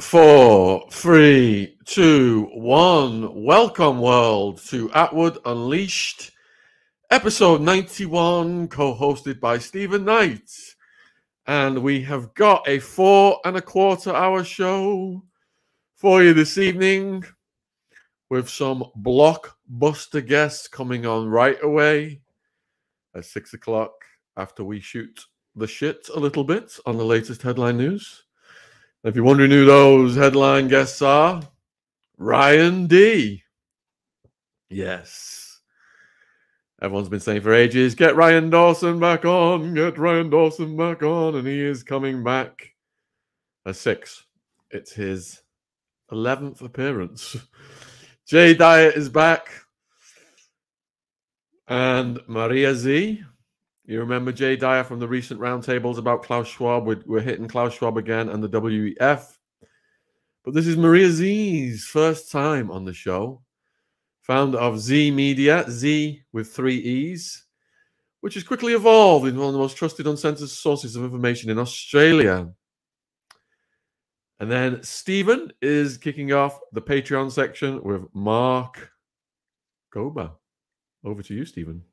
Four, three, two, one. Welcome, world, to Atwood Unleashed, episode 91, co hosted by Stephen Knight. And we have got a four and a quarter hour show for you this evening with some blockbuster guests coming on right away at six o'clock after we shoot the shit a little bit on the latest headline news. If you're wondering who those headline guests are, Ryan D. Yes. Everyone's been saying for ages, get Ryan Dawson back on, get Ryan Dawson back on, and he is coming back at six. It's his 11th appearance. Jay Dyer is back. And Maria Zeee. You remember Jay Dyer from the recent roundtables about Klaus Schwab? We're, we're hitting Klaus Schwab again and the WEF. But this is Maria Zeee's first time on the show. Founder of Zeee Media, Z with three E's, which has quickly evolved into one of the most trusted uncensored sources of information in Australia. And then Stephen is kicking off the Patreon section with Mark Gober. Over to you, Stephen.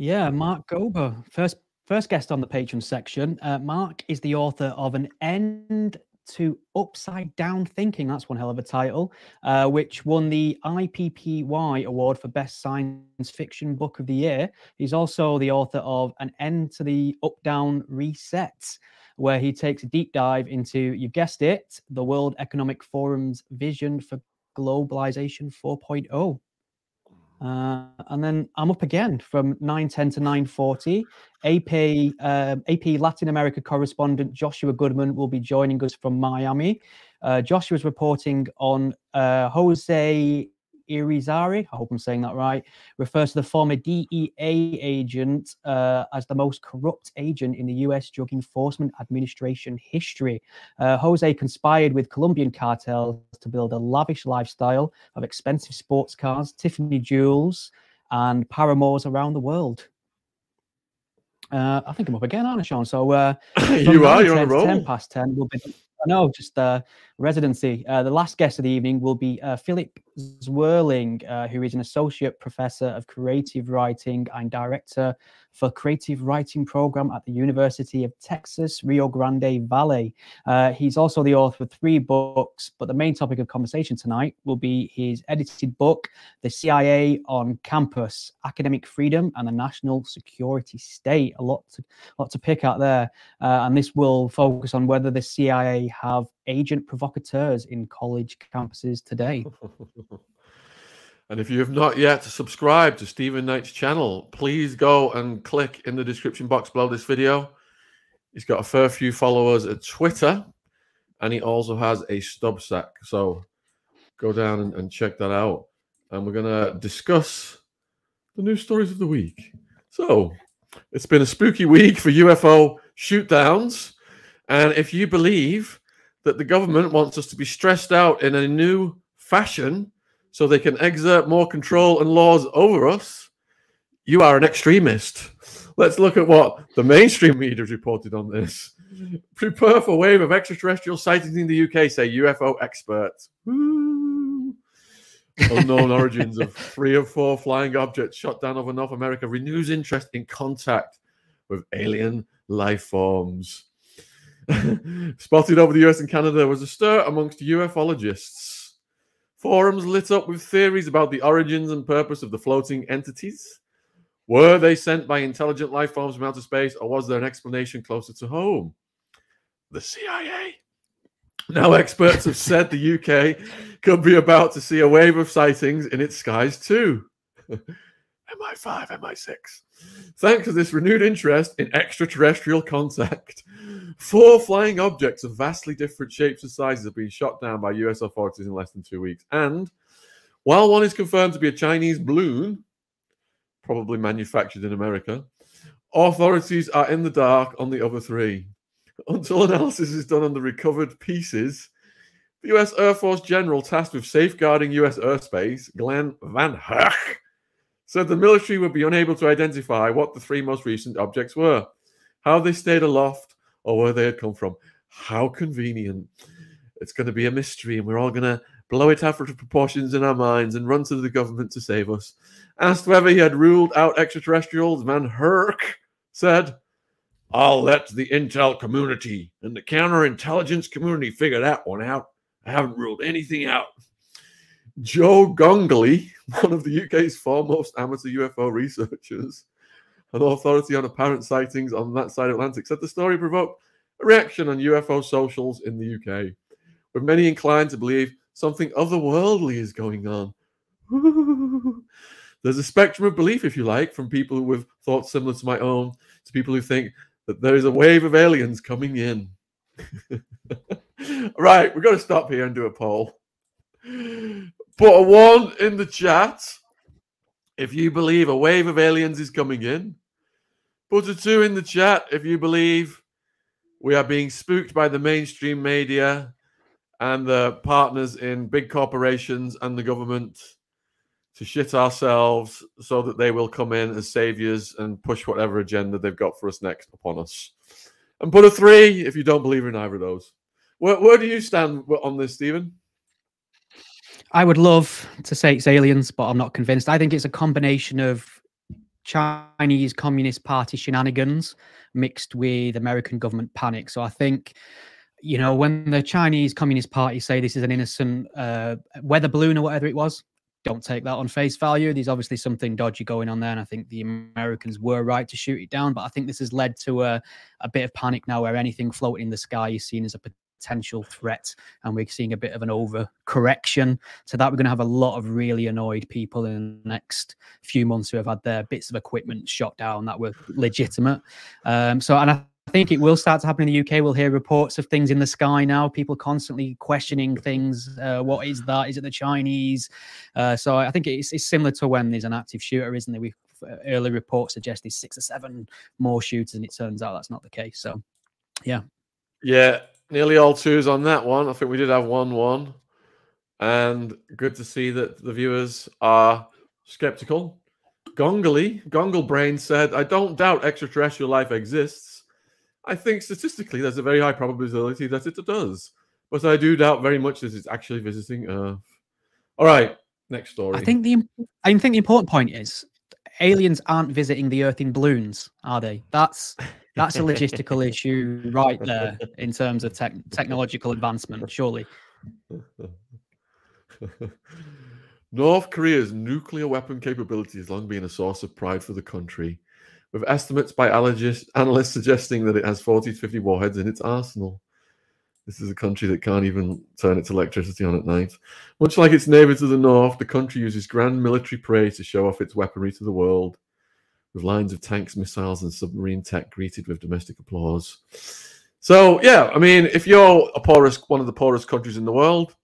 Yeah, Mark Gober, first first guest on the Patreon section. Uh, Mark is the author of an end to upside down thinking. That's one hell of a title, uh, which won the IPPY award for best science fiction book of the year. He's also the author of an end to the up down reset. Where he takes a deep dive into, you've guessed it, the World Economic Forum's vision for globalization 4.0. Uh, and then I'm up again from 9.10 to 9.40. AP, uh, AP Latin America correspondent Joshua Goodman will be joining us from Miami. Uh, Joshua is reporting on uh, Jose Irizarry, I hope I'm saying that right, refers to the former DEA agent uh, as the most corrupt agent in the US Drug Enforcement Administration history. Uh, Jose conspired with Colombian cartels to build a lavish lifestyle of expensive sports cars, Tiffany jewels, and paramours around the world. Uh, I think I'm up again, aren't I, Sean? So uh, you are. You're on a roll. Ten past ten. We'll be no, just uh, residency. Uh, the last guest of the evening will be uh, Philip Zwerling, uh, who is an associate professor of creative writing and director for creative writing program at the University of Texas, Rio Grande Valley. Uh, he's also the author of three books, but the main topic of conversation tonight will be his edited book, The CIA on Campus, Academic Freedom and the National Security State. A lot to, lot to pick out there. Uh, and this will focus on whether the CIA have agent provocateurs in college campuses today. And if you have not yet subscribed to Stephen Knight's channel, please go and click in the description box below this video. He's got a fair few followers at Twitter, and he also has a Substack. So go down and, and check that out. And we're going to discuss the news stories of the week. So it's been a spooky week for UFO shootdowns. And if you believe that the government wants us to be stressed out in a new fashion, so they can exert more control and laws over us, you are an extremist. Let's look at what the mainstream media has reported on this. Prepare for wave of extraterrestrial sightings in the UK, say UFO experts. Unknown origins of three or four flying objects shot down over North America renews interest in contact with alien life forms. Spotted over the US and Canada was a stir amongst ufologists Forums lit up with theories about the origins and purpose of the floating entities. Were they sent by intelligent life forms from outer space, or was there an explanation closer to home? The CIA. Now, experts have said the UK could be about to see a wave of sightings in its skies too. MI5, MI6. Thanks to this renewed interest in extraterrestrial contact, four flying objects of vastly different shapes and sizes have been shot down by US authorities in less than two weeks. And while one is confirmed to be a Chinese balloon, probably manufactured in America, authorities are in the dark on the other three. Until analysis is done on the recovered pieces, the US Air Force General tasked with safeguarding US airspace, Glen VanHerck, said the military would be unable to identify what the three most recent objects were, how they stayed aloft, or where they had come from. How convenient. It's going to be a mystery, and we're all going to blow it out of proportions in our minds and run to the government to save us. Asked whether he had ruled out extraterrestrials, VanHerck said, I'll let the intel community and the counterintelligence community figure that one out. I haven't ruled anything out. Joe Gongley, one of the UK's foremost amateur UFO researchers, an authority on apparent sightings on that side of Atlantic, said the story provoked a reaction on UFO socials in the UK, with many inclined to believe something otherworldly is going on. There's a spectrum of belief, if you like, from people who have thoughts similar to my own to people who think that there is a wave of aliens coming in. right, we've got to stop here and do a poll. Put a one in the chat if you believe a wave of aliens is coming in. Put a two in the chat if you believe we are being spooked by the mainstream media and the partners in big corporations and the government to shit ourselves so that they will come in as saviors and push whatever agenda they've got for us next upon us. And put a three if you don't believe in either of those. Where, where do you stand on this, Stephen? I would love to say it's aliens, but I'm not convinced. I think it's a combination of Chinese Communist Party shenanigans mixed with American government panic. So I think, you know, when the Chinese Communist Party say this is an innocent uh, weather balloon or whatever it was, don't take that on face value. There's obviously something dodgy going on there, and I think the Americans were right to shoot it down. But I think this has led to a, a bit of panic now, where anything floating in the sky is seen as a potential threat, and we're seeing a bit of an overcorrection. So that we're going to have a lot of really annoyed people in the next few months who have had their bits of equipment shot down that were legitimate. Um, so, and I I think it will start to happen in the UK. We'll hear reports of things in the sky now. People constantly questioning things. Uh, what is that? Is it the Chinese? Uh, so I think it's, it's, similar to when there's an active shooter, isn't there? We uh, early reports suggest there's six or seven more shooters, and it turns out that's not the case. So, yeah, yeah, nearly all twos on that one. I think we did have one one, and good to see that the viewers are skeptical. Gongly, Gongle Brain said, "I don't doubt extraterrestrial life exists." I think statistically there's a very high probability that it does. But I do doubt very much that it's actually visiting Earth. All right, next story. I think the I think the important point is aliens aren't visiting the Earth in balloons, are they? That's that's a logistical issue right there in terms of tech, technological advancement, surely. North Korea's nuclear weapon capability has long been a source of pride for the country with estimates by analysts suggesting that it has 40 to 50 warheads in its arsenal. This is a country that can't even turn its electricity on at night. Much like its neighbor to the north, the country uses grand military parade to show off its weaponry to the world, with lines of tanks, missiles, and submarine tech greeted with domestic applause. So, yeah, I mean, if you're a poorest, one of the poorest countries in the world,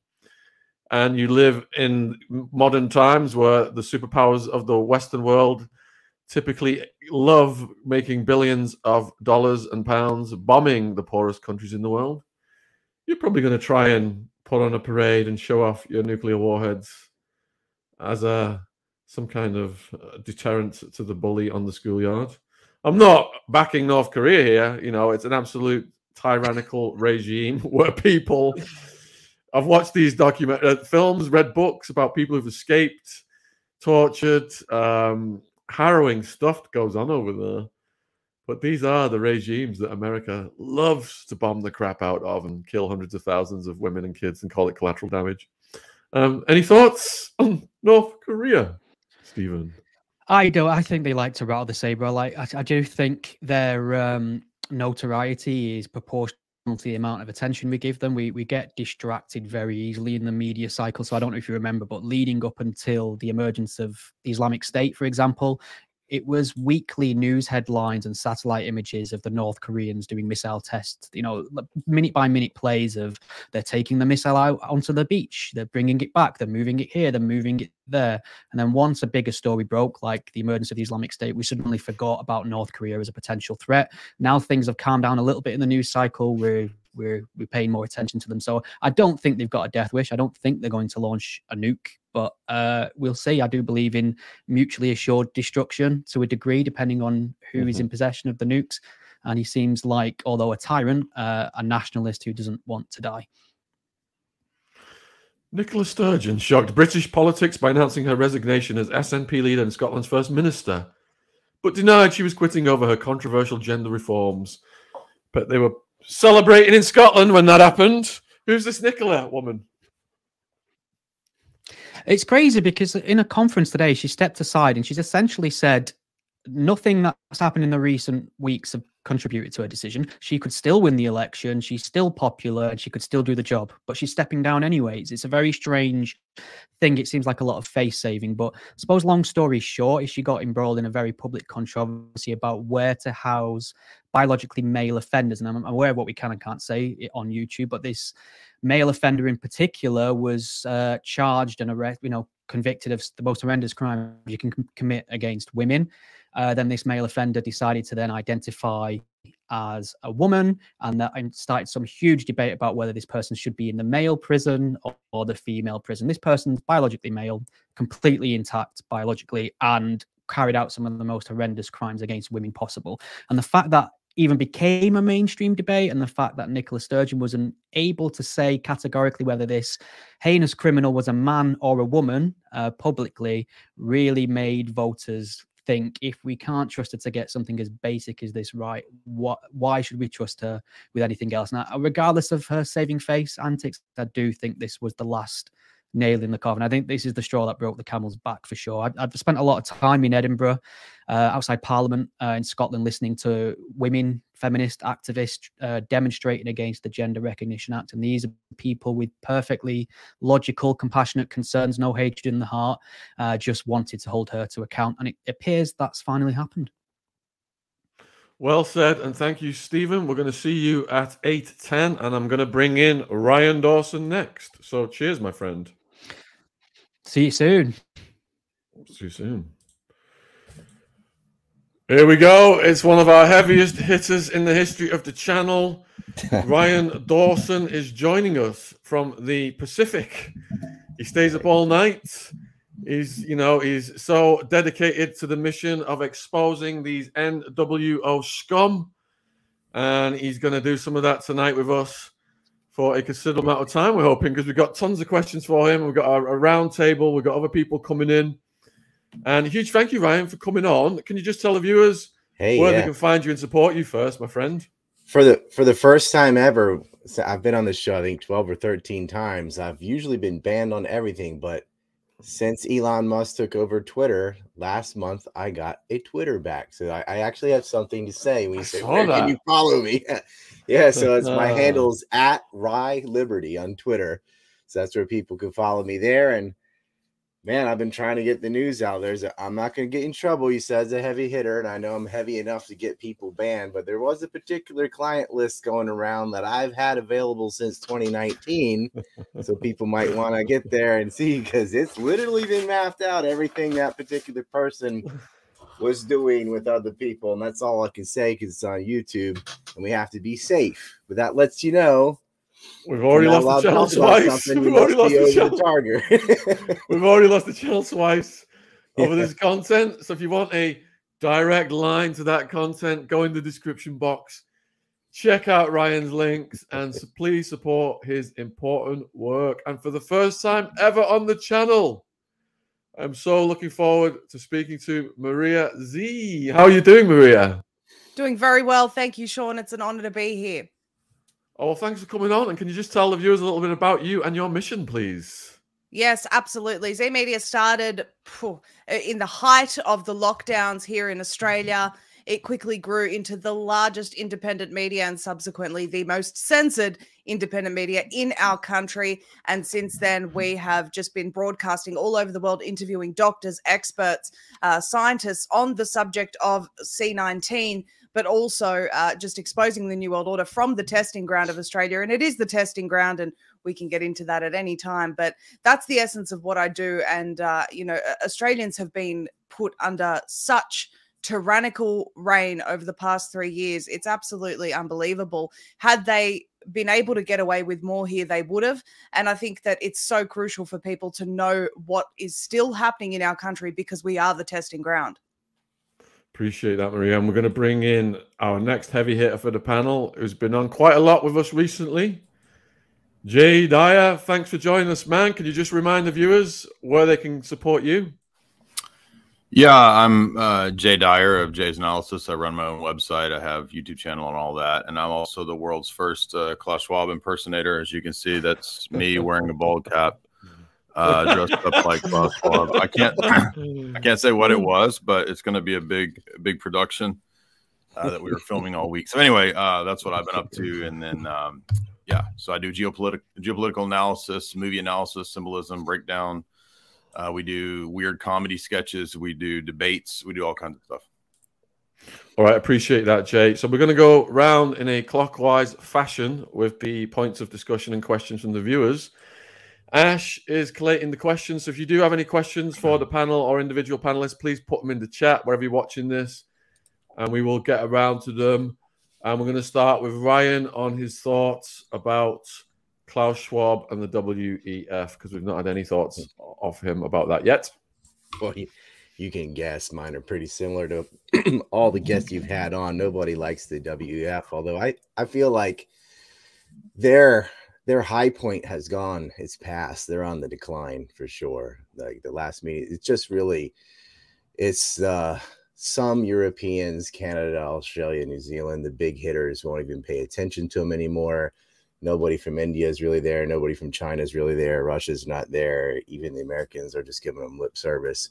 and you live in modern times where the superpowers of the Western world typically love making billions of dollars and pounds bombing the poorest countries in the world, you're probably going to try and put on a parade and show off your nuclear warheads as a some kind of uh, deterrent to the bully on the schoolyard. I'm not backing North Korea here. You know, it's an absolute tyrannical regime where people. I've watched these document uh, films, read books about people who've escaped, tortured, um, harrowing stuff that goes on over there. But these are the regimes that America loves to bomb the crap out of and kill hundreds of thousands of women and kids and call it collateral damage. Um, any thoughts on North Korea, Stephen? I don't. I think they like to rattle the saber. Like I, I do think their um, notoriety is proportional to the amount of attention we give them. We we get distracted very easily in the media cycle. So I don't know if you remember, but leading up until the emergence of the Islamic State, for example, it was weekly news headlines and satellite images of the North Koreans doing missile tests. You know, minute by minute plays of they're taking the missile out onto the beach, they're bringing it back, they're moving it here, they're moving it there. And then once a bigger story broke, like the emergence of the Islamic State, we suddenly forgot about North Korea as a potential threat. Now things have calmed down a little bit in the news cycle. We're we're we're paying more attention to them. So I don't think they've got a death wish. I don't think they're going to launch a nuke but uh, we'll see. I do believe in mutually assured destruction to a degree, depending on who mm-hmm. is in possession of the nukes. And he seems like, although a tyrant, uh, a nationalist who doesn't want to die. Nicola Sturgeon shocked British politics by announcing her resignation as SNP leader and Scotland's first minister, but denied she was quitting over her controversial gender reforms. But they were celebrating in Scotland when that happened. Who's this Nicola woman? It's crazy because in a conference today, she stepped aside and she's essentially said nothing that's happened in the recent weeks have contributed to her decision. She could still win the election. She's still popular and she could still do the job, but she's stepping down anyways. It's a very strange thing. It seems like a lot of face saving, but I suppose long story short is she got embroiled in a very public controversy about where to house biologically male offenders. And I'm aware of what we can and can't say eh, on YouTube, but this male offender in particular was uh, charged and arrested, you know, convicted of the most horrendous crime you can com- commit against women. Uh, then this male offender decided to then identify as a woman, and that started some huge debate about whether this person should be in the male prison or, or the female prison. This person's biologically male, completely intact biologically, and carried out some of the most horrendous crimes against women possible. And the fact that even became a mainstream debate and the fact that Nicola Sturgeon wasn't able to say categorically whether this heinous criminal was a man or a woman uh, publicly really made voters think if we can't trust her to get something as basic as this right what why should we trust her with anything else? Now regardless of her saving face antics i do think this was the last nail in the coffin. I think this is the straw that broke the camel's back for sure. I've, I've spent a lot of time in Edinburgh, uh, outside Parliament uh, in Scotland, listening to women feminist activists uh, demonstrating against the Gender Recognition Act. And these are people with perfectly logical, compassionate concerns, no hatred in the heart, uh, just wanted to hold her to account. And it appears that's finally happened. Well said, and thank you, Stephen. We're going to see you at 8.10, and I'm going to bring in Ryan Dawson next. So cheers, my friend. See you soon. See you soon. Here we go. It's one of our heaviest hitters in the history of the channel. Ryan Dawson is joining us from the Pacific. He stays up all night. He's, you know, he's so dedicated to the mission of exposing these NWO scum. And he's going to do some of that tonight with us for a considerable amount of time. We're hoping because we've got tons of questions for him. We've got a, a round table. We've got other people coming in. And a huge thank you, Ryan, for coming on. Can you just tell the viewers hey, where yeah. they can find you and support you first, my friend? For the for the first time ever, I've been on this show, I think 12 or 13 times. I've usually been banned on everything, but since Elon Musk took over Twitter last month, I got a Twitter back. So I, I actually have something to say when you say, Where that. can you follow me? yeah, so it's my handles at Rye Liberty on Twitter. So that's where people can follow me there. And man, I've been trying to get the news out. There's a, I'm not going to get in trouble. He says a heavy hitter, and I know I'm heavy enough to get people banned, but there was a particular client list going around that I've had available since 2019. so people might want to get there and see because it's literally been mapped out everything that particular person was doing with other people. And that's all I can say because it's on YouTube and we have to be safe. But that lets you know We've already lost the channel twice. We've already lost the channel. We've already lost the channel twice over this content. So if you want a direct line to that content, go in the description box. Check out Ryan's links and please support his important work. And for the first time ever on the channel, I'm so looking forward to speaking to Maria Zeee. How are you doing, Maria? Doing very well. Thank you, Sean. It's an honor to be here. Oh, well, thanks for coming on. And can you just tell the viewers a little bit about you and your mission, please? Yes, absolutely. Zeee Media started in the height of the lockdowns here in Australia. It quickly grew into the largest independent media and subsequently the most censored independent media in our country. And since then, we have just been broadcasting all over the world, interviewing doctors, experts, uh, scientists on the subject of C19 but also uh, just exposing the New World Order from the testing ground of Australia. And it is the testing ground, and we can get into that at any time. But that's the essence of what I do. And, uh, you know, Australians have been put under such tyrannical reign over the past three years. It's absolutely unbelievable. Had they been able to get away with more here, they would have. And I think that it's so crucial for people to know what is still happening in our country because we are the testing ground. Appreciate that, Maria. And we're going to bring in our next heavy hitter for the panel, who's been on quite a lot with us recently. Jay Dyer, thanks for joining us, man. Can you just remind the viewers where they can support you? Yeah, I'm uh, Jay Dyer of Jay's Analysis. I run my own website. I have YouTube channel and all that, and I'm also the world's first uh, Klaus Schwab impersonator. As you can see, that's me wearing a bald cap uh, dressed up like Klaus Schwab. I can't I can't say what it was, but it's going to be a big big production uh, that we were filming all week. So anyway, uh, that's what I've been up to, and then um, yeah, so I do geopolitical geopolitical analysis, movie analysis, symbolism, breakdown. Uh, we do weird comedy sketches. We do debates. We do all kinds of stuff. All right, appreciate that, Jay. So we're going to go round in a clockwise fashion with the points of discussion and questions from the viewers. Ash is collating the questions. So if you do have any questions for the panel or individual panelists, please put them in the chat wherever you're watching this, and we will get around to them. And we're going to start with Ryan on his thoughts about Klaus Schwab and the WEF because we've not had any thoughts of him about that yet. Well, you, you can guess mine are pretty similar to all the guests you've had on. Nobody likes the WEF, although I, I feel like they're their high point has gone. It's past. They're on the decline for sure. Like the last meeting, it's just really, it's uh some Europeans, Canada, Australia, New Zealand, the big hitters won't even pay attention to them anymore. Nobody from India is really there. Nobody from China is really there. Russia's not there. Even the Americans are just giving them lip service.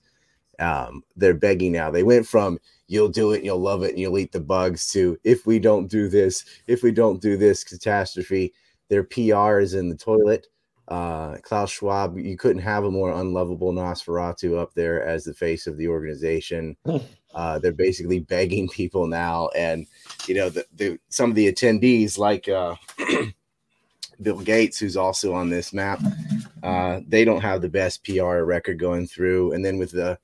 Um, they're begging now. They went from you'll do it, you'll love it, and you'll eat the bugs to if we don't do this, if we don't do this catastrophe their PR is in the toilet. Uh, Klaus Schwab, you couldn't have a more unlovable Nosferatu up there as the face of the organization. Uh, they're basically begging people now, and you know, the, the some of the attendees, like uh, Bill Gates, who's also on this map, uh, they don't have the best PR record going through. And then with the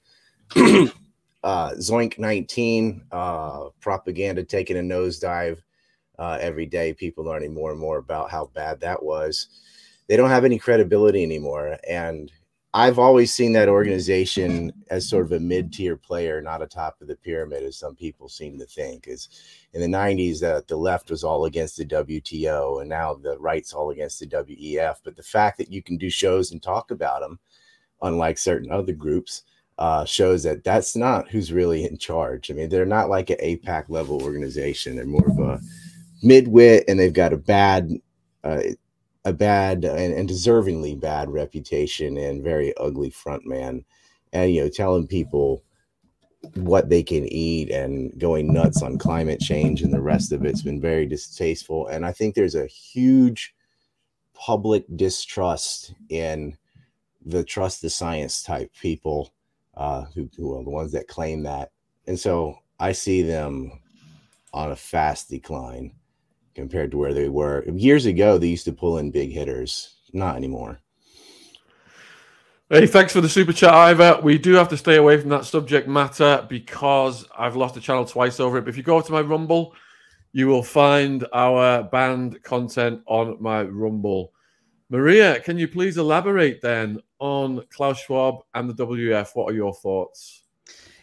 uh, Zoink 19 uh, propaganda taking a nosedive, uh, every day, people learning more and more about how bad that was. They don't have any credibility anymore. And I've always seen that organization as sort of a mid tier player, not a top of the pyramid, as some people seem to think. Is in the 90s, uh, the left was all against the WTO, and now the right's all against the WEF. But the fact that you can do shows and talk about them, unlike certain other groups, uh, shows that that's not who's really in charge. I mean, they're not like an AIPAC level organization. They're more of a midwit and they've got a bad uh, a bad and, and, deservingly bad reputation and very ugly front man. And you know telling people what they can eat and going nuts on climate change and the rest of it's been very distasteful. And i think there's a huge public distrust in the trust the science type people uh, who, who are the ones that claim that. And so i see them on a fast decline compared to where they were years ago. They used to pull in big hitters, not anymore. Hey, thanks for the super chat, Ivor. We do have to stay away from that subject matter because I've lost the channel twice over it. But if you go to my Rumble, you will find our banned content on my Rumble. Maria, can you please elaborate then on Klaus Schwab and the WF? What are your thoughts?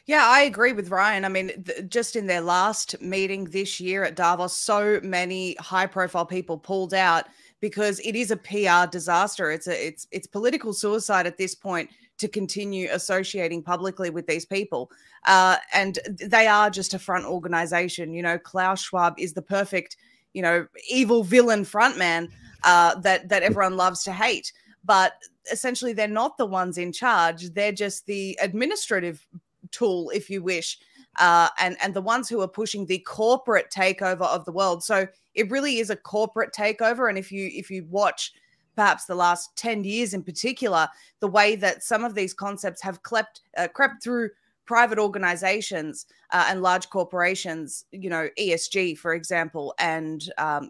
Yeah, I agree with Ryan. I mean, th- just in their last meeting this year at Davos, so many high-profile people pulled out because it is a PR disaster. It's a it's it's political suicide at this point to continue associating publicly with these people. Uh, and they are just a front organization. You know, Klaus Schwab is the perfect, you know, evil villain frontman uh, that that everyone loves to hate. But essentially they're not the ones in charge they're just the administrative tool if you wish uh, and and the ones who are pushing the corporate takeover of the world so it really is a corporate takeover and if you if you watch perhaps the last 10 years in particular the way that some of these concepts have crept uh, crept through private organizations uh, and large corporations, you know, ESG, for example, and um,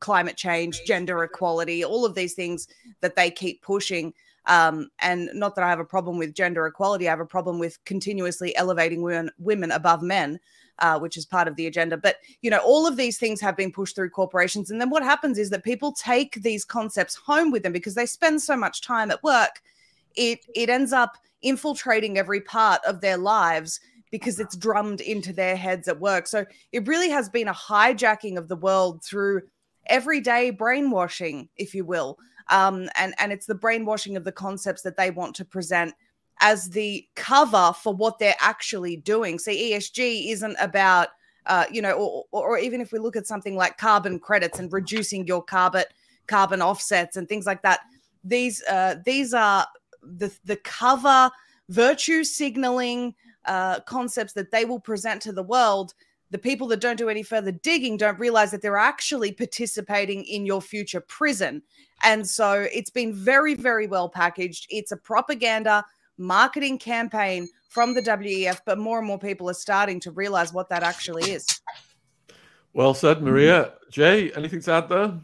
climate change, gender equality, all of these things that they keep pushing. Um, and not that I have a problem with gender equality, I have a problem with continuously elevating women, women above men. Uh, which is part of the agenda. But you know, all of these things have been pushed through corporations, and then what happens is that people take these concepts home with them because they spend so much time at work. It it ends up infiltrating every part of their lives because it's drummed into their heads at work. So it really has been a hijacking of the world through everyday brainwashing, if you will. Um, and, and it's the brainwashing of the concepts that they want to present as the cover for what they're actually doing. See, ESG isn't about, uh, you know, or, or even if we look at something like carbon credits and reducing your carbon carbon offsets and things like that. These uh, these are the the cover virtue signaling uh, concepts that they will present to the world the people that don't do any further digging don't realize that they're actually participating in your future prison. And so it's been very very well packaged. It's a propaganda marketing campaign from the wef but more and more people are starting to realize what that actually is. Well said maria. Jay anything to add there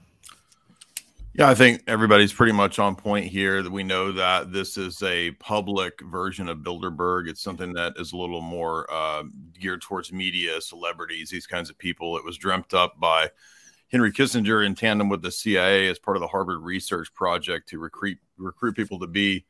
yeah, I think everybody's pretty much on point here. That we know that this is a public version of Bilderberg. It's something that is a little more uh, geared towards media, celebrities, these kinds of people. It was dreamt up by Henry Kissinger in tandem with the CIA as part of the Harvard Research Project to recruit recruit people to be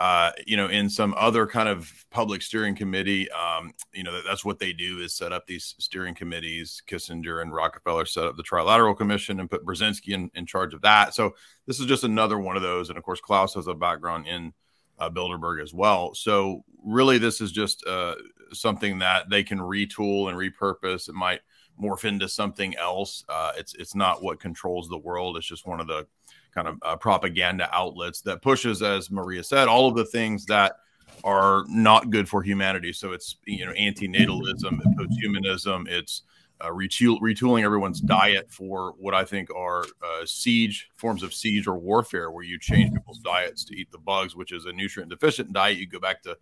uh, you know, in some other kind of public steering committee, um, you know, that, that's what they do is set up these steering committees. Kissinger and Rockefeller set up the Trilateral Commission and put Brzezinski in, in charge of that. So this is just another one of those. And of course, Klaus has a background in uh, Bilderberg as well. So really, this is just uh, something that they can retool and repurpose. It might morph into something else. Uh, it's it's not what controls the world. It's just one of the kind of uh, propaganda outlets that pushes, as Maria said, all of the things that are not good for humanity. So it's you know antinatalism, posthumanism, it's uh, retool, retooling everyone's diet for what I think are uh, siege forms of siege or warfare, where you change people's diets to eat the bugs, which is a nutrient deficient diet. You go back to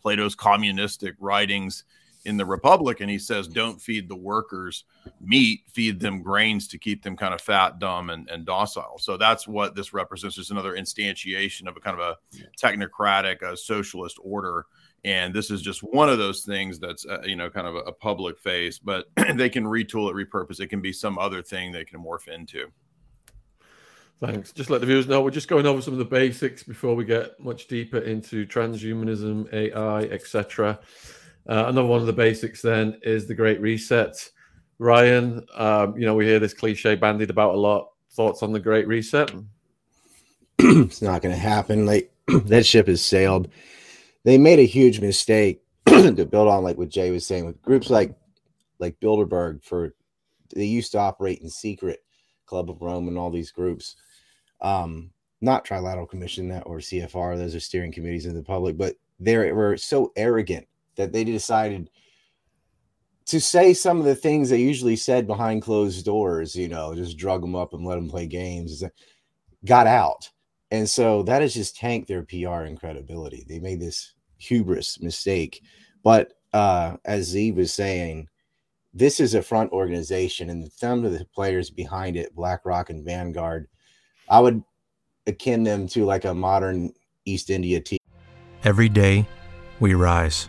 Plato's communistic writings in the Republic, and he says, "Don't feed the workers meat; feed them grains to keep them kind of fat, dumb, and, and docile." So that's what this represents. Just another instantiation of a kind of a technocratic, a socialist order. And this is just one of those things that's uh, you know kind of a, a public face, but they can retool it, repurpose. It can be some other thing they can morph into. Thanks. Just let the viewers know we're just going over some of the basics before we get much deeper into transhumanism, AI, etc. Uh, another one of the basics then is the Great Reset. Ryan, um, you know, we hear this cliche bandied about a lot. Thoughts on the Great Reset? it's not going to happen. Like that ship has sailed. They made a huge mistake to build on, like what Jay was saying, with groups like like Bilderberg. For they used to operate in secret, Club of Rome, and all these groups. Um, not Trilateral Commission that or CFR; those are steering committees in the public, but they were so arrogant that they decided to say some of the things they usually said behind closed doors, you know, just drug them up and let them play games, got out. And so that has just tanked their PR and credibility. They made this hubris mistake. But uh, as Zeee was saying, this is a front organization, and the some of the players behind it, BlackRock and Vanguard, I would akin them to like a modern East India team. Every day, we rise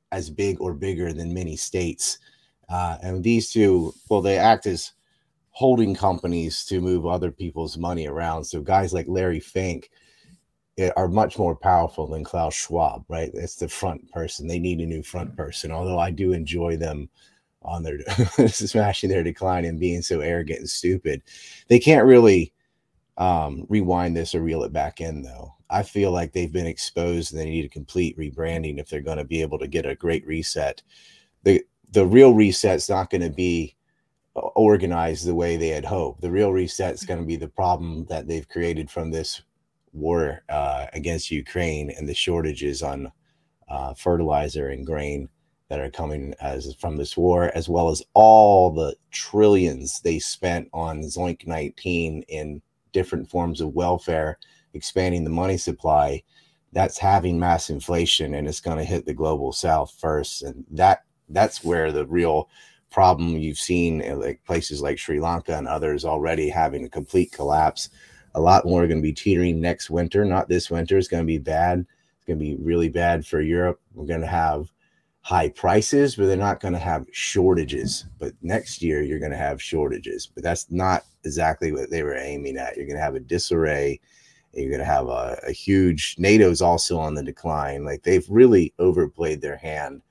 as big or bigger than many states. Uh, and these two, well, they act as holding companies to move other people's money around. So guys like Larry Fink, eh, are much more powerful than Klaus Schwab, right? It's the front person. They need a new front person. Although I do enjoy them on their smashing their decline and being so arrogant and stupid. They can't really um, rewind this or reel it back in, though. I feel like they've been exposed and they need a complete rebranding if they're going to be able to get a great reset. The the real reset's not going to be organized the way they had hoped. The real reset's going to be the problem that they've created from this war uh, against Ukraine and the shortages on uh, fertilizer and grain that are coming as from this war, as well as all the trillions they spent on Zoink 19 in different forms of welfare, expanding the money supply. That's having mass inflation, and it's going to hit the global south first, and that that's where the real problem you've seen like places like Sri Lanka and others already having a complete collapse. A lot more are going to be teetering next winter, not this winter. It's going to be bad. It's going to be really bad for Europe. We're going to have high prices, but they're not going to have shortages. But next year, you're going to have shortages. But that's not exactly what they were aiming at. You're going to have a disarray. You're going to have a, a huge NATO's also on the decline. Like they've really overplayed their hand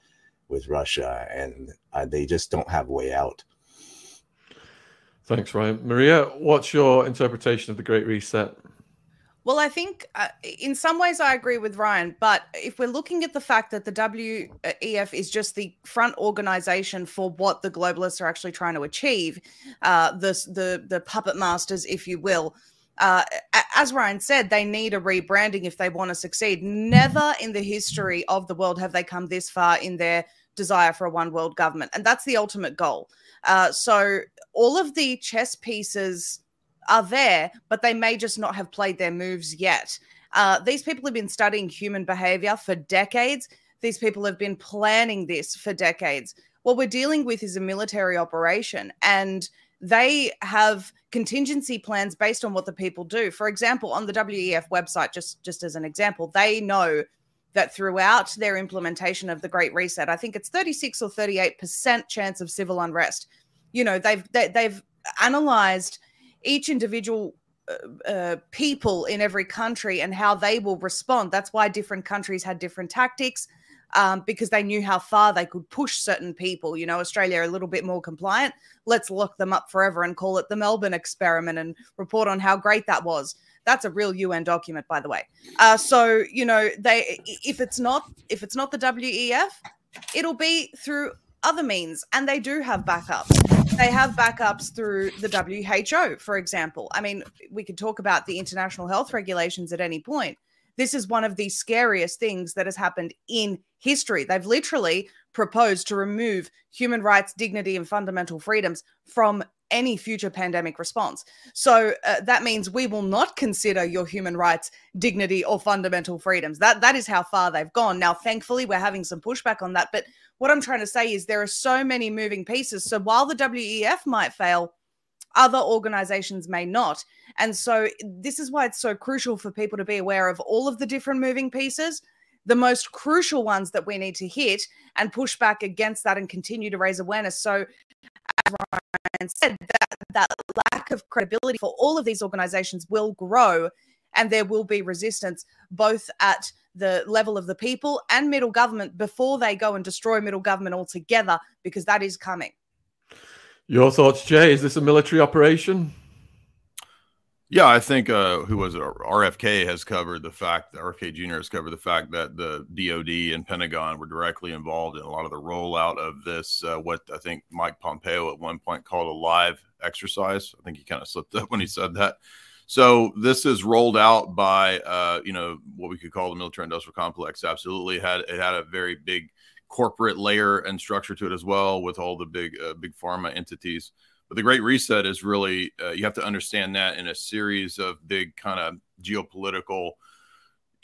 with Russia, and uh, they just don't have a way out. Thanks, Ryan. Maria, what's your interpretation of the Great Reset? Well, I think uh, in some ways I agree with Ryan, but if we're looking at the fact that the WEF is just the front organization for what the globalists are actually trying to achieve, uh, the, the the puppet masters, if you will, uh, as Ryan said, they need a rebranding if they want to succeed. Never in the history of the world have they come this far in their desire for a one world government, and that's the ultimate goal. Uh, so all of the chess pieces are there, but they may just not have played their moves yet. Uh, these people have been studying human behavior for decades. These people have been planning this for decades. What we're dealing with is a military operation, and they have contingency plans based on what the people do. For example, on the WEF website, just just as an example, they know that throughout their implementation of the Great Reset, I think it's 36 or 38 percent chance of civil unrest. You know, they've they, have they have analyzed each individual uh, uh, people in every country and how they will respond. That's why different countries had different tactics um, because they knew how far they could push certain people. You know, Australia a little bit more compliant. Let's lock them up forever and call it the Melbourne experiment and report on how great that was. That's a real UN document, by the way. Uh, so you know, they if it's not if it's not the WEF, it'll be through other means, and they do have backups they have backups through the WHO, for example. I mean, we could talk about the international health regulations at any point. This is one of the scariest things that has happened in history. They've literally proposed to remove human rights, dignity, and fundamental freedoms from any future pandemic response. So uh, that means we will not consider your human rights, dignity, or fundamental freedoms. That that is how far they've gone. Now, thankfully, we're having some pushback on that, but what I'm trying to say is there are so many moving pieces. So while the WEF might fail, other organizations may not. And so this is why it's so crucial for people to be aware of all of the different moving pieces, the most crucial ones that we need to hit and push back against that and continue to raise awareness. So as Ryan said, that, that lack of credibility for all of these organizations will grow and there will be resistance both at the level of the people and middle government before they go and destroy middle government altogether, because that is coming. Your thoughts, Jay? Is this a military operation? Yeah, I think uh, who was it? RFK has covered the fact that RFK Jr. has covered the fact that the DoD and Pentagon were directly involved in a lot of the rollout of this. Uh, what I think Mike Pompeo at one point called a live exercise. I think he kind of slipped up when he said that. So this is rolled out by uh, you know what we could call the military industrial complex. Absolutely, had it had a very big corporate layer and structure to it as well, with all the big uh, big pharma entities. But the Great Reset is really uh, you have to understand that in a series of big kind of geopolitical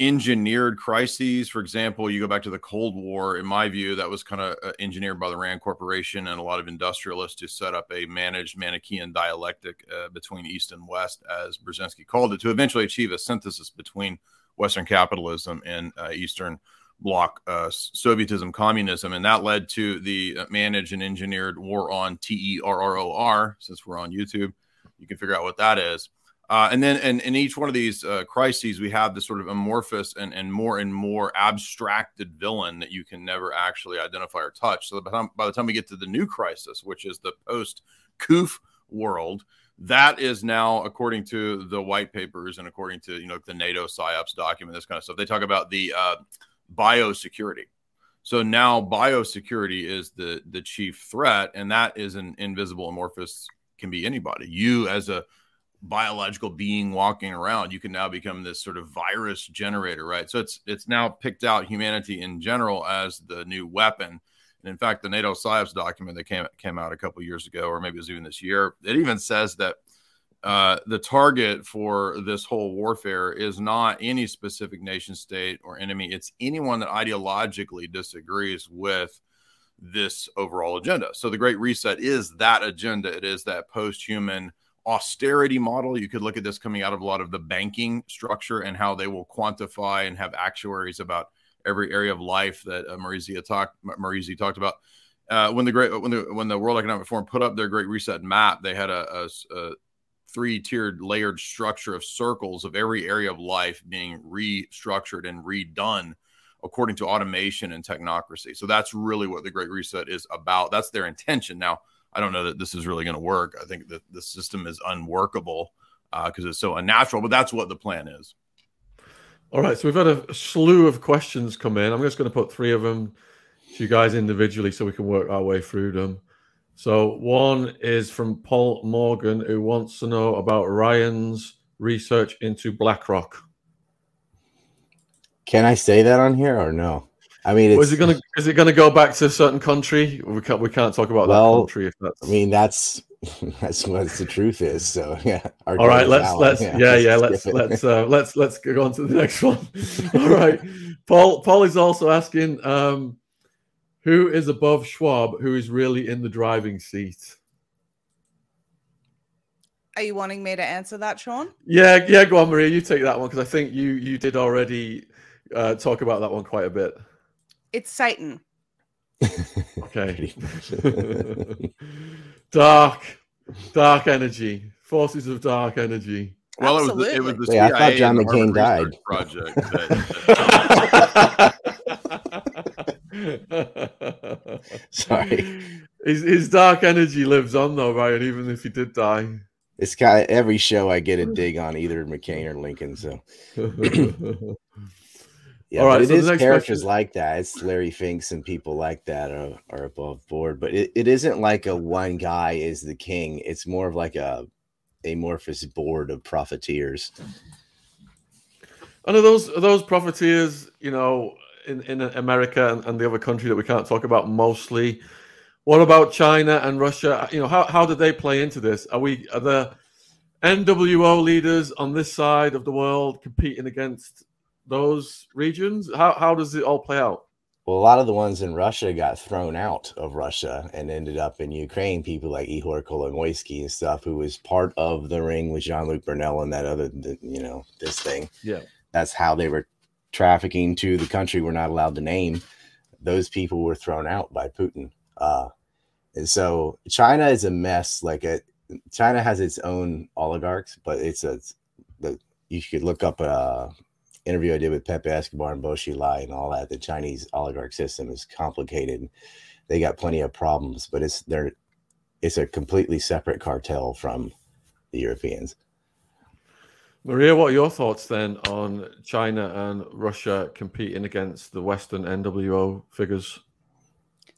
engineered crises. For example, you go back to the Cold War, in my view, that was kind of uh, engineered by the RAND Corporation and a lot of industrialists to set up a managed Manichaean dialectic uh, between East and West, as Brzezinski called it, to eventually achieve a synthesis between Western capitalism and uh, Eastern bloc uh, Sovietism, communism. And that led to the uh, managed and engineered war on T E R R O R, since we're on YouTube. You can figure out what that is Uh, and then in, in each one of these uh, crises, we have this sort of amorphous and, and more and more abstracted villain that you can never actually identify or touch. So by the time, by the time we get to the new crisis, which is the post COOF world, that is now, according to the white papers and according to you know the NATO PSYOPs document, this kind of stuff, they talk about the uh, biosecurity. So now biosecurity is the the chief threat, and that is an invisible amorphous can be anybody. You as a biological being walking around you can now become this sort of virus generator right so it's it's now picked out humanity in general as the new weapon and in fact the nato PSYOPs document that came came out a couple years ago or maybe it was even this year it even says that uh, the target for this whole warfare is not any specific nation state or enemy it's anyone that ideologically disagrees with this overall agenda so the great reset is that agenda it is that post-human austerity model. You could look at this coming out of a lot of the banking structure and how they will quantify and have actuaries about every area of life that uh, Maria Zeee talked Maria Zeee talked about. Uh, when the great when the when the World Economic Forum put up their Great Reset map, they had a, a, a three tiered layered structure of circles of every area of life being restructured and redone according to automation and technocracy. So that's really what the Great Reset is about. That's their intention. Now, I don't know that this is really going to work. I think that the system is unworkable because uh, it's so unnatural, but that's what the plan is. All right. So we've had a slew of questions come in. I'm just going to put three of them to you guys individually so we can work our way through them. So one is from Paul Morgan who wants to know about Ryan's research into BlackRock. Can I say that on here or no? I mean, is it gonna is it gonna go back to a certain country? We can't we can't talk about well, that country if that's. I mean, that's that's what the truth is. So yeah. All right, let's let's yeah yeah, yeah let's let's uh, let's let's go on to the next one. All right, Paul Paul is also asking, um, who is above Schwab? Who is really in the driving seat? Are you wanting me to answer that, Sean? Yeah, yeah. Go on, Maria. You take that one because I think you you did already uh, talk about that one quite a bit. It's Satan. okay. dark, dark energy, forces of dark energy. Well, it was, the, it was the Wait, CIA I thought John McCain died. Project. That, Sorry. His, his dark energy lives on though, Ryan. Even if he did die. It's kind of every show I get a dig on either McCain or Lincoln. So Yeah, All right, it so is characters question. like that. It's Larry Finks and people like that are, are above board, but it, it isn't like a one guy is the king. It's more of like a amorphous board of profiteers. And are those are those profiteers, you know, in, in America and, and the other country that we can't talk about mostly? What about China and Russia? You know, how, how did they play into this? Are we are the NWO leaders on this side of the world competing against those regions? How how does it all play out? Well, a lot of the ones in Russia got thrown out of Russia and ended up in Ukraine. People like Ihor Kolomoisky and stuff, who was part of the ring with Jean Luc Brunel and that other, you know, this thing. Yeah, that's how they were trafficking to the country we're not allowed to name. Those people were thrown out by Putin. Uh, and so China is a mess. Like a China has its own oligarchs, but it's a the you could look up uh, interview I did with Pepe Escobar and Bo Xilai and all that, the Chinese oligarch system is complicated. They got plenty of problems, but it's they're it's a completely separate cartel from the Europeans. Maria, what are your thoughts then on China and Russia competing against the Western NWO figures?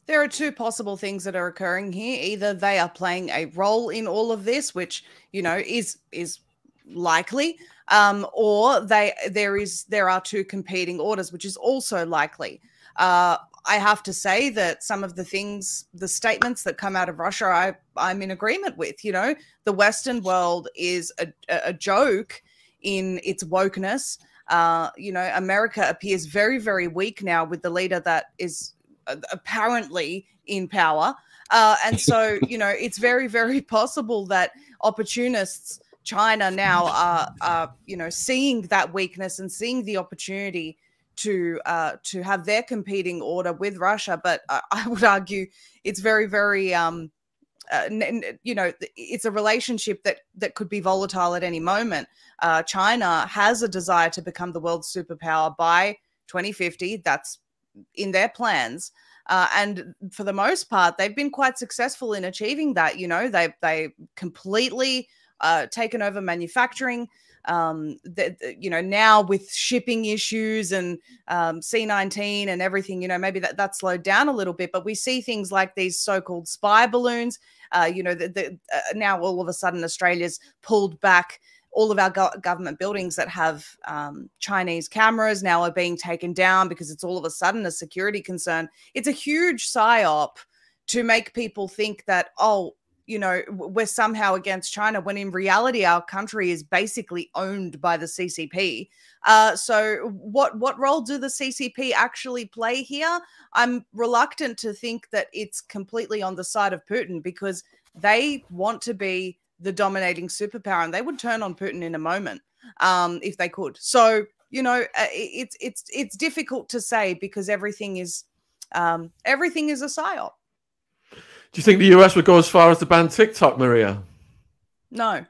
There are two possible things that are occurring here. Either they are playing a role in all of this, which you know is is likely, um, or they there is there are two competing orders, which is also likely. Uh, I have to say that some of the things, the statements that come out of Russia, I I'm in agreement with. You know, the Western world is a, a joke in its wokeness. Uh, you know, America appears very, very weak now with the leader that is uh, apparently in power. Uh, and so, you know, it's very, very possible that opportunists China now are, are you know seeing that weakness and seeing the opportunity to uh, to have their competing order with Russia. But I, I would argue it's very very um, uh, n- n- you know, it's a relationship that that could be volatile at any moment. Uh, China has a desire to become the world's superpower by 2050. That's in their plans. Uh, and for the most part, they've been quite successful in achieving that. You know, they they completely uh, taken over manufacturing. Um, the- you know, now with shipping issues and um, C19 and everything, you know, maybe that that slowed down a little bit. But we see things like these so-called spy balloons. Uh, you know, the, uh, now all of a sudden Australia's pulled back all of our go- government buildings that have um, Chinese cameras now are being taken down because it's all of a sudden a security concern. It's a huge psyop to make people think that, oh, you know, we're somehow against China when in reality our country is basically owned by the CCP. Uh, so, what what role do the CCP actually play here? I'm reluctant to think that it's completely on the side of Putin because they want to be the dominating superpower and they would turn on Putin in a moment um, if they could. So, you know, uh, it's it's it's difficult to say because everything is um, everything is a psyop. Do you think the US would go as far as to ban TikTok, Maria? No,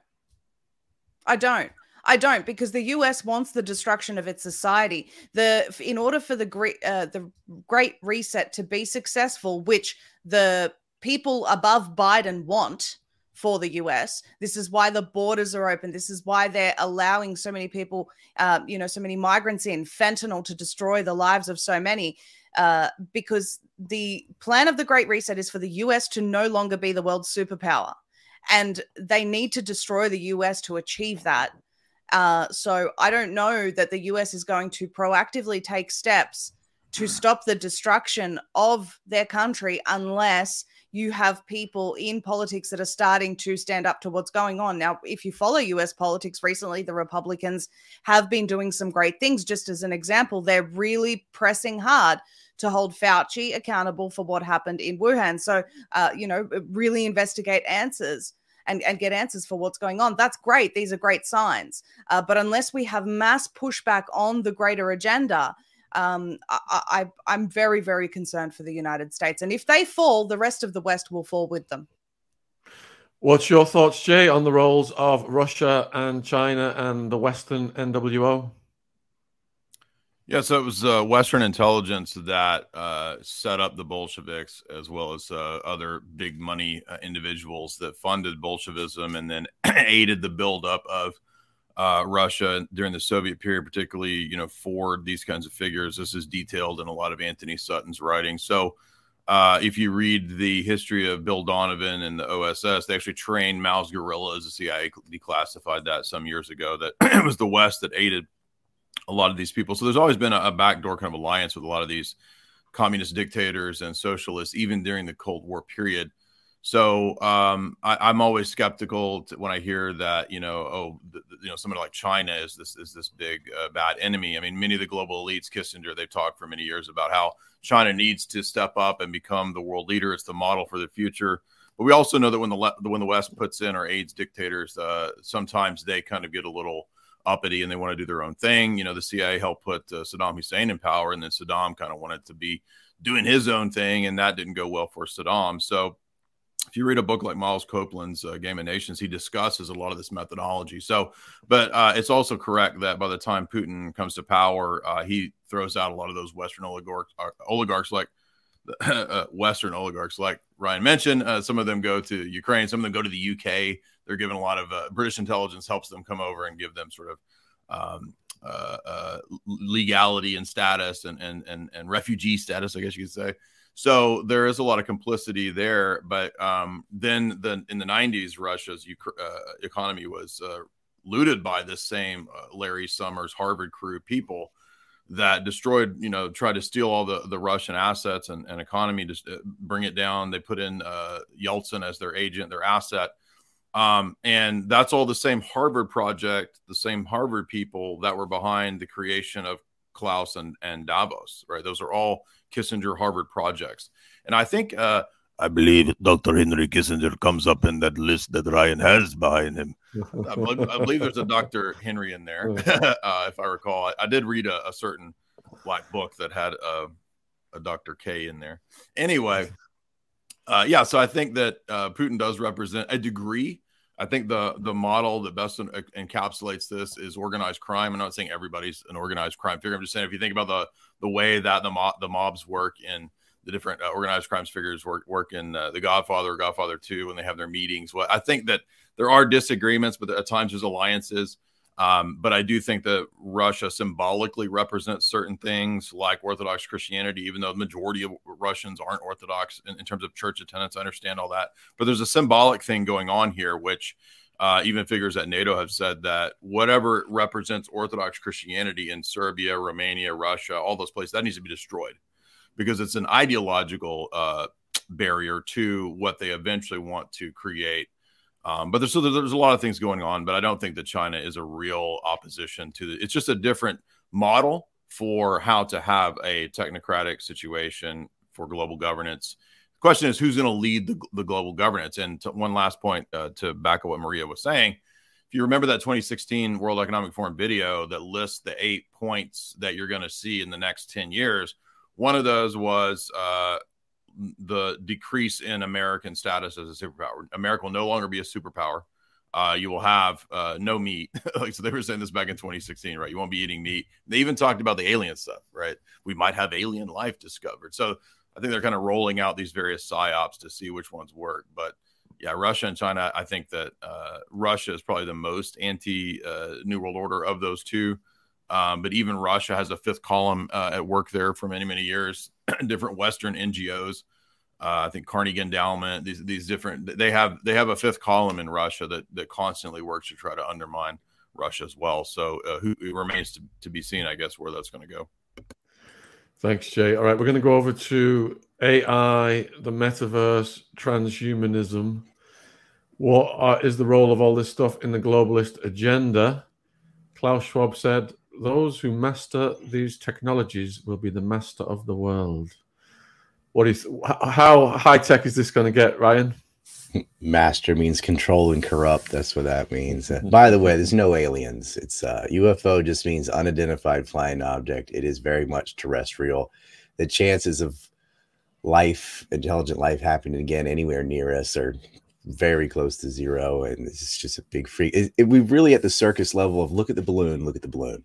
I don't. I don't because the US wants the destruction of its society. The in order for the great uh, the Great Reset to be successful, which the people above Biden want for the US. This is why the borders are open. This is why they're allowing so many people, uh, you know, so many migrants in fentanyl to destroy the lives of so many. Uh, because the plan of the Great Reset is for the US to no longer be the world's superpower and they need to destroy the US to achieve that. Uh, so I don't know that the US is going to proactively take steps to stop the destruction of their country unless you have people in politics that are starting to stand up to what's going on. Now, if you follow US politics recently, the Republicans have been doing some great things. Just as an example, they're really pressing hard to hold Fauci accountable for what happened in Wuhan. So, uh, you know, really investigate answers and, and get answers for what's going on. That's great. These are great signs. Uh, but unless we have mass pushback on the greater agenda, um, I, I, I'm very, very concerned for the United States. And if they fall, the rest of the West will fall with them. What's your thoughts, Jay, on the roles of Russia and China and the Western NWO? Yeah, so it was uh, Western intelligence that uh, set up the Bolsheviks, as well as uh, other big money uh, individuals that funded Bolshevism and then aided the buildup of uh, Russia during the Soviet period, particularly you know Ford, these kinds of figures. This is detailed in a lot of Anthony Sutton's writing. So, uh, if you read the history of Bill Donovan and the OSS, they actually trained Mao's guerrillas. The CIA declassified that some years ago. That it was the West that aided a lot of these people. So there's always been a, a backdoor kind of alliance with a lot of these communist dictators and socialists, even during the Cold War period. So um, I, am always skeptical when I hear that you know, oh, you know, somebody like China is this is this big uh, bad enemy. I mean, many of the global elites, Kissinger, they've talked for many years about how China needs to step up and become the world leader. It's the model for the future. But we also know that when the when the West puts in or aids dictators, uh, sometimes they kind of get a little uppity and they want to do their own thing. You know, the CIA helped put uh, Saddam Hussein in power, and then Saddam kind of wanted to be doing his own thing, and that didn't go well for Saddam. So, if you read a book like Miles Copeland's uh, Game of Nations, he discusses a lot of this methodology. So, but uh, it's also correct that by the time Putin comes to power, uh, he throws out a lot of those Western oligarchs, uh, oligarchs like uh, Western oligarchs, like Ryan mentioned. Uh, some of them go to Ukraine, some of them go to the UK. They're given a lot of British intelligence helps them come over and give them sort of um, legality and status and, and and and refugee status, I guess you could say. So there is a lot of complicity there. But um, then the, in the 90s, Russia's uh, economy was uh, looted by this same uh, Larry Summers Harvard crew people that destroyed, you know, tried to steal all the, the Russian assets and, and economy, just uh, bring it down. They put in uh, Yeltsin as their agent, their asset. Um, and that's all the same Harvard project, the same Harvard people that were behind the creation of Klaus and, and Davos, right? Those are all Kissinger Harvard projects. And I think, uh, I believe Dr. Henry Kissinger comes up in that list that Ryan has behind him. I, believe, I believe there's a Dr. Henry in there, uh, if I recall. I, I did read a, a, certain black book that had a, a Dr. K in there. Anyway, Uh, yeah, so I think that uh, Putin does represent a degree. I think the the model that best en- encapsulates this is organized crime. I'm not saying everybody's an organized crime figure. I'm just saying if you think about the the way that the mob, the mobs work in the different uh, organized crimes figures work work in uh, the Godfather Godfather Two when they have their meetings. Well, I think that there are disagreements, but at times there's alliances. Um, but I do think that Russia symbolically represents certain things like Orthodox Christianity, even though the majority of Russians aren't Orthodox in, in terms of church attendance. I understand all that. But there's a symbolic thing going on here, which uh, even figures at NATO have said that whatever represents Orthodox Christianity in Serbia, Romania, Russia, all those places, that needs to be destroyed because it's an ideological uh, barrier to what they eventually want to create um, but there's so there's a lot of things going on, but I don't think that China is a real opposition to it. It's just a different model for how to have a technocratic situation for global governance. The question is who's going to lead the, the, global governance. And one last point uh, to back up what Maria was saying. If you remember that 2016 World Economic Forum video that lists the eight points that you're going to see in the next 10 years, one of those was uh, the decrease in American status as a superpower. America will no longer be a superpower. Uh, you will have uh, no meat. like so, they were saying this back in 2016, right? You won't be eating meat. They even talked about the alien stuff, right? We might have alien life discovered. So I think they're kind of rolling out these various psyops to see which ones work. But yeah, Russia and China. I think that uh, Russia is probably the most anti uh, New World Order of those two. Um, but even Russia has a fifth column uh, at work there for many, many years. different Western NGOs, uh, I think Carnegie Endowment. These these different they have they have a fifth column in Russia that that constantly works to try to undermine Russia as well. So uh, who it remains to, to be seen, I guess, where that's going to go. Thanks, Jay. All right, we're going to go over to AI, the metaverse, transhumanism. What are, is the role of all this stuff in the globalist agenda? Klaus Schwab said those who master these technologies will be the master of the world. What is how high tech is this going to get, Ryan? Master means control and corrupt. That's what that means. Uh, by the way, there's no aliens. It's uh, UFO just means unidentified flying object. It is very much terrestrial. The chances of life, intelligent life, happening again anywhere near us are very close to zero, and it's just a big freak. It, it, we really at the circus level of look at the balloon, look at the balloon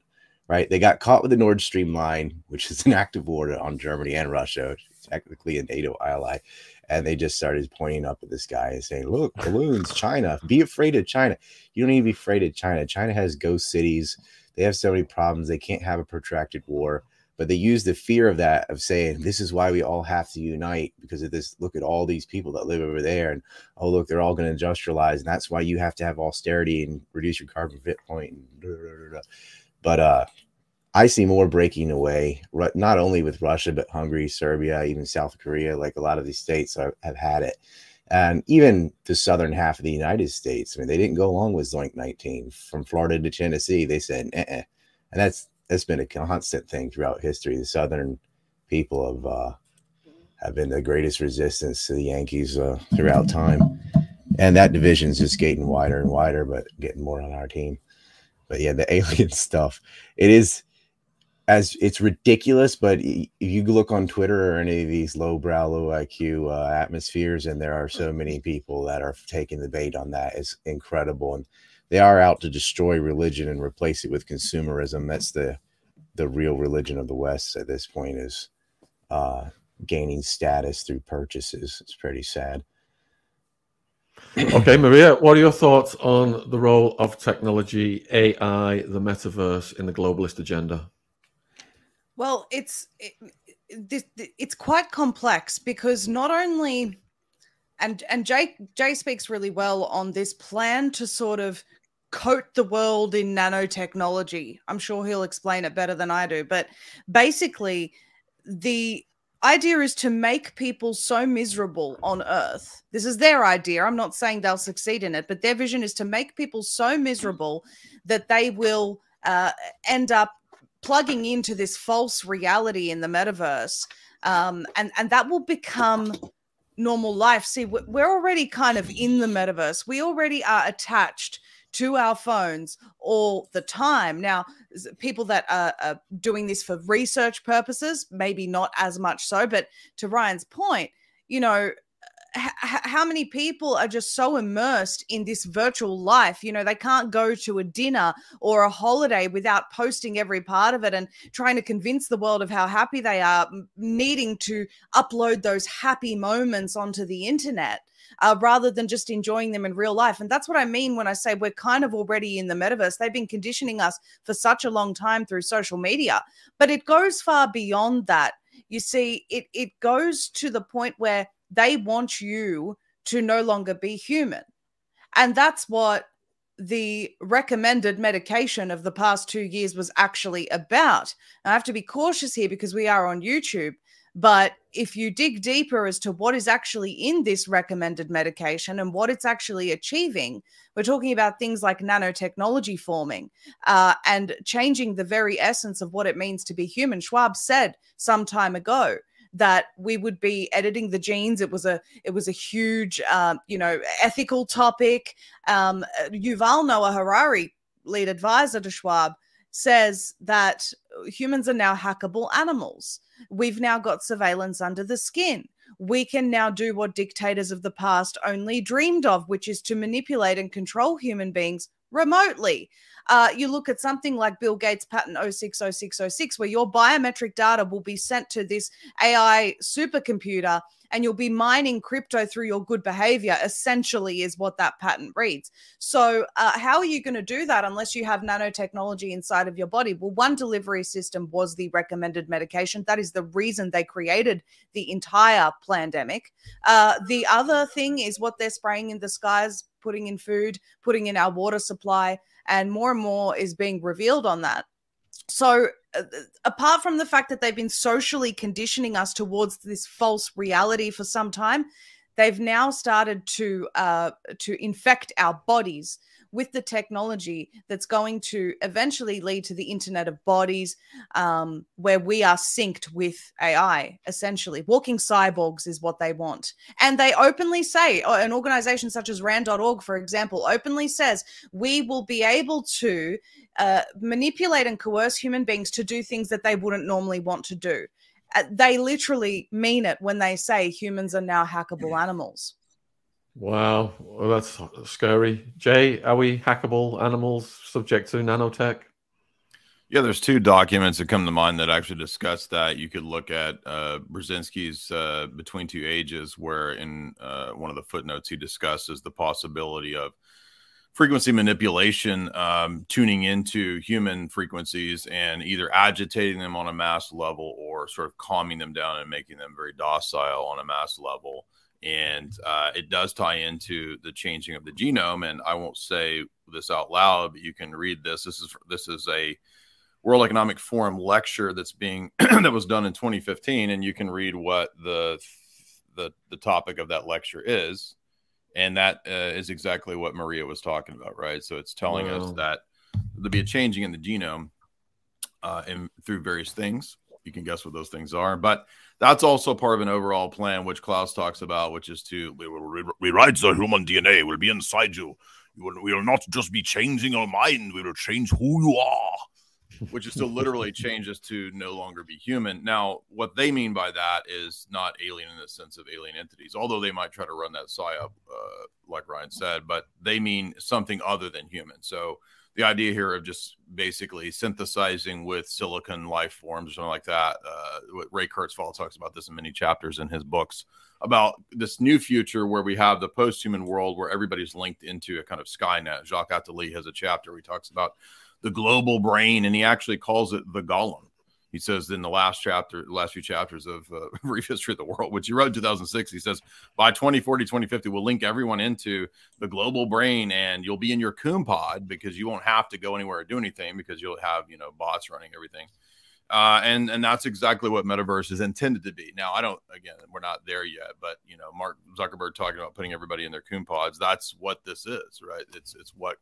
right? They got caught with the Nord Stream line, which is an active war on Germany and Russia, technically a NATO ally. And they just started pointing up at this guy and saying, Look, balloons, China, be afraid of China. You don't need to be afraid of China. China has ghost cities. They have so many problems. They can't have a protracted war. But they use the fear of that, of saying, This is why we all have to unite because of this. Look at all these people that live over there. And oh, look, they're all going to industrialize. And that's why you have to have austerity and reduce your carbon footprint. And blah, blah, blah, but uh, I see more breaking away, not only with Russia, but Hungary, Serbia, even South Korea. Like a lot of these states have, have had it. And even the southern half of the United States, I mean, they didn't go along with Zoink 19 from Florida to Tennessee. They said, uh-uh. and that's that's been a constant thing throughout history. The southern people have uh, have been the greatest resistance to the Yankees uh, throughout time, and that division is just getting wider and wider, but getting more on our team. But yeah, the alien stuff. It is as it's ridiculous, but if you look on Twitter or any of these lowbrow, low IQ uh, atmospheres, and there are so many people that are taking the bait on that, it's incredible. And they are out to destroy religion and replace it with consumerism. That's the the real religion of the West at this point is uh, gaining status through purchases. It's pretty sad okay, Maria, what are your thoughts on the role of technology, AI, the metaverse in the globalist agenda? Well, it's it, this it's quite complex because not only and and Jay Jay speaks really well on this plan to sort of coat the world in nanotechnology. I'm sure he'll explain it better than I do, but basically the idea is to make people so miserable on earth. This is their idea. I'm not saying they'll succeed in it, but their vision is to make people so miserable that they will uh, end up plugging into this false reality in the metaverse. Um, and, and that will become normal life. See, we're already kind of in the metaverse. We already are attached to our phones all the time. Now, people that are, are, doing this for research purposes, maybe not as much so, but to Ryan's point, you know, how many people are just so immersed in this virtual life you know they can't go to a dinner or a holiday without posting every part of it and trying to convince the world of how happy they are needing to upload those happy moments onto the internet uh, rather than just enjoying them in real life. And that's what i mean when i say we're kind of already in the metaverse. They've been conditioning us for such a long time through social media. But it goes far beyond that. You see it it goes to the point where they want you to no longer be human. And that's what the recommended medication of the past two years was actually about. I have to be cautious here because we are on YouTube. But if you dig deeper as to what is actually in this recommended medication and what it's actually achieving, we're talking about things like nanotechnology forming uh, and changing the very essence of what it means to be human. Schwab said some time ago that we would be editing the genes. It was a it was a huge um, you know ethical topic. Um, Yuval Noah Harari, lead advisor to Schwab, says that humans are now hackable animals. We've now got surveillance under the skin. We can now do what dictators of the past only dreamed of, which is to manipulate and control human beings remotely. Uh, you look at something like Bill Gates' patent 060606, where your biometric data will be sent to this AI supercomputer and you'll be mining crypto through your good behavior, essentially, is what that patent reads. So, uh, how are you going to do that unless you have nanotechnology inside of your body? Well, one delivery system was the recommended medication. That is the reason they created the entire pandemic. Uh, the other thing is what they're spraying in the skies, putting in food, putting in our water supply, and more and more is being revealed on that. So, apart from the fact that they've been socially conditioning us towards this false reality for some time, they've now started to uh, to infect our bodies with the technology that's going to eventually lead to the internet of bodies um, where we are synced with AI, essentially. Walking cyborgs is what they want. And they openly say, an organization such as RAND.org, for example, openly says, we will be able to uh, manipulate and coerce human beings to do things that they wouldn't normally want to do. Uh, they literally mean it when they say humans are now hackable animals. Wow, well, that's scary. Jay, are we hackable animals subject to nanotech? Yeah, there's two documents that come to mind that actually discuss that. You could look at uh, Brzezinski's uh, Between Two Ages, where in uh, one of the footnotes he discusses the possibility of frequency manipulation, um, tuning into human frequencies and either agitating them on a mass level or sort of calming them down and making them very docile on a mass level and uh, it does tie into the changing of the genome. And I won't say this out loud, but you can read this. This is this is a World Economic Forum lecture that's being that was done in 2015, and you can read what the the the topic of that lecture is, and that uh, is exactly what Maria was talking about, right? So it's telling wow. us that there'll be a changing in the genome uh, and through various things. You can guess what those things are, but that's also part of an overall plan, which Klaus talks about, which is to we will re- rewrite the human DNA. We'll be inside you. You will, we will not just be changing your mind. We will change who you are. Which is to literally change us to no longer be human. Now, what they mean by that is not alien in the sense of alien entities, although they might try to run that psyop, uh, like Ryan said, but they mean something other than human. So the idea here of just basically synthesizing with silicon life forms or something like that. Uh, Ray Kurzweil talks about this in many chapters in his books about this new future where we have the post-human world where everybody's linked into a kind of Skynet. Jacques Attali has a chapter where he talks about the global brain, and he actually calls it the golem he says in the last chapter, last few chapters of uh, Brief History of the World, which he wrote in 2006, he says by 2040, 2050, we'll link everyone into the global brain and you'll be in your Coom pod because you won't have to go anywhere or do anything because you'll have, you know, bots running everything. Uh, and and that's exactly what metaverse is intended to be. Now, I don't. Again, we're not there yet, but you know, Mark Zuckerberg talking about putting everybody in their Coom pods. That's what this is, right? It's it's what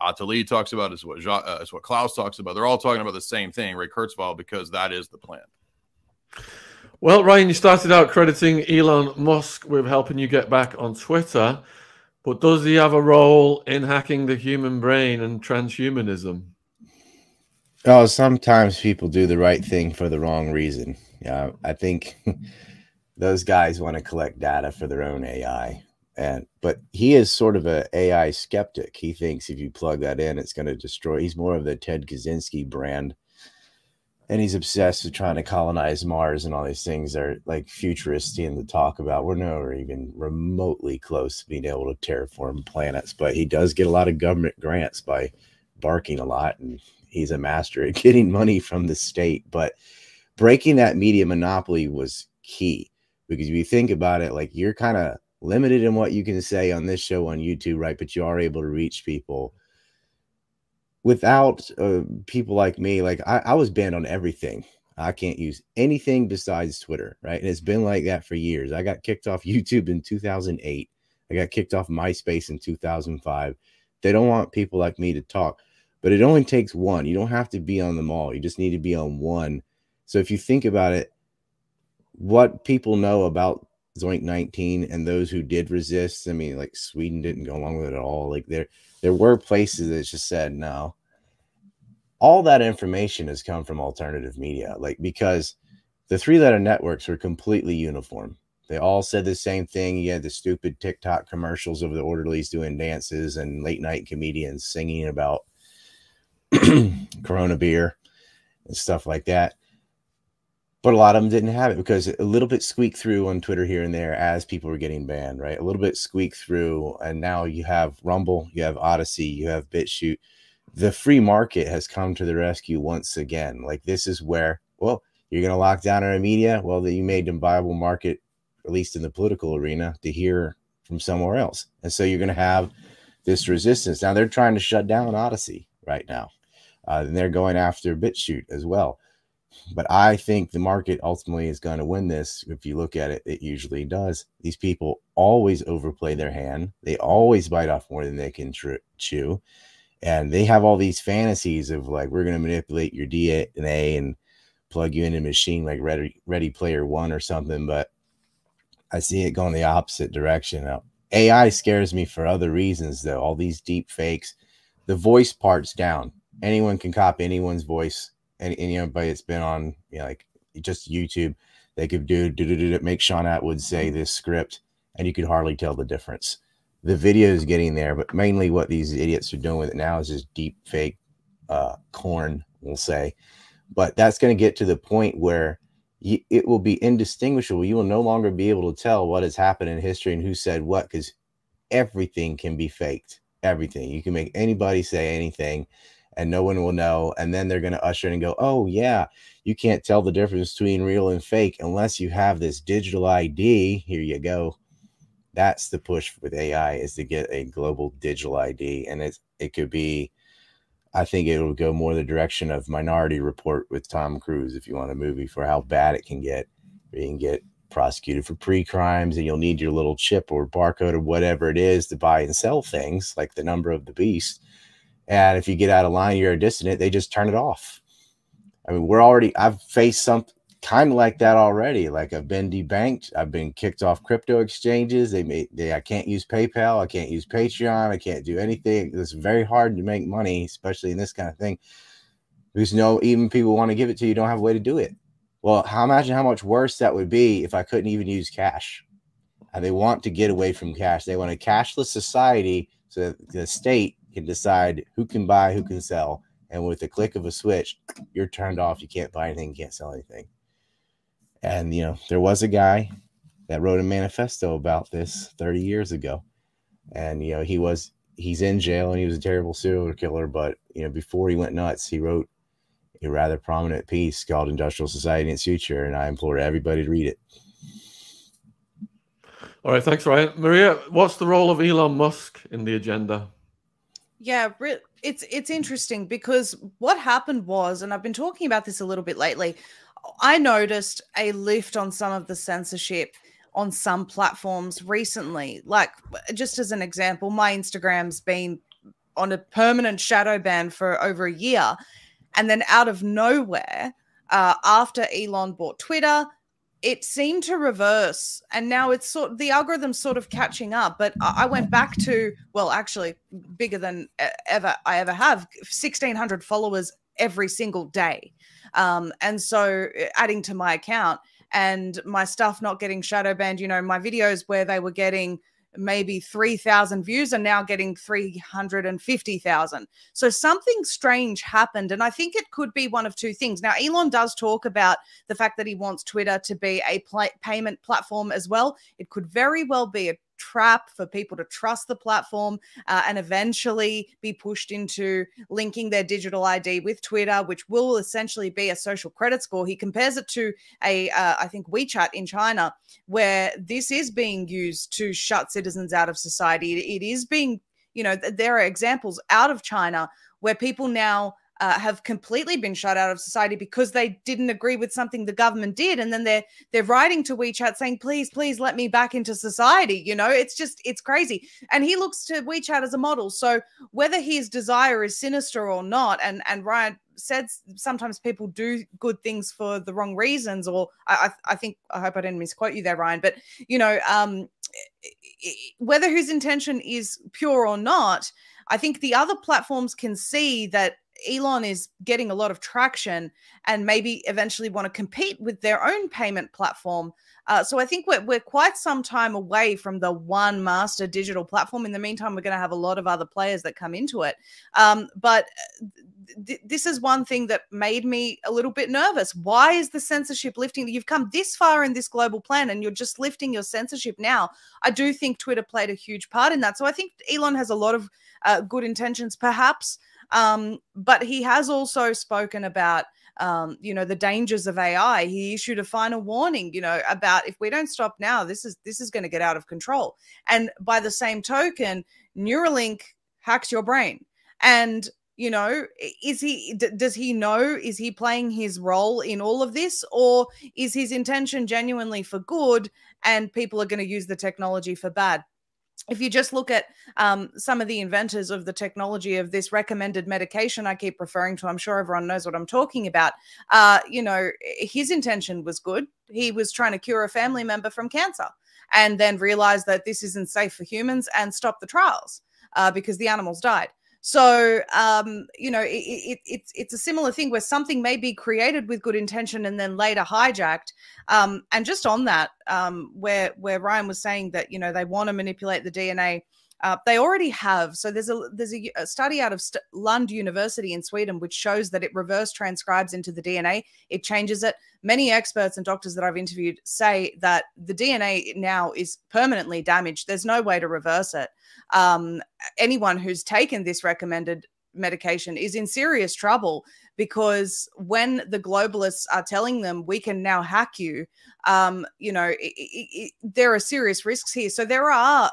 Attali talks about, is what uh, is what Klaus talks about. They're all talking about the same thing, Ray Kurzweil, because that is the plan. Well, Ryan, you started out crediting Elon Musk with helping you get back on Twitter, but does he have a role in hacking the human brain and transhumanism? Oh, sometimes people do the right thing for the wrong reason. Yeah, I think those guys want to collect data for their own AI. And but he is sort of a AI skeptic. He thinks if you plug that in, it's going to destroy. He's more of the Ted Kaczynski brand, and he's obsessed with trying to colonize Mars and all these things are like futuristy and to talk about. We're nowhere even remotely close to being able to terraform planets, but he does get a lot of government grants by barking a lot, and he's a master at getting money from the state. But breaking that media monopoly was key because if you think about it, like you're kind of limited in what you can say on this show on YouTube, right? But you are able to reach people without uh, people like me. Like I, I was banned on everything. I can't use anything besides Twitter, right? And it's been like that for years. I got kicked off YouTube in 2008. I got kicked off MySpace in 2005. They don't want people like me to talk, but it only takes one. You don't have to be on them all. You just need to be on one. So if you think about it, what people know about Zoink 19 and those who did resist. I mean, like Sweden didn't go along with it at all. Like there, there were places that just said no. All that information has come from alternative media, like because the three letter networks were completely uniform. They all said the same thing. You had the stupid TikTok commercials of the orderlies doing dances and late night comedians singing about Corona beer and stuff like that but a lot of them didn't have it because a little bit squeaked through on Twitter here and there as people were getting banned, right? A little bit squeaked through, and now you have Rumble, you have Odysee, you have BitChute. The free market has come to the rescue once again. Like this is where, well, you're going to lock down our media. Well, that you made a viable market, at least in the political arena, to hear from somewhere else, and so you're going to have this resistance. Now they're trying to shut down Odysee right now, uh, and they're going after BitChute as well but I think the market ultimately is going to win this. If you look at it, it usually does. These people always overplay their hand. They always bite off more than they can tr- chew. And they have all these fantasies of like, we're going to manipulate your DNA and plug you into a machine like Ready, Ready Player One or something. But I see it going the opposite direction. Now, AI scares me for other reasons, though. All these deep fakes, the voice part's down. Anyone can copy anyone's voice and, and anybody that's been on you know, like just YouTube, they could do, do, do, do make Sean Atwood say this script, and you could hardly tell the difference. The video is getting there, but mainly what these idiots are doing with it now is just deep fake uh, corn, we'll say. But that's going to get to the point where you, it will be indistinguishable. You will no longer be able to tell what has happened in history and who said what because everything can be faked. Everything. You can make anybody say anything and no one will know. And then they're going to usher in and go, oh, yeah, you can't tell the difference between real and fake unless you have this digital ID. Here you go. That's the push with AI is to get a global digital ID. And it's, it could be, I think it will go more the direction of Minority Report with Tom Cruise if you want a movie for how bad it can get. You can get prosecuted for pre-crimes and you'll need your little chip or barcode or whatever it is to buy and sell things like the number of the beast and if you get out of line, you're a dissident, they just turn it off. I mean, we're already, I've faced some kind of like that already. Like I've been debanked, I've been kicked off crypto exchanges. They made, they, I can't use PayPal, I can't use Patreon, I can't do anything. It's very hard to make money, especially in this kind of thing. Because no, even people want to give it to you, don't have a way to do it. Well, how imagine how much worse that would be if I couldn't even use cash. And they want to get away from cash. They want a cashless society so that the state can decide who can buy, who can sell. And with the click of a switch, you're turned off. You can't buy anything, you can't sell anything. And, you know, there was a guy that wrote a manifesto about this 30 years ago. And, you know, he was, he's in jail and he was a terrible serial killer. But, you know, before he went nuts, he wrote a rather prominent piece called Industrial Society and its Future. And I implore everybody to read it. All right. Thanks, Ryan. Maria, what's the role of Elon Musk in the agenda? Yeah, it's it's interesting because what happened was, and I've been talking about this a little bit lately. I noticed a lift on some of the censorship on some platforms recently. Like, just as an example, my Instagram's been on a permanent shadow ban for over a year, and then out of nowhere, uh, after Elon bought Twitter, it seemed to reverse and now it's sort the algorithm's sort of catching up but i went back to well actually bigger than ever i ever have 1600 followers every single day um, and so adding to my account and my stuff not getting shadow banned. You know, my videos where they were getting maybe 3,000 views are now getting 350,000. So something strange happened. And I think it could be one of two things. Now, Elon does talk about the fact that he wants Twitter to be a payment platform as well. It could very well be a trap for people to trust the platform uh, and eventually be pushed into linking their digital ID with Twitter, which will essentially be a social credit score. He compares it to a, uh, I think, WeChat in China, where this is being used to shut citizens out of society. It is being, you know, there are examples out of China where people now uh, have completely been shut out of society because they didn't agree with something the government did, and then they're they're writing to WeChat saying, "Please, please let me back into society." You know, it's just it's crazy. And he looks to WeChat as a model. So whether his desire is sinister or not, and and Ryan said sometimes people do good things for the wrong reasons, or I I think I hope I didn't misquote you there, Ryan, but you know, um, whether his intention is pure or not. I think the other platforms can see that Elon is getting a lot of traction and maybe eventually want to compete with their own payment platform. Uh, so I think we're, we're quite some time away from the one master digital platform. In the meantime, we're going to have a lot of other players that come into it. Um, but uh, th- this is one thing that made me a little bit nervous. Why is the censorship lifting? You've come this far in this global plan and you're just lifting your censorship now. I do think Twitter played a huge part in that. So I think Elon has a lot of uh, good intentions, perhaps. Um, but he has also spoken about, um, you know, the dangers of AI. He issued a final warning, you know, about if we don't stop now, this is this is going to get out of control. And by the same token, Neuralink hacks your brain, and you know is he does he know is he playing his role in all of this or is his intention genuinely for good and people are going to use the technology for bad if you just look at um, some of the inventors of the technology of this recommended medication I keep referring to, I'm sure everyone knows what I'm talking about. Uh, you know, his intention was good. He was trying to cure a family member from cancer and then realized that this isn't safe for humans and stopped the trials uh, because the animals died. So, um, you know, it, it, it's it's a similar thing where something may be created with good intention and then later hijacked. Um, and just on that, um, where where Ryan was saying that you know they want to manipulate the DNA. Uh, they already have. So there's a there's a, a study out of St- Lund University in Sweden which shows that it reverse transcribes into the DNA. It changes it. Many experts and doctors that I've interviewed say that the DNA now is permanently damaged. There's no way to reverse it um, anyone who's taken this recommended medication is in serious trouble because when the globalists are telling them we can now hack you, um, you know, it, it, it, there are serious risks here. So there are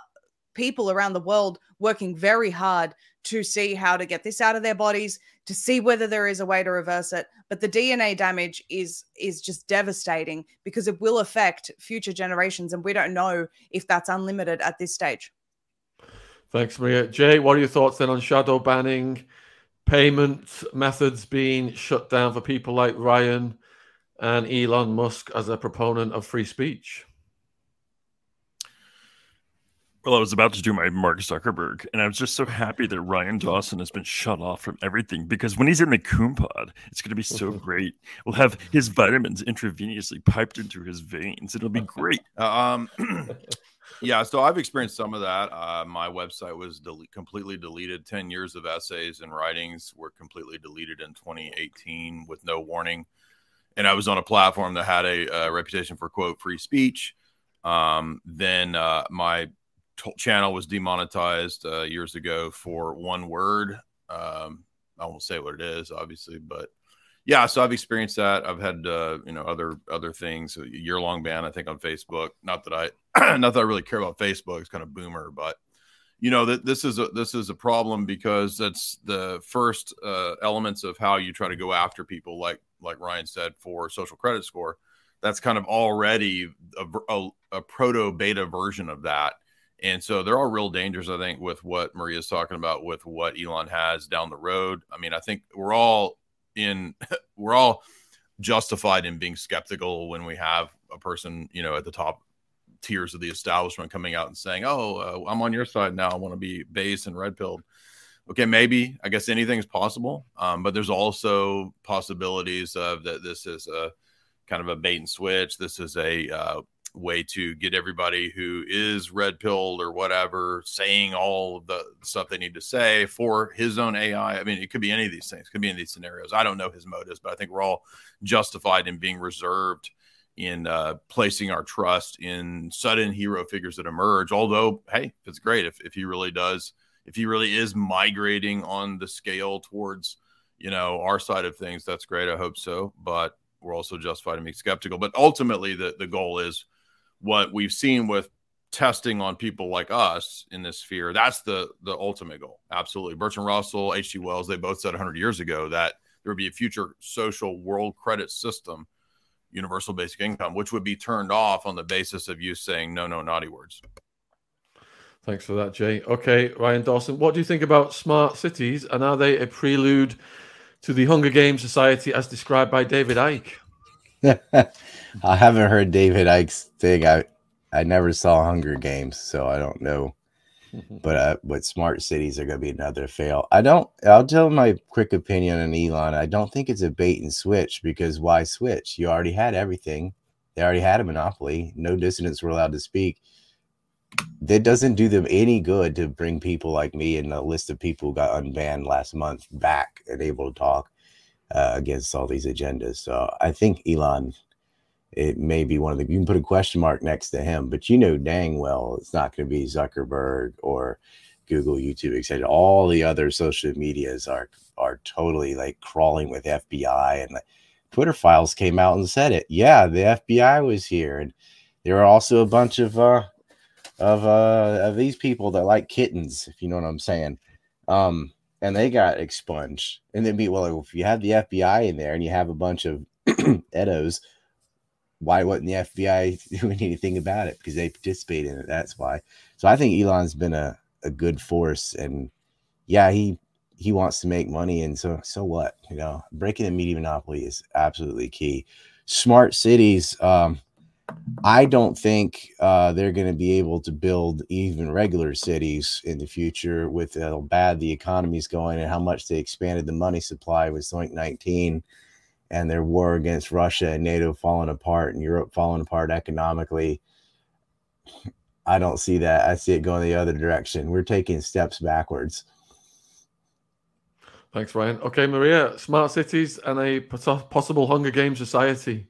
people around the world working very hard to see how to get this out of their bodies to see whether there is a way to reverse it but the dna damage is is just devastating because it will affect future generations and we don't know if that's unlimited at this stage Thanks, Maria. Jay, what are your thoughts then on shadow banning, payment methods being shut down for people like Ryan and Elon Musk as a proponent of free speech? Well, I was about to do my Mark Zuckerberg, and I was just so happy that Ryan Dawson has been shut off from everything because when he's in the Coon Pod, it's going to be so great. We'll have his vitamins intravenously piped into his veins. It'll be great. Um, Yeah, so I've experienced some of that. Uh, my website was del- completely deleted. 10 years of essays and writings were completely deleted in 2018 with no warning. And I was on a platform that had a, a reputation for, quote, free speech. Um, then uh, my t- channel was demonetized uh, years ago for one word. Um, I won't say what it is, obviously, but yeah, so I've experienced that. I've had uh, you know other other things, a year long ban, I think, on Facebook. Not that I not that I really care about Facebook. It's kind of boomer, but you know that this is a this is a problem because that's the first uh, elements of how you try to go after people, like like Ryan said, for social credit score. That's kind of already a, a, a proto beta version of that. And so there are real dangers, I think, with what Maria's talking about, with what Elon has down the road. I mean, I think we're all in we're all justified in being skeptical when we have a person you know at the top tiers of the establishment coming out and saying oh uh, i'm on your side now i want to be base and red pilled okay maybe i guess anything's possible um, but there's also possibilities of that this is a kind of a bait and switch. This is a uh, way to get everybody who is red pilled or whatever saying all of the stuff they need to say for his own AI. I mean, it could be any of these things, could be in these scenarios. I don't know his motives, but I think we're all justified in being reserved in uh, placing our trust in sudden hero figures that emerge. Although, hey, it's great if, if he really does, if he really is migrating on the scale towards, you know, our side of things, that's great. I hope so. But we're also justified in being skeptical. But ultimately, the, the goal is what we've seen with testing on people like us in this sphere. That's the the ultimate goal. Absolutely. Bertrand Russell, H.G. Wells, they both said 100 years ago that there would be a future social world credit system, universal basic income, which would be turned off on the basis of you saying no, no, naughty words. Thanks for that, Jay. Okay, Ryan Dawson, what do you think about smart cities and are they a prelude to the Hunger Games Society as described by David Icke? I haven't heard David Icke's thing. I I never saw Hunger Games, so I don't know. but uh, but smart cities are going to be another fail. I don't. I'll tell my quick opinion on Elon. I don't think it's a bait and switch because why switch? You already had everything. They already had a monopoly. No dissidents were allowed to speak. That doesn't do them any good to bring people like me and a list of people who got unbanned last month back and able to talk uh, against all these agendas. So I think Elon, it may be one of the, you can put a question mark next to him, but you know dang well it's not going to be Zuckerberg or Google, YouTube, etc. All the other social medias are are totally like crawling with FBI and the Twitter files came out and said it. Yeah, the FBI was here, and there are also a bunch of uh of uh of these people that like kittens, if you know what I'm saying. Um, and they got expunged. And then be well, if you have the FBI in there and you have a bunch of Edos, why wouldn't the FBI do anything about it? Because they participate in it. That's why. So I think Elon's been a, a good force and yeah, he he wants to make money and so so what? You know, breaking the media monopoly is absolutely key. Smart cities, um, I don't think uh, they're going to be able to build even regular cities in the future with how bad the economy is going and how much they expanded the money supply with Zoink 19 and their war against Russia and NATO falling apart and Europe falling apart economically. I don't see that. I see it going the other direction. We're taking steps backwards. Thanks, Ryan. Okay, Maria, smart cities and a possible Hunger Games society.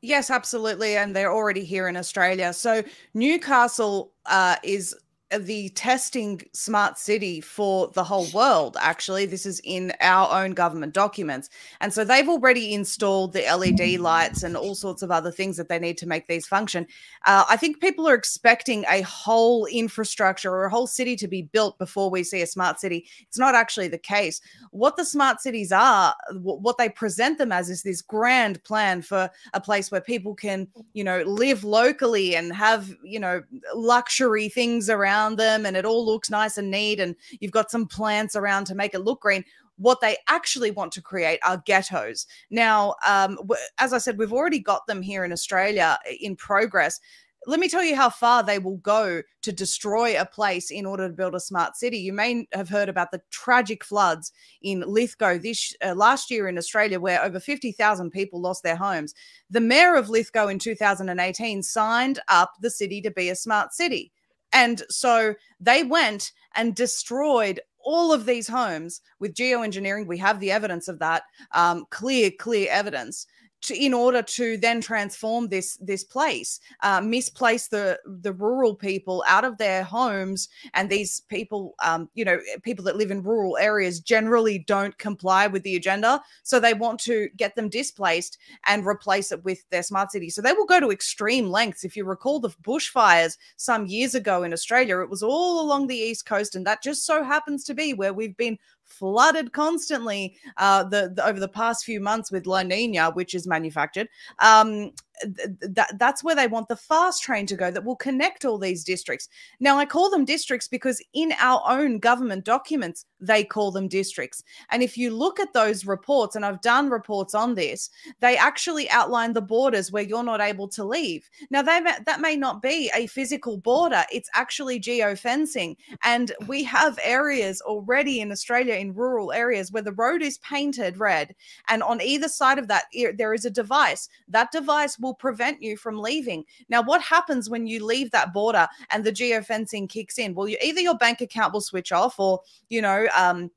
Yes, absolutely. And they're already here in Australia. So Newcastle uh, is the testing smart city for the whole world actually. This is in our own government documents. And so they've already installed the led lights and all sorts of other things that they need to make these function. Uh, i think people are expecting a whole infrastructure or a whole city to be built before we see a smart city. It's not actually the case. What the smart cities are what they present them as is this grand plan for a place where people can you know live locally and have you know luxury things around around them and it all looks nice and neat and you've got some plants around to make it look green what they actually want to create are ghettos. Now, um, as I said, we've already got them here in Australia in progress. Let me tell you how far they will go to destroy a place in order to build a smart city. You may have heard about the tragic floods in Lithgow this uh, last year in Australia, where over 50,000 people lost their homes. The mayor of Lithgow in 2018 signed up the city to be a smart city. And so they went and destroyed all of these homes with geoengineering. We have the evidence of that, um, clear, clear evidence to, in order to then transform this this place, uh, misplace the the rural people out of their homes, and these people, um, you know, people that live in rural areas generally don't comply with the agenda, so they want to get them displaced and replace it with their smart city. So they will go to extreme lengths. If you recall the bushfires some years ago in Australia, it was all along the east coast, and that just so happens to be where we've been flooded constantly uh, the, the, over the past few months with La Nina, which is manufactured. Um, that that's where they want the fast train to go that will connect all these districts. Now I call them districts because in our own government documents they call them districts. And if you look at those reports and I've done reports on this, they actually outline the borders where you're not able to leave. Now they that may not be a physical border, it's actually geofencing and we have areas already in Australia in rural areas where the road is painted red and on either side of that there is a device. That device will prevent you from leaving. Now, what happens when you leave that border and the geofencing kicks in? Well, you, either your bank account will switch off, or you know, um,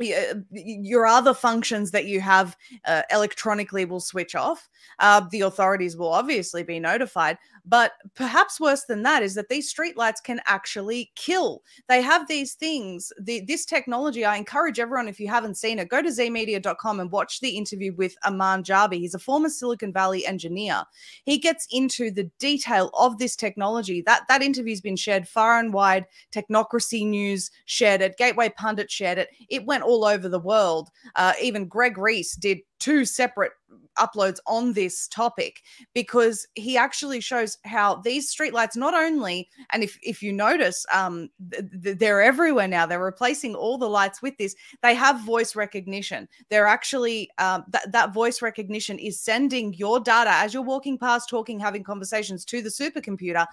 your other functions that you have uh, electronically will switch off. Uh, the authorities will obviously be notified, but perhaps worse than that is that these streetlights can actually kill. They have these things, the, this technology. I encourage everyone, if you haven't seen it, go to zeeemedia.com and watch the interview with Aman Jabbi. He's a former Silicon Valley engineer. He gets into the detail of this technology. That, that interview's been shared far and wide. Technocracy News shared it, Gateway Pundit shared it. It went all over the world. Uh, even Greg Reese did two separate uploads on this topic because he actually shows how these streetlights not only and if if you notice um th- they're everywhere now. They're replacing all the lights with this. They have voice recognition. They're actually um, that that voice recognition is sending your data as you're walking past talking having conversations to the supercomputer.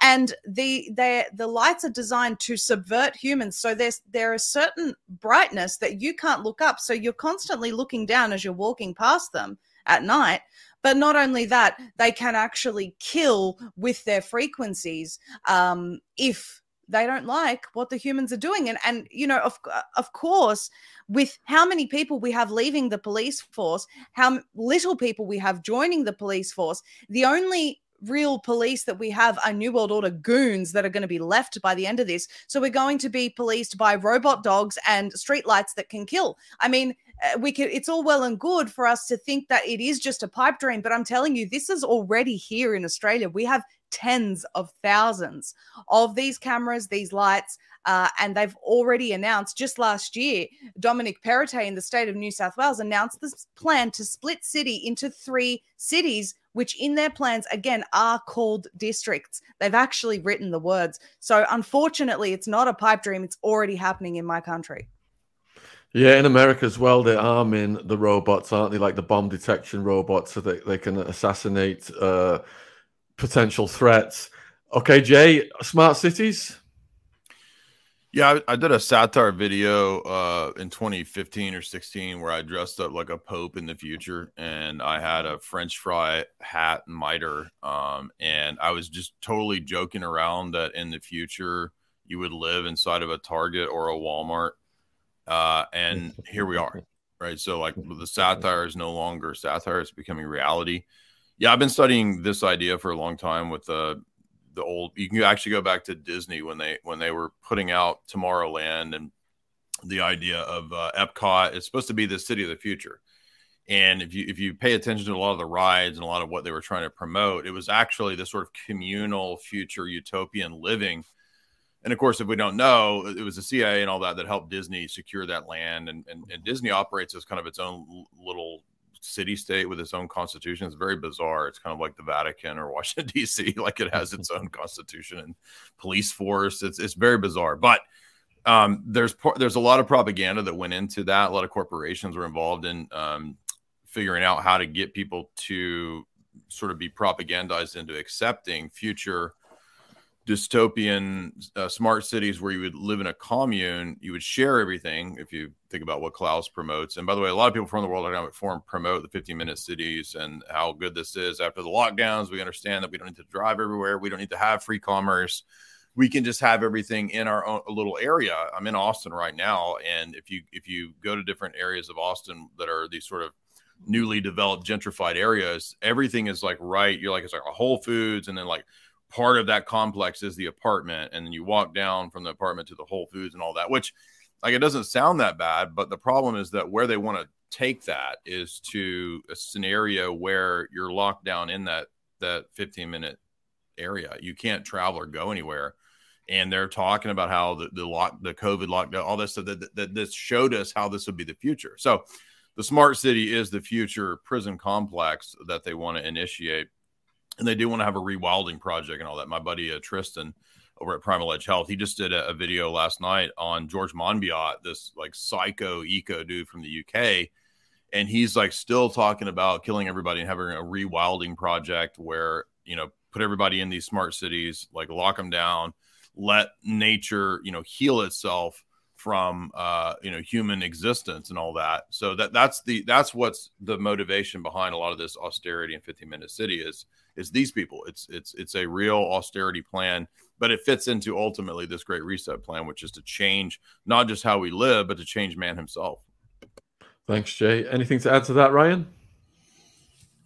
And the they the lights are designed to subvert humans. So there's there are certain brightness that you can't look up. So you're constantly looking down as you're walking past them at night. But not only that, they can actually kill with their frequencies um, if they don't like what the humans are doing. And and you know, of of course, with how many people we have leaving the police force, how little people we have joining the police force, the only real police that we have are New World Order goons that are going to be left by the end of this. So we're going to be policed by robot dogs and streetlights that can kill. I mean, we can it's all well and good for us to think that it is just a pipe dream but i'm telling you this is already here in australia. We have tens of thousands of these cameras these lights uh, and they've already announced just last year dominic perrottet in the state of new south wales announced this plan to split city into three cities which in their plans again are called districts. They've actually written the words. So unfortunately it's not a pipe dream. It's already happening in my country yeah, in America as well, they're arming the robots, aren't they? Like the bomb detection robots, so that they can assassinate uh, potential threats. Okay, Jay, smart cities. Yeah, I, I did a satire video uh, in 2015 or 16 where I dressed up like a pope in the future, and I had a French fry hat and mitre, um, and I was just totally joking around that in the future you would live inside of a Target or a Walmart uh, and here we are, right? So, like the satire is no longer satire; it's becoming reality. Yeah, I've been studying this idea for a long time with the uh, the old. You can actually go back to Disney when they when they were putting out Tomorrowland and the idea of uh, Epcot. It's supposed to be the city of the future. And if you if you pay attention to a lot of the rides and a lot of what they were trying to promote, it was actually this sort of communal future utopian living and of course, if we don't know, it was the CIA and all that that helped Disney secure that land. And, and, and Disney operates as kind of its own little city state with its own constitution. It's very bizarre. It's kind of like the Vatican or Washington D.C. Like it has its own constitution and police force. It's it's very bizarre. But um, there's there's a lot of propaganda that went into that. A lot of corporations were involved in um, figuring out how to get people to sort of be propagandized into accepting future dystopian uh, smart cities where you would live in a commune, you would share everything. If you think about what Klaus promotes, and by the way, a lot of people from the World Economic Forum promote the 15 minute cities and how good this is. After the lockdowns, we understand that we don't need to drive everywhere. We don't need to have free commerce. We can just have everything in our own little area. I'm in Austin right now, and if you if you go to different areas of Austin that are these sort of newly developed gentrified areas, everything is like right. You're like it's like a Whole Foods, and then like part of that complex is the apartment and then you walk down from the apartment to the whole foods and all that which like it doesn't sound that bad but the problem is that where they want to take that is to a scenario where you're locked down in that that 15 minute area. You can't travel or go anywhere. And they're talking about how the, the lock the covid lockdown all this stuff that, that, that this showed us how this would be the future. So the smart city is the future prison complex that they want to initiate and they do want to have a rewilding project and all that. My buddy uh, Tristan over at Primal Edge Health, he just did a, a video last night on George Monbiot, this like psycho eco dude from the UK, and he's like still talking about killing everybody and having a rewilding project where you know put everybody in these smart cities, like lock them down, let nature you know heal itself from uh, you know human existence and all that. So that that's the that's what's the motivation behind a lot of this austerity in 15 minute city is is these people. It's it's it's a real austerity plan, but it fits into ultimately this great reset plan, which is to change not just how we live, but to change man himself. Thanks, Jay. Anything to add to that, Ryan?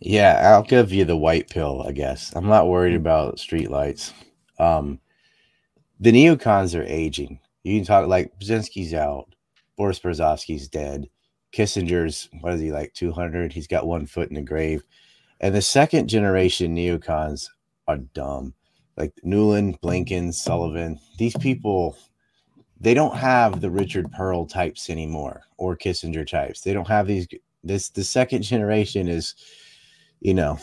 Yeah, I'll give you the white pill, I guess. I'm not worried about streetlights. Um, the neocons are aging. You can talk like Brzezinski's out, Boris Berezovsky's dead, Kissinger's what is he like 200? He's got one foot in the grave, and the second generation neocons are dumb. Like Nuland, Blinken, Sullivan, these people, they don't have the Richard Perle types anymore or Kissinger types. They don't have these. This the second generation is, you know,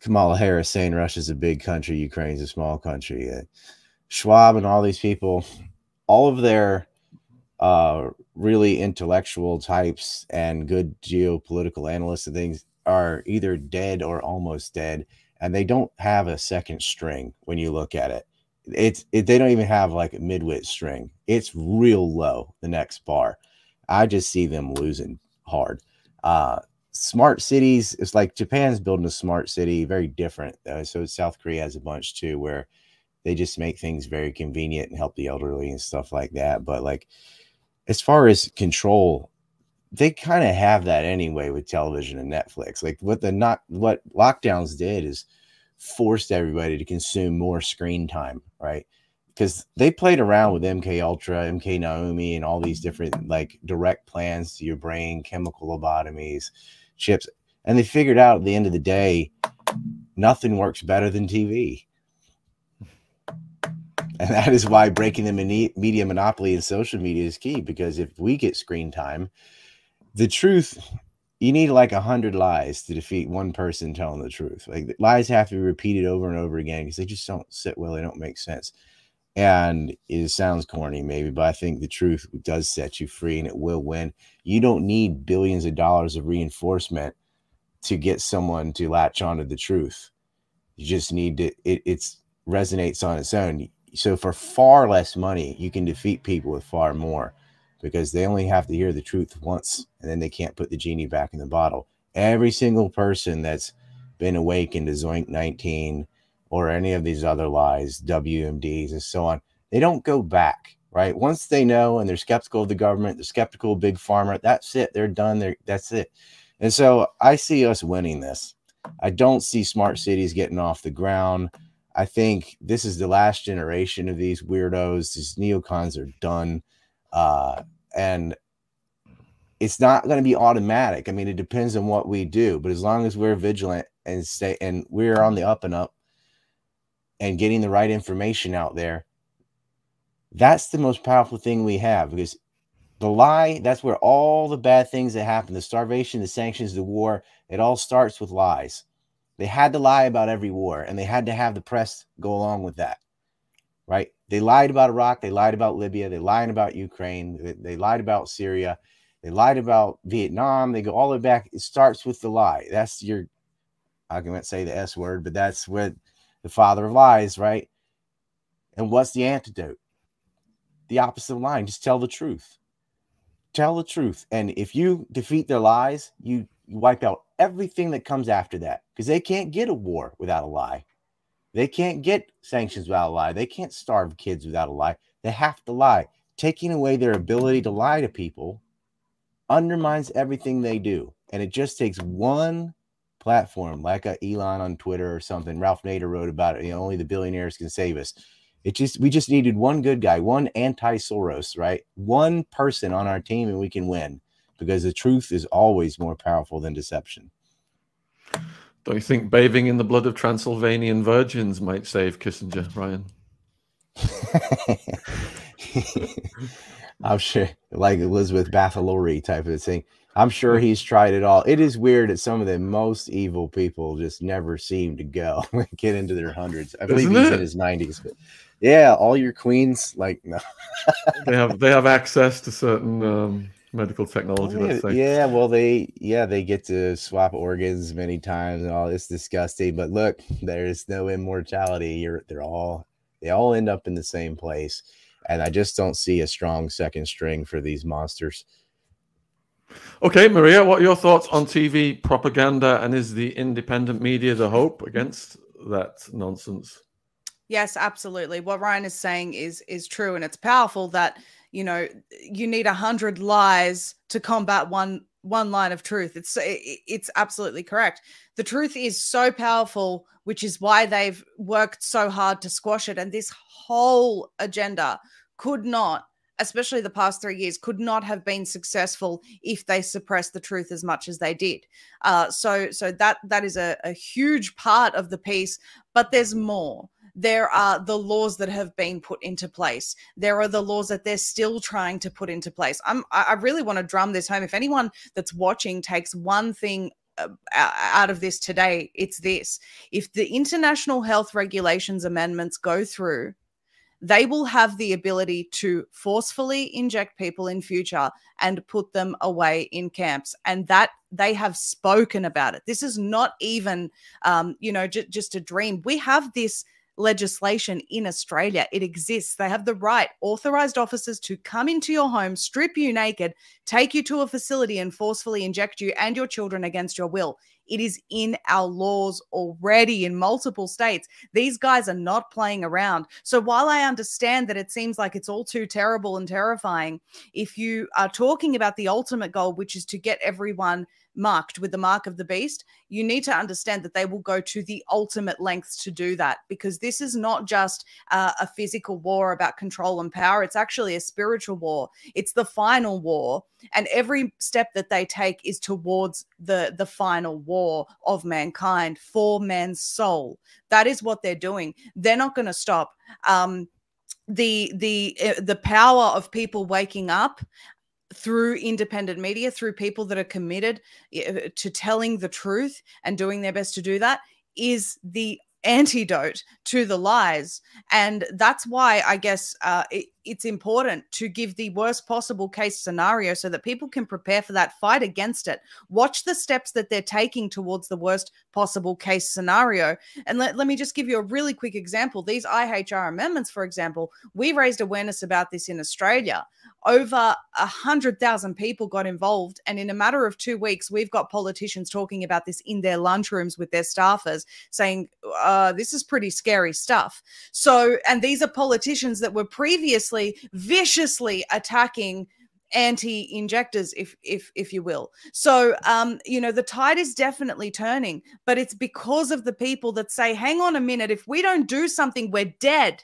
Kamala Harris saying Russia's a big country, Ukraine's a small country. Uh, Schwab and all these people, all of their uh, really intellectual types and good geopolitical analysts and things are either dead or almost dead, and they don't have a second string when you look at it. It's it, they don't even have like a midwit string. It's real low the next bar. I just see them losing hard. Uh, smart cities, it's like Japan's building a smart city, very different. Uh, so South Korea has a bunch too, where they just make things very convenient and help the elderly and stuff like that. But like as far as control, they kind of have that anyway with television and Netflix. Like what the not what lockdowns did is forced everybody to consume more screen time, right? Because they played around with MK Ultra, MK Naomi, and all these different like direct plans to your brain, chemical lobotomies, chips, and they figured out at the end of the day, nothing works better than TV. And that is why breaking the media monopoly in social media is key because if we get screen time, the truth, you need like a hundred lies to defeat one person telling the truth. Like lies have to be repeated over and over again because they just don't sit well, they don't make sense. And it sounds corny, maybe, but I think the truth does set you free and it will win. You don't need billions of dollars of reinforcement to get someone to latch onto the truth. You just need to, it it's resonates on its own so for far less money, you can defeat people with far more because they only have to hear the truth once and then they can't put the genie back in the bottle. Every single person that's been awakened to Zoink 19 or any of these other lies, WMDs and so on, they don't go back, right? Once they know and they're skeptical of the government, they're skeptical of big pharma, that's it. They're done. They're, that's it. And so I see us winning this. I don't see smart cities getting off the ground. I think this is the last generation of these weirdos. These neocons are done. Uh, and it's not going to be automatic. I mean, it depends on what we do, but as long as we're vigilant and stay and we're on the up and up and getting the right information out there, that's the most powerful thing we have because the lie, that's where all the bad things that happen, the starvation, the sanctions, the war, it all starts with lies. They had to lie about every war and they had to have the press go along with that. Right? They lied about Iraq, they lied about Libya, they lied about Ukraine, they, they lied about Syria, they lied about Vietnam. They go all the way back. It starts with the lie. That's your I can't say the S word, but that's where the father of lies, right? And what's the antidote? The opposite of lying. Just tell the truth. Tell the truth. And if you defeat their lies, you, you wipe out everything that comes after that because they can't get a war without a lie. They can't get sanctions without a lie. They can't starve kids without a lie. They have to lie. Taking away their ability to lie to people undermines everything they do. And it just takes one platform like a Elon on Twitter or something. Ralph Nader wrote about it. You know, only the billionaires can save us. It just we just needed one good guy, one anti-Soros, right? One person on our team, and we can win because the truth is always more powerful than deception. Don't you think bathing in the blood of Transylvanian virgins might save Kissinger, Ryan? I'm sure, like Elizabeth Bathory type of thing. I'm sure he's tried it all. It is weird that some of the most evil people just never seem to go get into their hundreds. I believe Isn't he's it? in his 90s, but yeah, all your queens, like no. they have they have access to certain um, medical technology. yeah, Let's say. yeah, well, they yeah they get to swap organs many times and all. It's disgusting, but look, there's no immortality. You're they're all they all end up in the same place, and I just don't see a strong second string for these monsters. Okay, Maria, what are your thoughts on TV propaganda and is the independent media the hope against that nonsense? Yes, absolutely. What Ryan is saying is is true, and it's powerful that you know you need a hundred lies to combat one one line of truth. It's it's absolutely correct. The truth is so powerful, which is why they've worked so hard to squash it. And this whole agenda could not, especially the past three years, could not have been successful if they suppressed the truth as much as they did. Uh, so so that that is a, a huge part of the piece. But there's more there are the laws that have been put into place. There are the laws that they're still trying to put into place. I'm i really want to drum this home. If anyone that's watching takes one thing uh, out of this today it's this. If the international health regulations amendments go through they will have the ability to forcefully inject people in future and put them away in camps and that they have spoken about it. This is not even um, you know j- just a dream. We have this legislation in Australia. It exists. They have the right, authorized officers to come into your home, strip you naked, take you to a facility, and forcefully inject you and your children against your will. It is in our laws already in multiple states. These guys are not playing around. So while I understand that it seems like it's all too terrible and terrifying, if you are talking about the ultimate goal, which is to get everyone marked with the mark of the beast, you need to understand that they will go to the ultimate lengths to do that because this is not just uh, a physical war about control and power. It's actually a spiritual war. It's the final war, and every step that they take is towards the the final war of mankind for man's soul. That is what they're doing. They're not going to stop. Um, the the uh, the power of people waking up through independent media, through people that are committed uh, to telling the truth and doing their best to do that, is the antidote to the lies. And that's why I guess uh, it, it's important to give the worst possible case scenario so that people can prepare for that fight against it. Watch the steps that they're taking towards the worst possible case scenario. And let, let me just give you a really quick example. These IHR amendments, for example, we raised awareness about this in Australia over a hundred thousand people got involved and in a matter of two weeks we've got politicians talking about this in their lunchrooms with their staffers saying uh, this is pretty scary stuff so and these are politicians that were previously viciously attacking anti-injectors if if if you will. So um you know the tide is definitely turning but it's because of the people that say hang on a minute if we don't do something we're dead.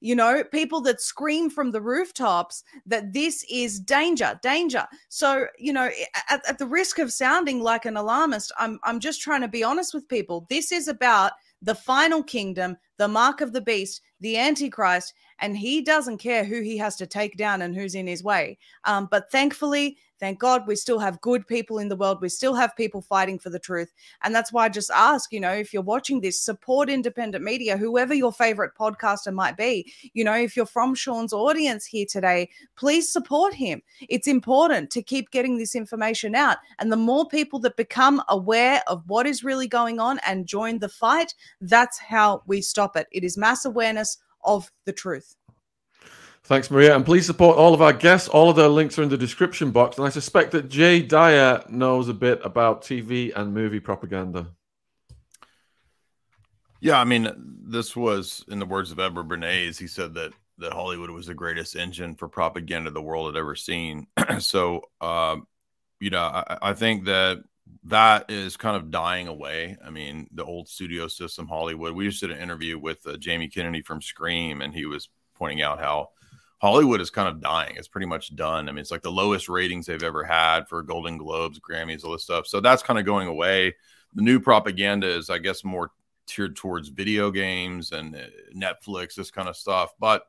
You know people that scream from the rooftops that this is danger danger. So you know at, at, the risk of sounding like an alarmist i'm i'm just trying to be honest with people. This is about the final kingdom the mark of the beast the antichrist and he doesn't care who he has to take down and who's in his way. Um, but thankfully thank god we still have good people in the world. We still have people fighting for the truth. And that's why i just ask you know if you're watching this support independent media whoever your favorite podcaster might be. You know if you're from sean's audience here today please support him. It's important to keep getting this information out. And the more people that become aware of what is really going on and join the fight that's how we stop it it is mass awareness of the truth Thanks, Maria. And please support all of our guests. All of their links are in the description box. And I suspect that Jay Dyer knows a bit about TV and movie propaganda. Yeah, I mean, this was, in the words of Edward Bernays, he said that that Hollywood was the greatest engine for propaganda the world had ever seen. so, uh, you know, I, I think that that is kind of dying away. I mean, the old studio system, Hollywood. We just did an interview with uh, Jamie Kennedy from Scream, and he was pointing out how Hollywood is kind of dying. It's pretty much done. I mean, it's like the lowest ratings they've ever had for Golden Globes, Grammys, all this stuff. So that's kind of going away. The new propaganda is, I guess, more tiered towards video games and uh, Netflix, this kind of stuff. But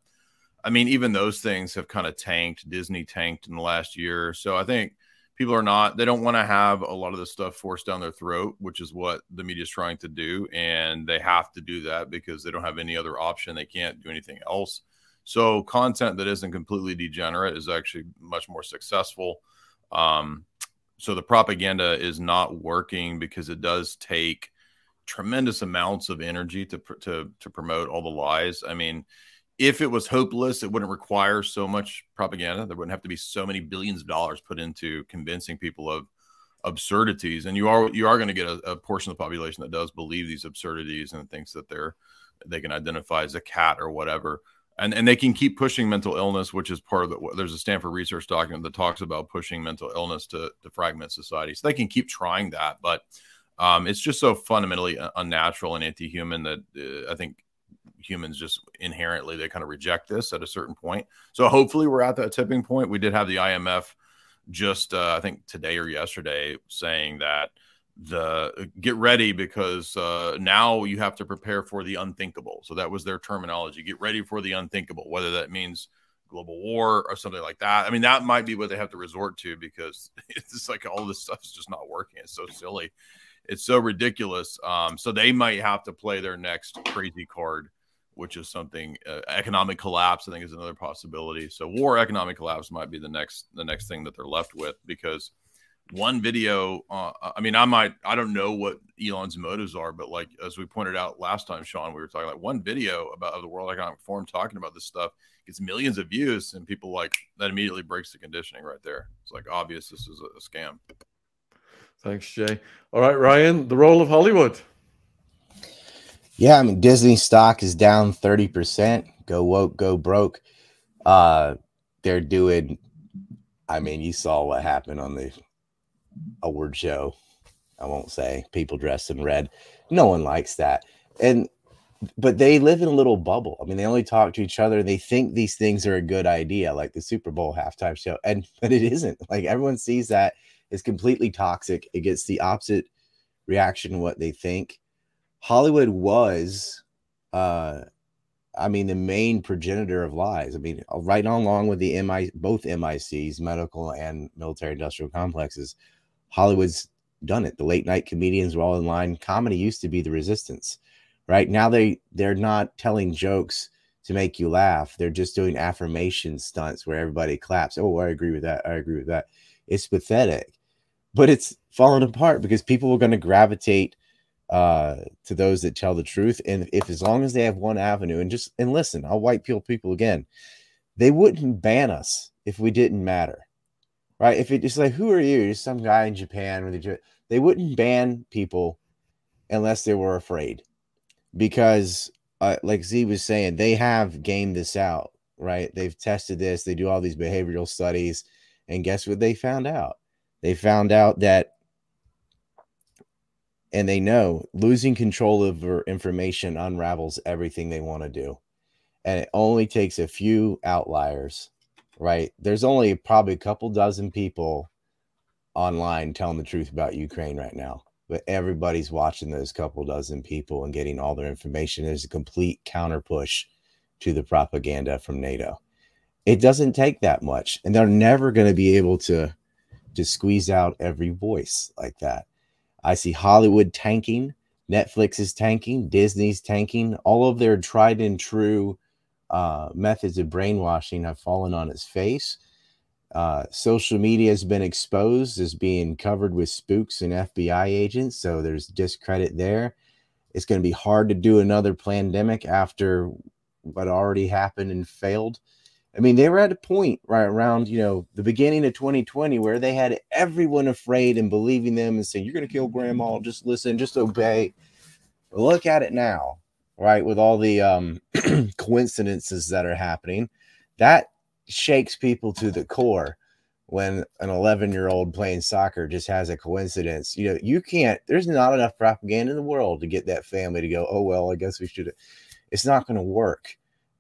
I mean, even those things have kind of tanked. Disney tanked in the last year. So I think people are not they don't want to have a lot of this stuff forced down their throat which is what the media is trying to do and they have to do that because they don't have any other option they can't do anything else. So content that isn't completely degenerate is actually much more successful. Um, so the propaganda is not working because it does take tremendous amounts of energy to to to promote all the lies. I mean if it was hopeless, it wouldn't require so much propaganda. There wouldn't have to be so many billions of dollars put into convincing people of absurdities. And you are you are going to get a, a, portion of the population that does believe these absurdities and thinks that they're they can identify as a cat or whatever. And and they can keep pushing mental illness, which is part of the. There's a Stanford research document that talks about pushing mental illness to to fragment society. So they can keep trying that, but um, it's just so fundamentally unnatural and anti-human that uh, I think humans just inherently they kind of reject this at a certain point. So hopefully we're at that tipping point. We did have the IMF just uh, I think today or yesterday saying that the get ready because uh, now you have to prepare for the unthinkable. So that was their terminology. Get ready for the unthinkable, whether that means global war or something like that. I mean, that might be what they have to resort to because it's like all this stuff is just not working. It's so silly. It's so ridiculous. Um, so they might have to play their next crazy card which is something uh, economic collapse. I think is another possibility. So war, economic collapse might be the next the next thing that they're left with because one video. Uh, I mean, I might I don't know what Elon's motives are, but like as we pointed out last time, Sean, we were talking like one video about the World Economic Forum talking about this stuff gets millions of views, and people like that immediately breaks the conditioning right there. It's like obvious this is a, a scam. Thanks, Jay. All right, Ryan, the role of Hollywood. Yeah, I mean Disney stock is down 30%. Go woke, go broke. Uh they're doing I mean, you saw what happened on the award show. I won't say people dressed in red. No one likes that. And but they live in a little bubble. I mean, they only talk to each other. They think these things are a good idea, like the Super Bowl halftime show. And but it isn't. Like everyone sees that it's completely toxic. It gets the opposite reaction to what they think. Hollywood was, uh, I mean, the main progenitor of lies. I mean, uh, right along with the MI, both MICs, medical and military industrial complexes, Hollywood's done it. The late night comedians were all in line. Comedy used to be the resistance, right? Now they they're not telling jokes to make you laugh. They're just doing affirmation stunts where everybody claps. Oh, I agree with that. I agree with that. It's pathetic, but it's falling apart because people are going to gravitate uh, to those that tell the truth. And if as long as they have one avenue, and just and listen, I'll white pill people again, they wouldn't ban us if we didn't matter, right? If it just like, who are you? Just some guy in Japan, they wouldn't ban people unless they were afraid, because uh, like Zeee was saying, they have gamed this out, right? They've tested this. They do all these behavioral studies, and guess what? They found out. They found out that and they know losing control over information unravels everything they want to do and it only takes a few outliers right? There's only probably a couple dozen people online telling the truth about ukraine right now but everybody's watching those couple dozen people and getting all their information. There's a complete counter push to the propaganda from nato. It doesn't take that much and they're never going to be able to to squeeze out every voice like that I see Hollywood tanking, Netflix is tanking, Disney's tanking. All of their tried and true uh, methods of brainwashing have fallen on its face. Uh, social media has been exposed as being covered with spooks and FBI agents, so there's discredit there. It's going to be hard to do another pandemic after what already happened and failed. I mean, they were at a point right around, you know, the beginning of 2020 where they had everyone afraid and believing them and saying, You're going to kill grandma. Just listen, just obey. Look at it now, right? With all the um, coincidences that are happening, that shakes people to the core when an 11 year old playing soccer just has a coincidence. You know, you can't, there's not enough propaganda in the world to get that family to go, Oh, well, I guess we should. It's not going to work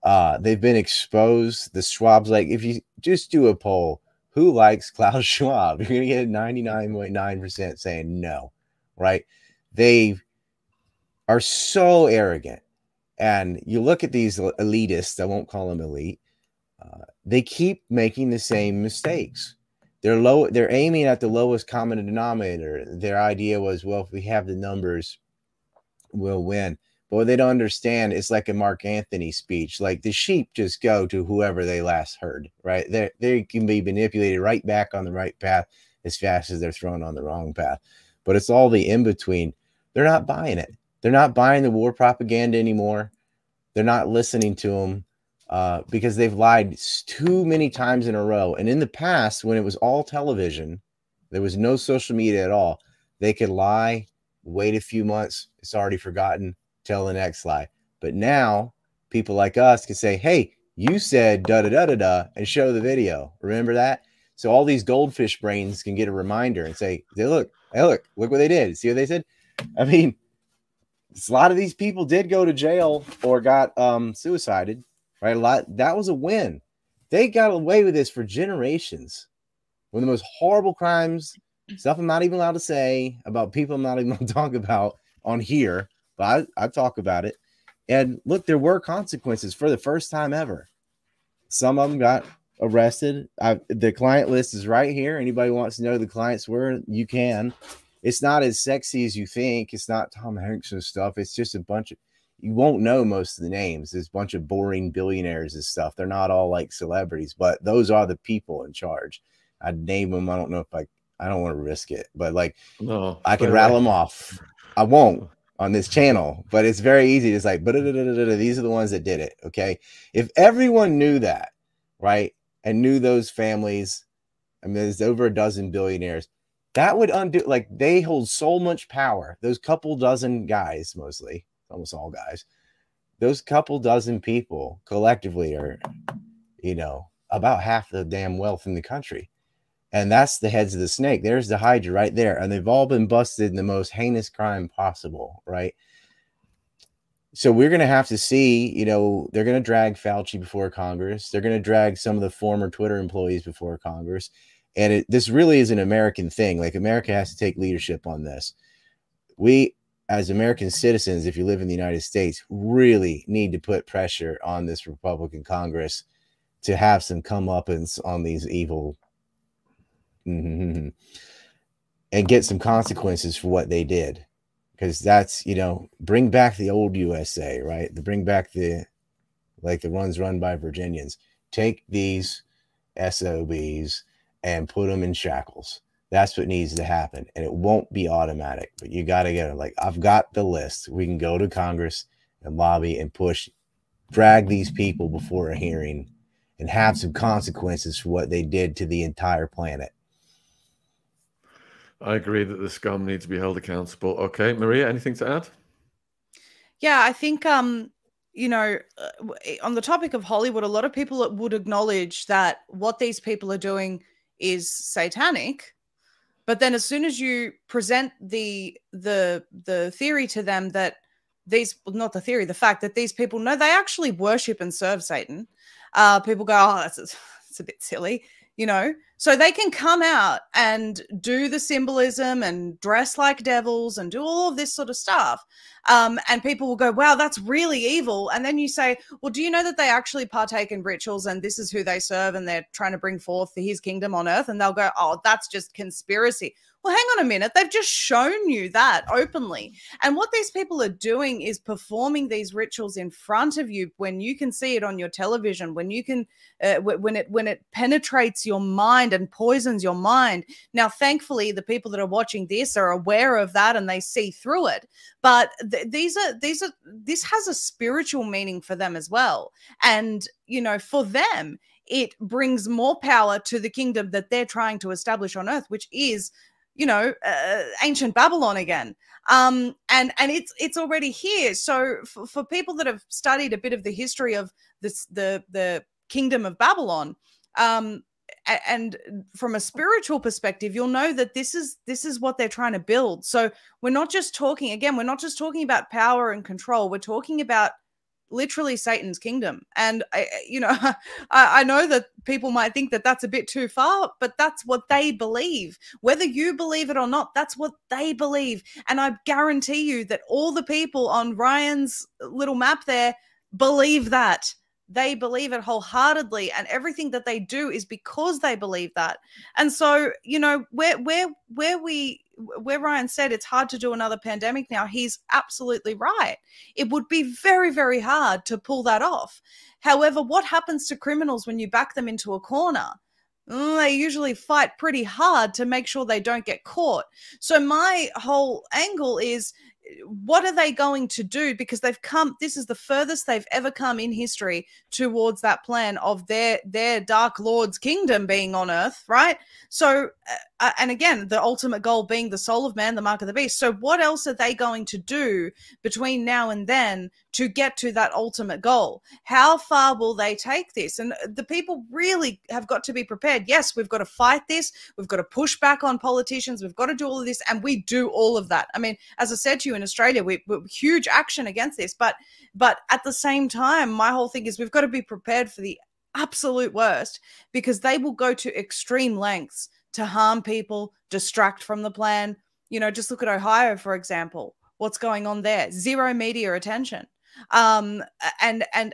uh, they've been exposed. The Schwab's like, if you just do a poll, who likes Klaus Schwab? You're going to get 99.9% saying no, right? They are so arrogant. And you look at these elitists, I won't call them elite, uh, they keep making the same mistakes. they're low they're aiming at the lowest common denominator their idea was well if we have the numbers we'll win but what they don't understand it's like a mark anthony speech like the sheep just go to whoever they last heard right they they can be manipulated right back on the right path as fast as they're thrown on the wrong path but it's all the in between they're not buying it they're not buying the war propaganda anymore they're not listening to them uh, because they've lied too many times in a row. And in the past, when it was all television, there was no social media at all. They could lie, wait a few months, it's already forgotten, tell the next lie. But now, people like us can say, "Hey, you said da da da da da," and show the video. Remember that? So all these goldfish brains can get a reminder and say, "Hey, look, hey, look, look what they did. See what they said?" I mean, a lot of these people did go to jail or got um suicided right a lot that was a win they got away with this for generations one of the most horrible crimes stuff i'm not even allowed to say about people i'm not even going to talk about on here but I, I talk about it and look there were consequences for the first time ever some of them got arrested I, the client list is right here anybody wants to know the clients were you can it's not as sexy as you think. It's not Tom Hanks and stuff. It's just a bunch of you won't know most of the names. There's a bunch of boring billionaires and stuff. They're not all like celebrities, but those are the people in charge. I'd name them. I don't know if I I don't want to risk it, but like No, I can rattle them off. I won't on this channel, but it's very easy. It's like, but these are the ones that did it. Okay. If everyone knew that, right, and knew those families, I mean, there's over a dozen billionaires, that would undo, like, they hold so much power. Those couple dozen guys, mostly, almost all guys, those couple dozen people collectively are, you know, about half the damn wealth in the country and that's the heads of the snake. There's the Hydra right there, and they've all been busted in the most heinous crime possible, right? So we're going to have to see, you know, they're going to drag Fauci before Congress. They're going to drag some of the former Twitter employees before Congress, and it, this really is an American thing. Like America has to take leadership on this. We, as American citizens, if you live in the United States, really need to put pressure on this Republican Congress to have some comeuppance on these evil Mhm. and get some consequences for what they did. Because that's you know bring back the old usa right? The bring back the like the ones run by virginians. Take these sobs and put them in shackles. That's what needs to happen. And it won't be automatic but you got to get it like i've got the list. We can go to congress and lobby and push drag these people before a hearing and have some consequences for what they did to the entire planet I agree that the scum needs to be held accountable. Okay, Maria, anything to add? Yeah, I think um, you know, uh, on the topic of Hollywood, a lot of people would acknowledge that what these people are doing is satanic. But then as soon as you present the the the theory to them that these not the theory, the fact that these people know they actually worship and serve Satan, uh, people go, Oh, that's it's a bit silly, you know. So they can come out and do the symbolism and dress like devils and do all of this sort of stuff. Um, and people will go, wow, that's really evil. And then you say, well, do you know that they actually partake in rituals and this is who they serve and they're trying to bring forth his kingdom on earth? And they'll go, oh, that's just conspiracy. Well, hang on a minute. They've just shown you that openly. And what these people are doing is performing these rituals in front of you when you can see it on your television, when you can, uh, when it when it penetrates your mind and poisons your mind. Now, thankfully, the people that are watching this are aware of that and they see through it. But th- these are these are this has a spiritual meaning for them as well. And you know, for them, it brings more power to the kingdom that they're trying to establish on earth, which is you know uh, ancient babylon again. Um and and it's it's already here. So for, for people that have studied a bit of the history of this the the kingdom of babylon um and from a spiritual perspective you'll know that this is this is what they're trying to build. So we're not just talking again we're not just talking about power and control. We're talking about literally Satan's kingdom. And I, you know, I, I know that people might think that that's a bit too far, but that's what they believe. Whether you believe it or not, that's what they believe. And I guarantee you that all the people on Ryan's little map there believe that. they believe it wholeheartedly and everything that they do is because they believe that and so you know where where where we where ryan said it's hard to do another pandemic now he's absolutely right. It would be very very hard to pull that off. However what happens to criminals when you back them into a corner? Mm, they usually fight pretty hard to make sure they don't get caught. So my whole angle is what are they going to do? Because they've come this is the furthest they've ever come in history towards that plan of their their dark lord's kingdom being on earth right? So uh, uh, and again the ultimate goal being the soul of man the mark of the beast. So what else are they going to do between now and then to get to that ultimate goal? How far will they take this? And the people really have got to be prepared. Yes we've got to fight this. We've got to push back on politicians. We've got to do all of this and we do all of that. I mean as i said to you in australia we, we huge action against this. But but at the same time my whole thing is we've got to be prepared for the absolute worst because they will go to extreme lengths to harm people, distract from the plan. You know, just look at Ohio, for example. What's going on there? Zero media attention. Um, and and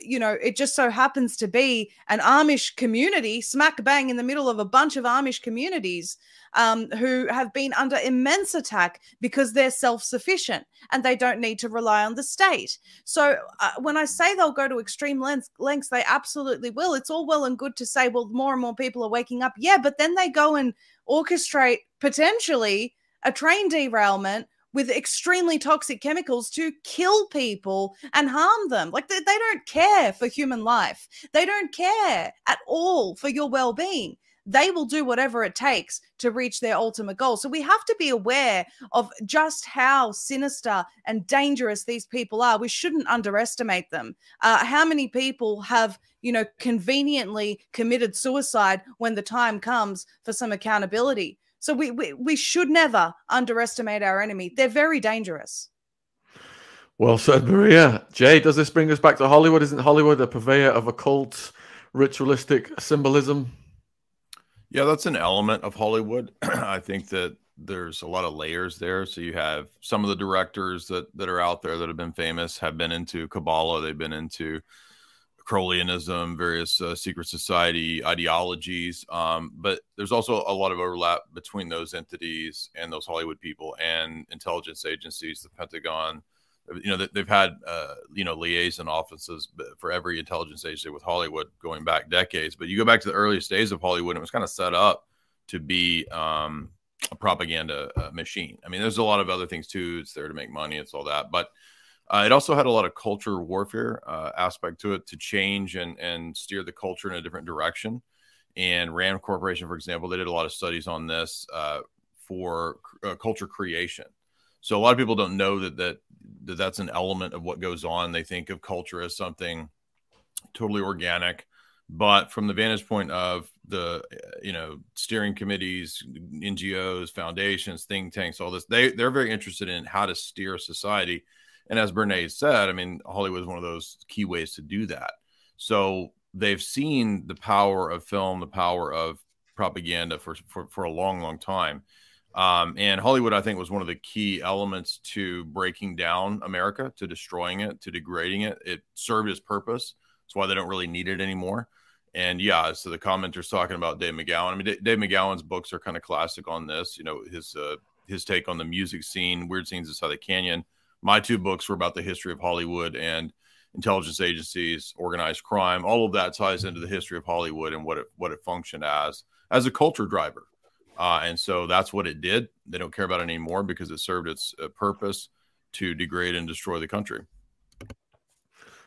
you know, it just so happens to be an Amish community smack bang in the middle of a bunch of Amish communities um, who have been under immense attack because they're self sufficient and they don't need to rely on the state. So uh, when I say they'll go to extreme lengths, lengths, they absolutely will. It's all well and good to say, well, more and more people are waking up. Yeah, but then they go and orchestrate potentially a train derailment with extremely toxic chemicals to kill people and harm them. Like they, they, don't care for human life. They don't care at all for your well being they will do whatever it takes to reach their ultimate goal. So we have to be aware of just how sinister and dangerous these people are. We shouldn't underestimate them. Uh, how many people have, you know, conveniently committed suicide when the time comes for some accountability? So we, we, we should never underestimate our enemy. They're very dangerous. Well said, Maria. Jay, does this bring us back to Hollywood? Isn't Hollywood a purveyor of occult, ritualistic symbolism? Yeah, that's an element of Hollywood. I think that there's a lot of layers there. So you have some of the directors that that are out there that have been famous have been into Kabbalah, they've been into Crowleyanism, various uh, secret society ideologies. Um, but there's also a lot of overlap between those entities and those Hollywood people and intelligence agencies, the Pentagon, you know they've had uh, you know liaison offices for every intelligence agency with Hollywood going back decades. But you go back to the earliest days of Hollywood, it was kind of set up to be um, a propaganda uh, machine. I mean, there's a lot of other things too. It's there to make money. It's all that, but uh, it also had a lot of culture warfare uh, aspect to it to change and and steer the culture in a different direction. And Rand Corporation, for example, they did a lot of studies on this uh, for uh, culture creation. So a lot of people don't know that that that that's an element of what goes on. They think of culture as something totally organic, but from the vantage point of the you know steering committees, NGOs, foundations, think tanks, all this, they they're very interested in how to steer society. And as Bernays said, I mean, Hollywood is one of those key ways to do that. So they've seen the power of film, the power of propaganda for for, for a long, long time um, and Hollywood, I think, was one of the key elements to breaking down America, to destroying it, to degrading it. It served its purpose. That's why they don't really need it anymore. And yeah, so the commenters talking about Dave McGowan. I mean, Dave McGowan's books are kind of classic on this. You know, his uh, his take on the music scene, Weird Scenes Inside the Canyon. My two books were about the history of Hollywood and intelligence agencies, organized crime. All of that ties into the history of Hollywood and what it what it functioned as as a culture driver uh, and so that's what it did. They don't care about it anymore because it served its uh, purpose to degrade and destroy the country.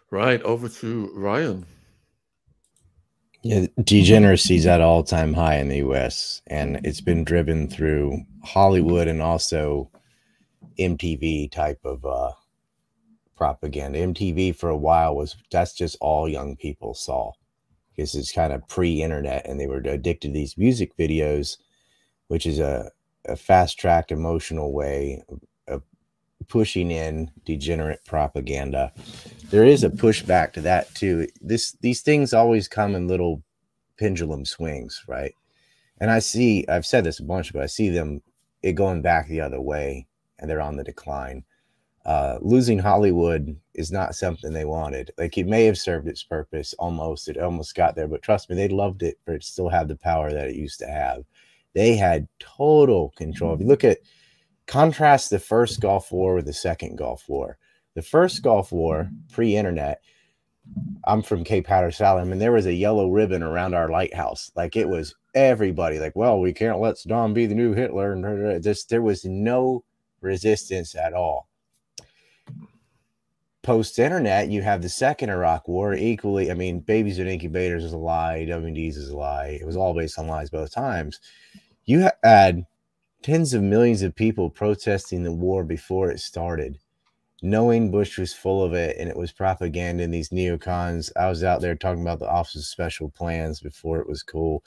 Right. Over to Ryan. Yeah, degeneracy is at all time high in the US, and it's been driven through Hollywood and also MTV type of uh, propaganda. MTV for a while was that's just all young people saw because it's kind of pre internet and they were addicted to these music videos which is a, a fast tracked emotional way of, of pushing in degenerate propaganda. There is a pushback to that too. This these things always come in little pendulum swings, right? And I see I've said this a bunch, but I see them it going back the other way and they're on the decline. uh, losing Hollywood is not something they wanted. Like it may have served its purpose almost. It almost got there, but trust me, they loved it for it still had the power that it used to have. They had total control. If you look at contrast the first Gulf War with the second Gulf War. The first Gulf War, pre-internet, I'm from Cape Hatteras and there was a yellow ribbon around our lighthouse. Like it was everybody, like, well, we can't let Saddam be the new Hitler. And just there was no resistance at all. Post internet, you have the second Iraq War. Equally, I mean, babies in incubators is a lie, WMDs is a lie. It was all based on lies both times. You had tens of millions of people protesting the war before it started knowing Bush was full of it and it was propaganda and these neocons. I was out there talking about the Office of Special Plans before it was cool.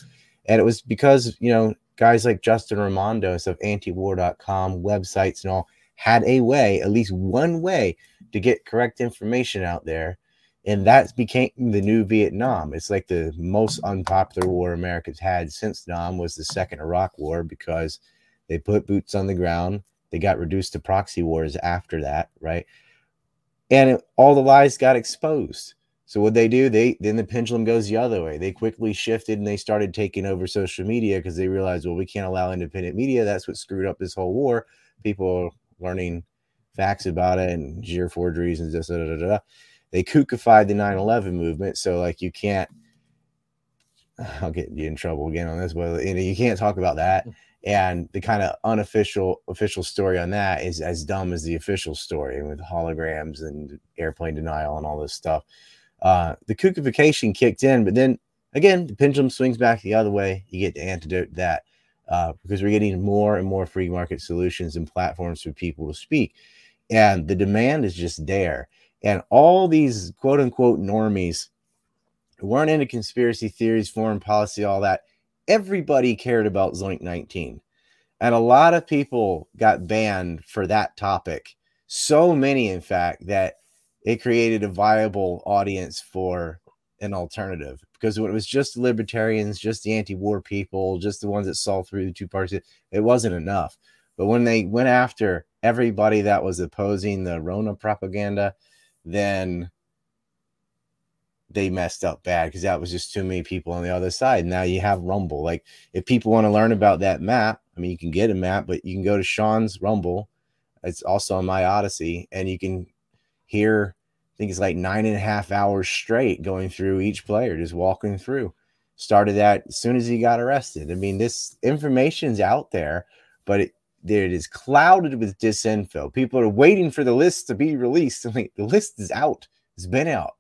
And it was because, you know, guys like Justin Raimondo and stuff, antiwar.com, websites and all had a way, at least one way to get correct information out there. And that became the new Vietnam. It's like the most unpopular war America's had since Vietnam was the second Iraq war because they put boots on the ground they got reduced to proxy wars after that, right? And it, all the lies got exposed. So what they do, they then the pendulum goes the other way. They quickly shifted and they started taking over social media because they realized, well, we can't allow independent media. That's what screwed up this whole war. People are learning facts about it and sheer forgeries and da, da, da, da. They kookified the 9-11 movement. So like you can't I'll get you in trouble again on this, but you know, you can't talk about that mm. and the kind of unofficial official story on that is as dumb as the official story with holograms and airplane denial and all this stuff uh, the kookification kicked in but then again the pendulum swings back the other way you get to antidote that uh, because we're getting more and more free market solutions and platforms for people to speak and the demand is just there and all these quote unquote normies who weren't into conspiracy theories foreign policy all that everybody cared about Zoink 19. And a lot of people got banned for that topic. So many, in fact, that it created a viable audience for an alternative because when it was just libertarians, just the anti war people, just the ones that saw through the two parties, it wasn't enough. But when they went after everybody that was opposing the Rona propaganda, then they messed up bad because that was just too many people on the other side. Now you have Rumble. Like if people want to learn about that map, I mean, you can get a map, but you can go to Sean's Rumble. It's also on my Odysee, and you can hear. I think it's like nine and a half hours straight going through each player, just walking through. Started that as soon as he got arrested. I mean, this information's out there, but it, it is clouded with disinfo. People are waiting for the list to be released. I mean, the list is out. It's been out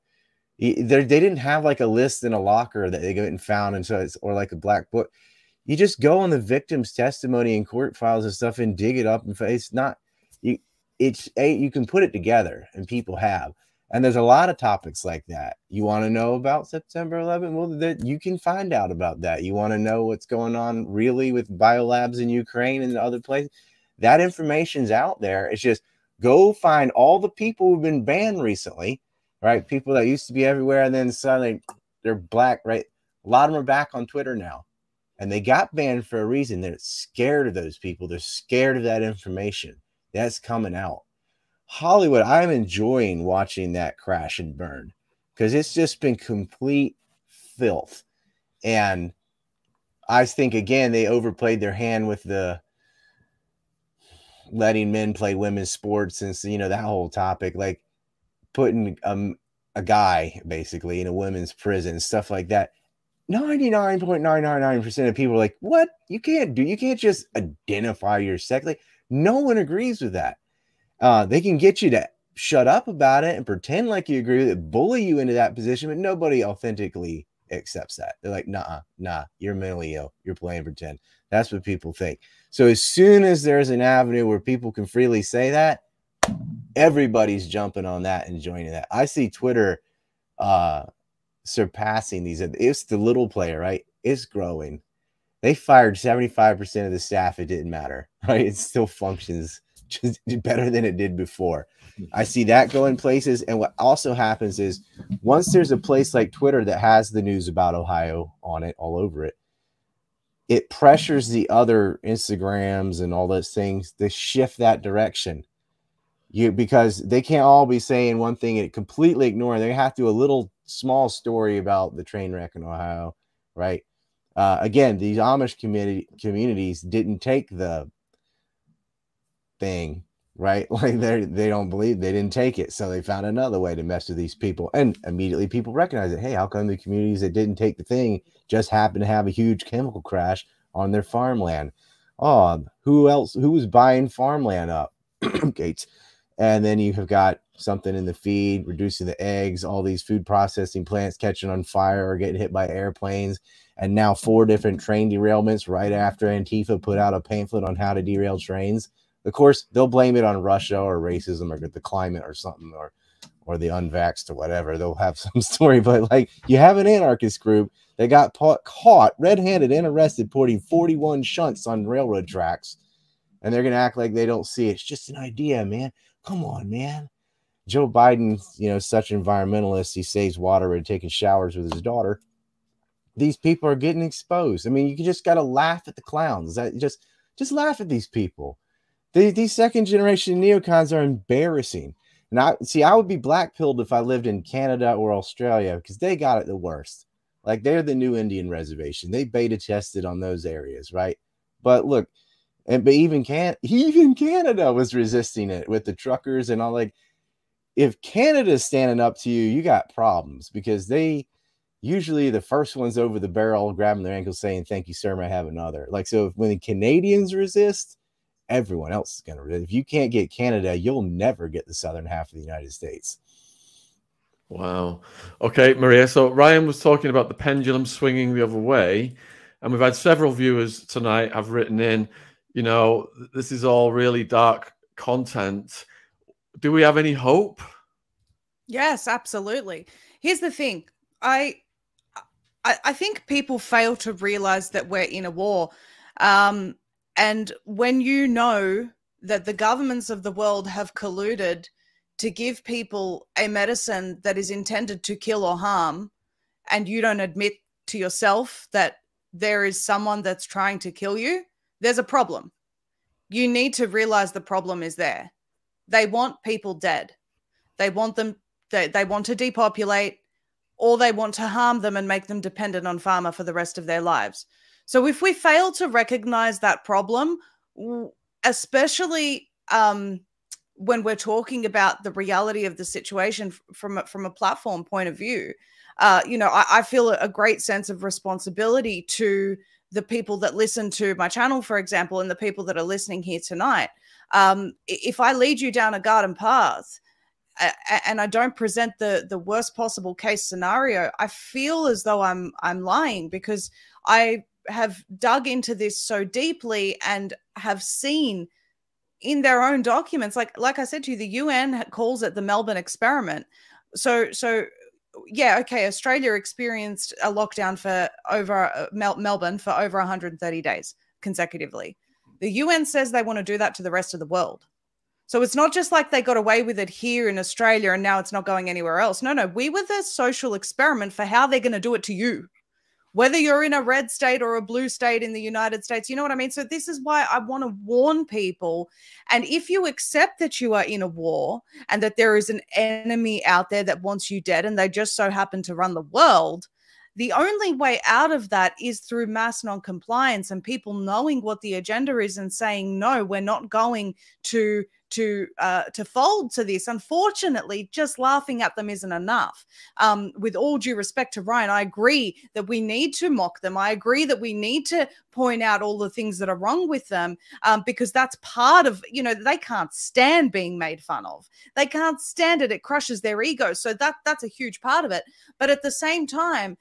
They they didn't have like a list in a locker that they go and found and so it's or like a black book you just go on the victim's testimony and court files and stuff and dig it up and it's not you it's a you can put it together and people have and there's a lot of topics like that you want to know about september 11 well that you can find out about that you want to know what's going on really with biolabs in ukraine and other places that information's out there it's just go find all the people who've been banned recently right? People that used to be everywhere and then suddenly they're black, right? A lot of them are back on Twitter now. And they got banned for a reason. They're scared of those people. They're scared of that information that's coming out. Hollywood, I'm enjoying watching that crash and burn because it's just been complete filth. And I think again they overplayed their hand with the letting men play women's sports and you know that whole topic. Like putting um, a guy basically in a women's prison, stuff like that. 99.999% of people are like, what? You can't do, you can't just identify your sex. Like, no one agrees with that. Uh, they can get you to shut up about it and pretend like you agree with it, bully you into that position, but nobody authentically accepts that. They're like, nah, nah, you're mentally ill. You're playing pretend. That's what people think. So as soon as there's an avenue where people can freely say that, everybody's jumping on that and joining that. I see Twitter uh surpassing these. It's the little player, right? It's growing. They fired 75% of the staff. It didn't matter, right? It still functions just better than it did before. I see that going places. And what also happens is once there's a place like Twitter that has the news about Ohio on it, all over it, it pressures the other Instagrams and all those things to shift that direction You because they can't all be saying one thing and completely ignoring. They have to do a little small story about the train wreck in Ohio, right? Uh, again, these Amish community communities didn't take the thing, right? Like they they don't believe they didn't take it, so they found another way to mess with these people, and immediately people recognize it. Hey, how come the communities that didn't take the thing just happen to have a huge chemical crash on their farmland? Oh, who else? Who was buying farmland up? Gates, and then you have got something in the feed, reducing the eggs, all these food processing plants catching on fire or getting hit by airplanes, and now four different train derailments right after Antifa put out a pamphlet on how to derail trains. Of course, they'll blame it on Russia or racism or the climate or something or or the unvaxxed or whatever. They'll have some story, but like you have an anarchist group that got caught red-handed and arrested putting 41 shunts on railroad tracks, and they're gonna act like they don't see it. It's just an idea, man. Come on, man. Joe Biden, you know, such environmentalist, he saves water and taking showers with his daughter. These people are getting exposed. I mean, you just got to laugh at the clowns. That just just laugh at these people. These, second generation neocons are embarrassing. And I see, I would be black blackpilled if I lived in Canada or Australia because they got it the worst. Like they're the new Indian reservation. They beta tested on those areas, right? But look, and but even can even Canada was resisting it with the truckers and all like if Canada's standing up to you, you got problems because they usually the first ones over the barrel grabbing their ankles saying, Thank you, sir, I have another. Like so when the Canadians resist, everyone else is gonna resist. If you can't get Canada, you'll never get the southern half of the United States. Wow. Okay, Maria. So Ryan was talking about the pendulum swinging the other way, and we've had several viewers tonight have written in you know, this is all really dark content. Do we have any hope? Yes, absolutely. Here's the thing. I I, I think people fail to realize that we're in a war. Um, and when you know that the governments of the world have colluded to give people a medicine that is intended to kill or harm, and you don't admit to yourself that there is someone that's trying to kill you, there's a problem. You need to realize the problem is there. They want people dead. They want them, they, they want to depopulate or they want to harm them and make them dependent on pharma for the rest of their lives. So if we fail to recognize that problem, especially um, when we're talking about the reality of the situation from a, from a platform point of view, uh, you know, I, I feel a great sense of responsibility to the people that listen to my channel, for example, and the people that are listening here tonight. Um, if I lead you down a garden path and I don't present the the worst possible case scenario, I feel as though I'm I'm lying because I have dug into this so deeply and have seen in their own documents like like I said to you the UN calls it the Melbourne experiment so so yeah, okay, Australia experienced a lockdown for over uh, Mel- Melbourne for over 130 days consecutively. The UN says they want to do that to the rest of the world. So it's not just like they got away with it here in Australia and now it's not going anywhere else. No, no, we were the social experiment for how they're going to do it to you whether you're in a red state or a blue state in the United States. You know what I mean? So, this is why I want to warn people. And if you accept that you are in a war and that there is an enemy out there that wants you dead and they just so happen to run the world, the only way out of that is through mass non-compliance and people knowing what the agenda is and saying no we're not going to to uh, to fold to this. Unfortunately, just laughing at them isn't enough. Um, with all due respect to Ryan, I agree that we need to mock them. I agree that we need to point out all the things that are wrong with them um, because that's part of you know they can't stand being made fun of. They can't stand it. It crushes their ego. So that that's a huge part of it. But at the same time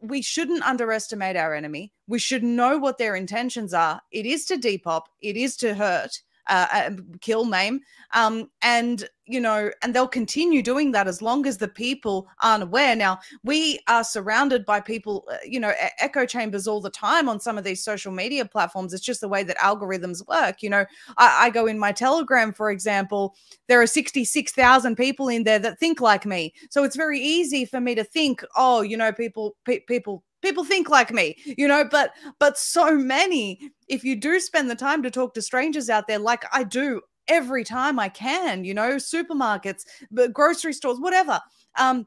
we shouldn't underestimate our enemy. We should know what their intentions are. It is to depop, it is to hurt, uh, uh kill, name. um, and you know, and they'll continue doing that as long as the people aren't aware. Now, we are surrounded by people, uh, you know, echo chambers all the time on some of these social media platforms. It's just the way that algorithms work. You know, I, I go in my Telegram, for example, there are 66,000 people in there that think like me. So it's very easy for me to think, oh, you know, people, pe- people people think like me you know but but so many if you do spend the time to talk to strangers out there like i do every time I can, you know, supermarkets, but grocery stores, whatever. Um,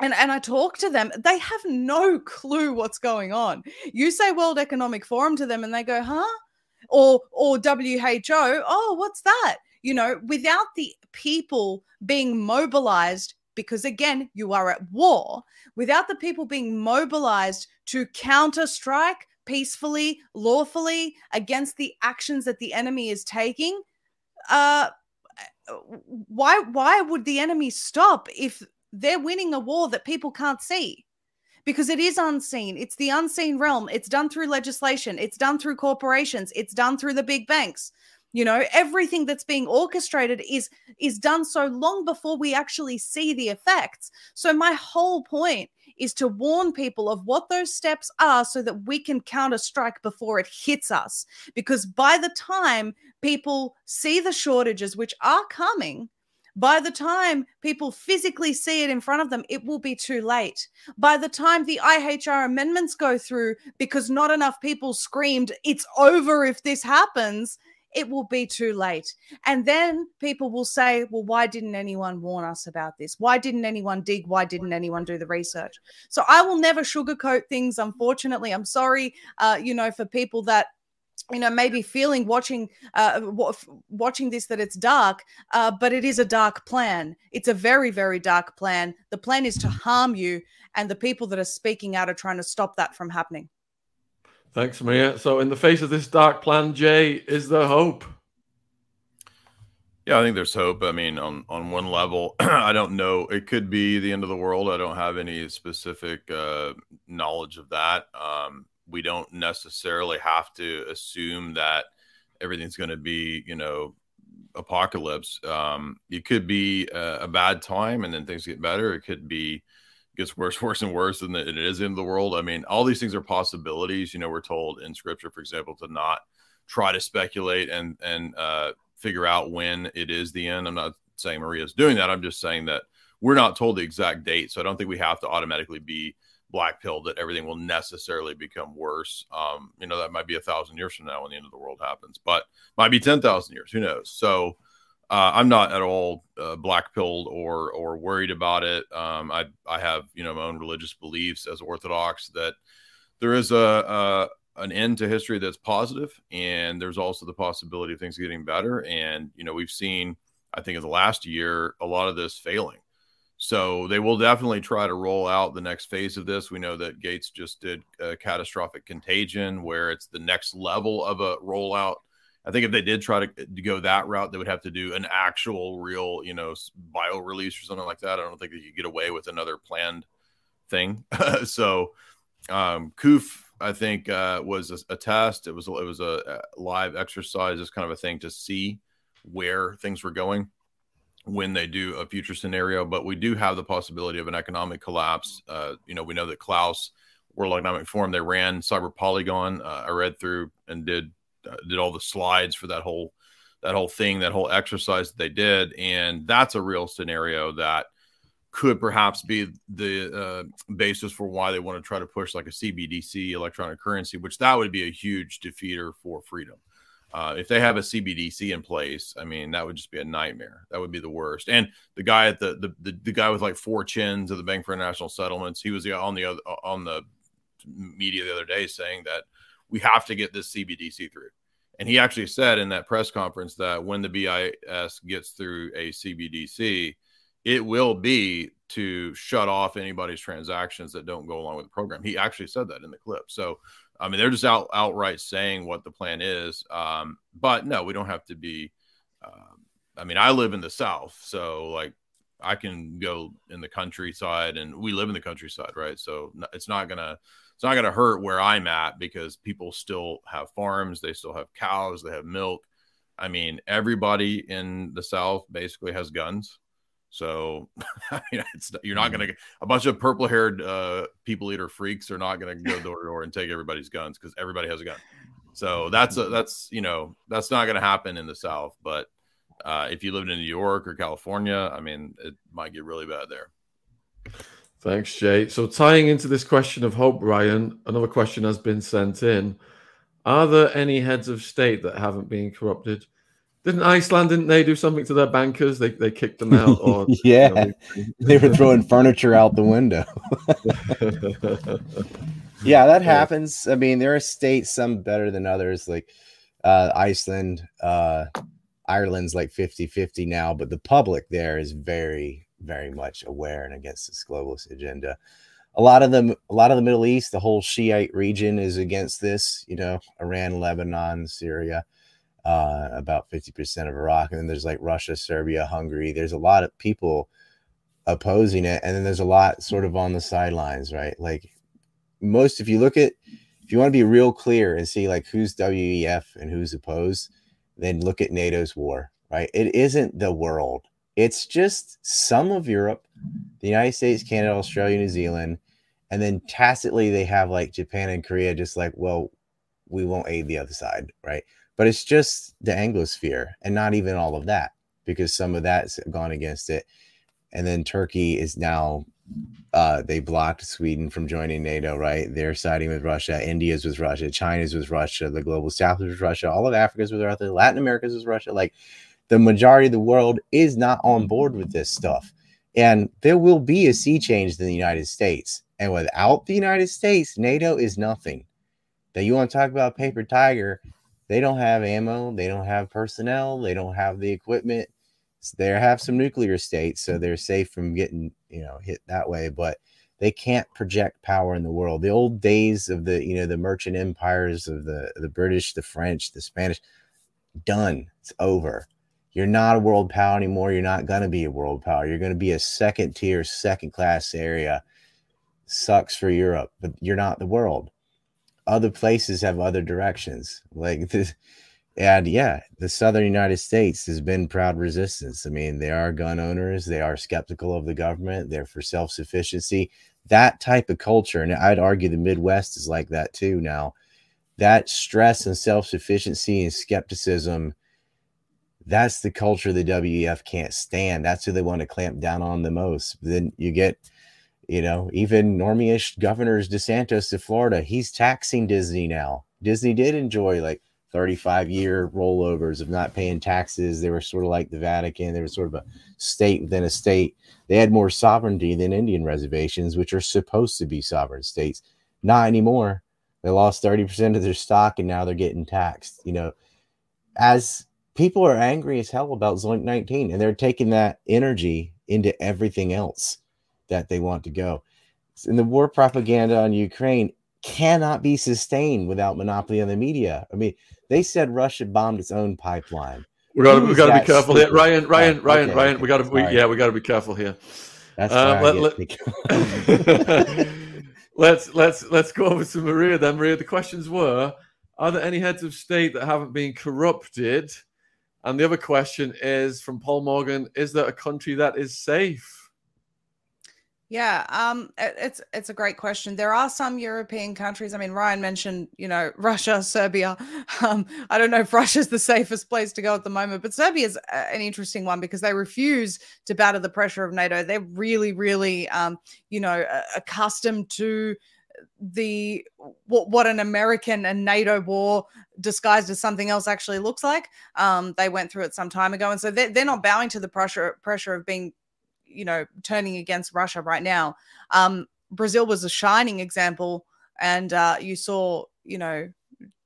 and and I talk to them, they have no clue what's going on. You say World Economic Forum to them, and they go, "Huh?" Or or WHO, "Oh, what's that?" You know, without the people being mobilized, because again, you are at war. Without the people being mobilized to counter strike peacefully, lawfully against the actions that the enemy is taking, uh, why why would the enemy stop if they're winning a war that people can't see because it is unseen. It's the unseen realm. It's done through legislation, it's done through corporations, it's done through the big banks. You know, everything that's being orchestrated is is done so long before we actually see the effects. So my whole point is to warn people of what those steps are so that we can counter strike before it hits us. Because by the time people see the shortages, which are coming, by the time people physically see it in front of them, it will be too late. By the time the IHR amendments go through, because not enough people screamed, it's over if this happens, it will be too late. And then people will say, well, why didn't anyone warn us about this? Why didn't anyone dig? Why didn't anyone do the research? So I will never sugarcoat things, unfortunately. I'm sorry, uh, you know, for people that you know maybe feeling watching uh watching this that it's dark uh but it is a dark plan it's a very very dark plan the plan is to harm you and the people that are speaking out are trying to stop that from happening thanks maria. So in the face of this dark plan jay is there hope? Yeah i think there's hope. I mean on on one level i don't know. It could be the end of the world. I don't have any specific uh knowledge of that. Um we don't necessarily have to assume that everything's going to be, you know, apocalypse. Um, it could be a, a, bad time and then things get better. It could be gets worse, worse and worse than it is in the world. I mean, all these things are possibilities. You know, we're told in scripture, for example, to not try to speculate and and uh, figure out when it is the end. I'm not saying Maria's doing that. I'm just saying that we're not told the exact date, so I don't think we have to automatically be black pill that everything will necessarily become worse. Um, you know, that might be a thousand years from now when the end of the world happens, but might be 10,000 years. Who knows? So, uh, I'm not at all uh, black pilled or or worried about it. Um, I I have you know my own religious beliefs as Orthodox that there is a, a an end to history that's positive, and there's also the possibility of things getting better. And you know we've seen I think in the last year a lot of this failing. So they will definitely try to roll out the next phase of this. We know that Gates just did a catastrophic contagion, where it's the next level of a rollout. I think if they did try to, to go that route, they would have to do an actual, real, you know, bio release or something like that. I don't think they could get away with another planned thing. so, um, Kuf, I think, uh, was a, a, test. It was it was a, a live exercise, this kind of a thing to see where things were going when they do a future scenario, but we do have the possibility of an economic collapse. Uh, you know, we know that Klaus, World Economic Forum, they ran Cyber Polygon. Uh, I read through and did uh, did all the slides for that whole that whole thing, that whole exercise that they did, and that's a real scenario that could perhaps be the uh, basis for why they want to try to push like a CBDC electronic currency, which that would be a huge defeater for freedom. Uh, if they have a CBDC in place, I mean, that would just be a nightmare. That would be the worst. And the guy at the the, the, the guy with like four chins of the Bank for International Settlements, he was on the other, on the media the other day saying that we have to get this CBDC through. And he actually said in that press conference that when the BIS gets through a CBDC, it will be to shut off anybody's transactions that don't go along with the program. He actually said that in the clip. So I mean, they're just out outright saying what the plan is. Um, but no, we don't have to be. Uh, I mean, I live in the South, so like I can go in the countryside, and we live in the countryside, right? So it's not gonna it's not gonna hurt where I'm at because people still have farms, they still have cows, they have milk. I mean, everybody in the South basically has guns. So I mean, you're not going to a bunch of purple haired uh, people eater freaks are not going to go door to door and take everybody's guns because everybody has a gun. So that's a, that's you know that's not going to happen in the South. But uh, if you lived in New York or California, I mean, it might get really bad there. Thanks, Jay. So tying into this question of hope, Ryan, another question has been sent in. Are there any heads of state that haven't been corrupted? Didn't Iceland? Didn't they do something to their bankers? They they kicked them out. Or yeah, you know, they were throwing furniture out the window. yeah, that happens. I mean, there are states, some better than others, like uh, Iceland, uh, Ireland's like 50 50 now, but the public there is very, very much aware and against this globalist agenda. A lot of them, a lot of the Middle East, the whole Shiite region is against this, you know, Iran, Lebanon, Syria, uh, about 50% of Iraq. And then there's like Russia, Serbia, Hungary. There's a lot of people opposing it. And then there's a lot sort of on the sidelines, right? Like most, if you look at, if you want to be real clear and see like who's WEF and who's opposed, then look at NATO's war, right? It isn't the world. It's just some of Europe, the United States, Canada, Australia, New Zealand, and then tacitly they have like Japan and Korea just like, well, we won't aid the other side, right? But it's just the Anglosphere and not even all of that because some of that's gone against it. And then Turkey is now uh, they blocked Sweden from joining NATO, right? They're siding with Russia. India's with Russia. China's with Russia. The global south is with Russia. All of Africa's with Russia. Latin America's with Russia. Like the majority of the world is not on mm-hmm. board with this stuff. And there will be a sea change in the United States. And without the United States, NATO is nothing. That you want to talk about paper tiger, they don't have ammo, they don't have personnel, they don't have the equipment they have some nuclear states, so they're safe from getting you know hit that way, but they can't project power in the world. The old days of the you know the merchant empires of the the British, the French, the Spanish, done. It's over. You're not a world power anymore. You're not going to be a world power. You're going to be a second tier, second class area. Sucks for Europe, but you're not the world. Other places have other directions. Like this, and yeah, the southern United States has been proud resistance. I mean, they are gun owners, they are skeptical of the government, they're for self sufficiency. That type of culture, and I'd argue the Midwest is like that too now. That stress and self sufficiency and skepticism, that's the culture the WEF can't stand. That's who they want to clamp down on the most. Then you get, you know, even normie-ish governors DeSantis of Florida, he's taxing Disney now. Disney did enjoy like 35 year rollovers of not paying taxes. They were sort of like the Vatican. They were sort of a state within a state. They had more sovereignty than Indian reservations, which are supposed to be sovereign states. Not anymore. They lost 30% of their stock and now they're getting taxed. You know, as people are angry as hell about Zoink 19 and they're taking that energy into everything else that they want to go. And the war propaganda on Ukraine, cannot be sustained without monopoly on the media. I mean, they said Russia bombed its own pipeline. We got to we got to be careful here, Ryan. Ryan, oh, Ryan, okay, Ryan. Okay. We got to we, yeah, we got to be careful here. That's uh, let, let, let's let's let's go over to Maria then. Maria, the questions were: Are there any heads of state that haven't been corrupted? And the other question is from Paul Morgan: Is there a country that is safe? Yeah, um, it's it's a great question. There are some European countries. I mean, Ryan mentioned, you know, Russia, Serbia. Um, I don't know if Russia's the safest place to go at the moment, but Serbia is an interesting one because they refuse to to the pressure of NATO. They're really, really, um, you know, accustomed to the what, what an American and NATO war disguised as something else actually looks like. Um, they went through it some time ago, and so they're, they're not bowing to the pressure pressure of being you know turning against Russia right now. Um, Brazil was a shining example, and uh, you saw you know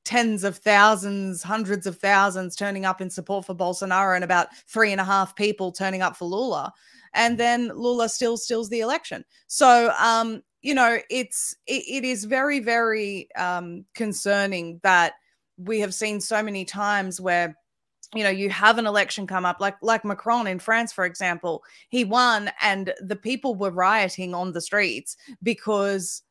tens of thousands, hundreds of thousands turning up in support for Bolsonaro, and about three and a half people turning up for Lula, and then Lula still steals the election. So um, you know it's it, it is very very um, concerning that we have seen so many times where you know you have an election come up like like macron in france for example he won and the people were rioting on the streets because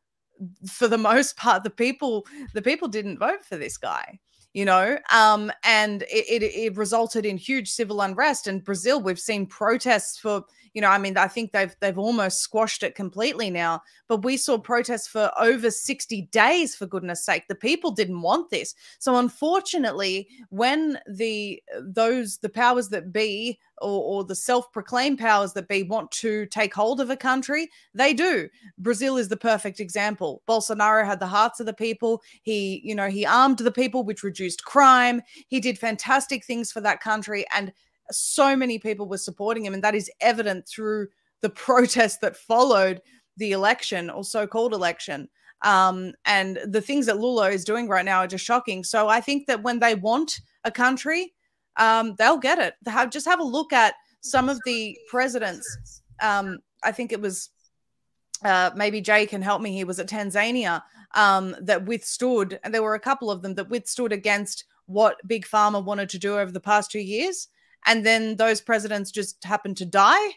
for the most part the people the people didn't vote for this guy you know? Um and it, it, it resulted in huge civil unrest. In brazil we've seen protests for you know, I mean, I think they've they've almost squashed it completely now. But we saw protests for over 60 days, for goodness sake. The people didn't want this. So unfortunately, when the those the powers that be or, or the self-proclaimed powers that be want to take hold of a country, they do. Brazil is the perfect example. Bolsonaro had the hearts of the people. He, you know, he armed the people, which reduced crime. He did fantastic things for that country, and so many people were supporting him, and that is evident through the protests that followed the election or so-called election. Um, and the things that Lula is doing right now are just shocking. So I think that when they want a country, um, they'll get it. Have, just have a look at some of the presidents. Um, I think it was uh, maybe Jay can help me. He was at Tanzania um, that withstood, and there were a couple of them that withstood against what Big Pharma wanted to do over the past two years. And then those presidents just happen to die.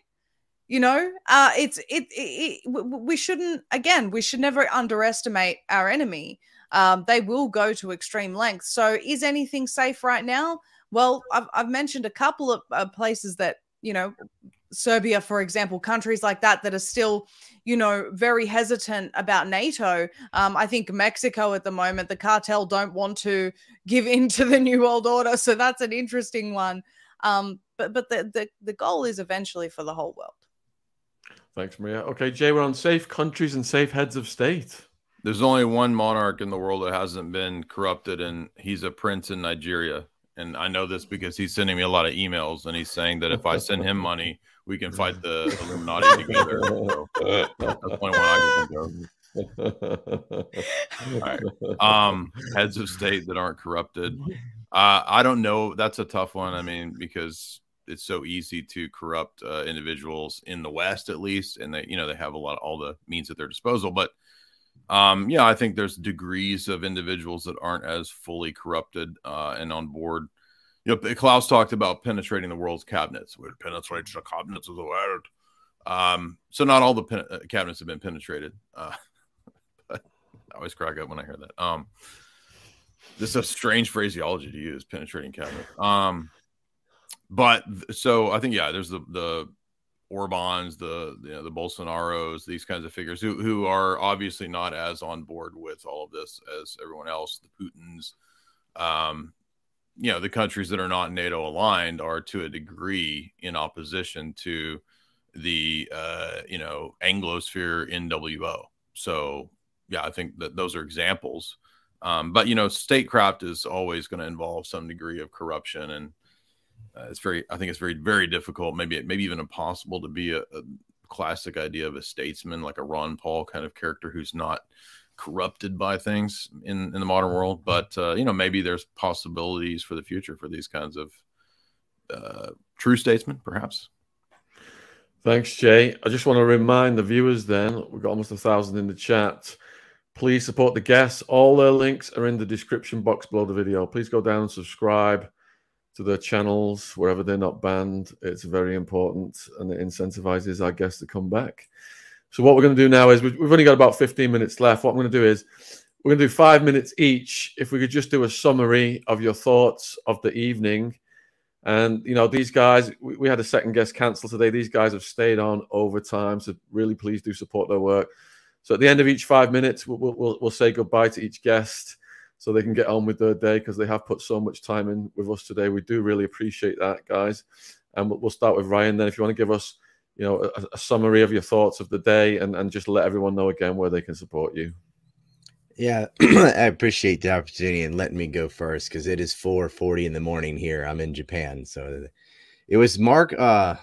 You know, uh, it's it, it, it We shouldn't again. We should never underestimate our enemy. Um, they will go to extreme lengths. So, is anything safe right now? Well, I've, I've mentioned a couple of uh, places that you know Serbia, for example, countries like that that are still, you know, very hesitant about NATO. Um, I think Mexico at the moment, the cartel don't want to give in to the New World Order. So that's an interesting one. Um, but but the, the, the goal is eventually for the whole world. Thanks, Maria. Okay, Jay, we're on safe countries and safe heads of state. There's only one monarch in the world that hasn't been corrupted, and he's a prince in Nigeria. And I know this because he's sending me a lot of emails, and he's saying that if I send him money, we can fight the Illuminati together. So that's the only one I can All right. Um, heads of state that aren't corrupted. Uh, I don't know. That's a tough one. I mean, because it's so easy to corrupt uh, individuals in the West, at least, and they, you know, they have a lot of all the means at their disposal. But um, yeah, I think there's degrees of individuals that aren't as fully corrupted uh, and on board you know, Klaus talked about penetrating the world's cabinets. We penetrate the cabinets of the world. Um, so not all the pen- uh, cabinets have been penetrated. Uh, I always crack up when I hear that. Um, this is a strange phraseology to use, penetrating cabinet. Um, but so I think yeah, there's the the Orbans, the you know, the Bolsonaros, these kinds of figures who who are obviously not as on board with all of this as everyone else. The Putins, um, you know the countries that are not NATO aligned are to a degree in opposition to the uh, you know Anglosphere NWO. So yeah, I think that those are examples. Um, but you know, statecraft is always going to involve some degree of corruption, and uh, it's very I think it's very very difficult, maybe maybe even impossible to be a, a classic idea of a statesman like a Ron Paul kind of character who's not corrupted by things in in the modern world. But uh, you know maybe there's possibilities for the future for these kinds of uh, true statesmen perhaps. Thanks jay. I just want to remind the viewers then we've got almost a thousand in the chat please support the guests all their links are in the description box below the video please go down and subscribe to their channels wherever they're not banned it's very important and it incentivizes our guests to come back so what we're going to do now is we've, only got about 15 minutes left. What I'm going to do is we're going to do five minutes each. If we could just do a summary of your thoughts of the evening. And, you know, these guys, we, we had a second guest cancel today. These guys have stayed on overtime. So really please do support their work. So at the end of each five minutes, we'll, we'll, we'll say goodbye to each guest so they can get on with their day because they have put so much time in with us today. We do really appreciate that, guys. And we'll, start with Ryan then. If you want to give us you know, a, a, summary of your thoughts of the day and, and just let everyone know again where they can support you. Yeah, I appreciate the opportunity and letting me go first because it is 4:40 in the morning here. I'm in Japan, so it was Marc uh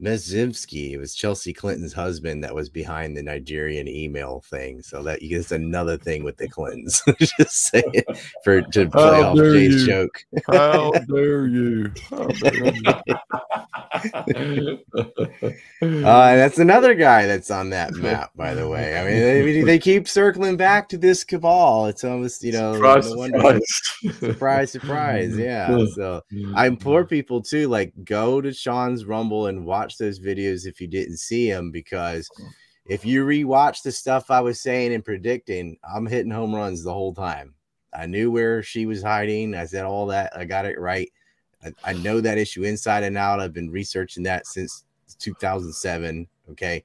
Mezvinsky, it was Chelsea Clinton's husband that was behind the Nigerian email thing. So that you get another thing with the Clintons. Just say it for to play How off Jay's you. joke. How dare you? How dare you? uh, that's another guy that's on that map, by the way. I mean, they, they keep circling back to this cabal. It's almost, you know, surprise, surprise. surprise, surprise. Yeah. So I implore people to like go to Sean's Rumble and watch those videos if you didn't see them because if you rewatch the stuff I was saying and predicting, I'm hitting home runs the whole time. I knew where she was hiding. I said all that. I got it right. I, I know that issue inside and out. I've been researching that since 2007. Okay.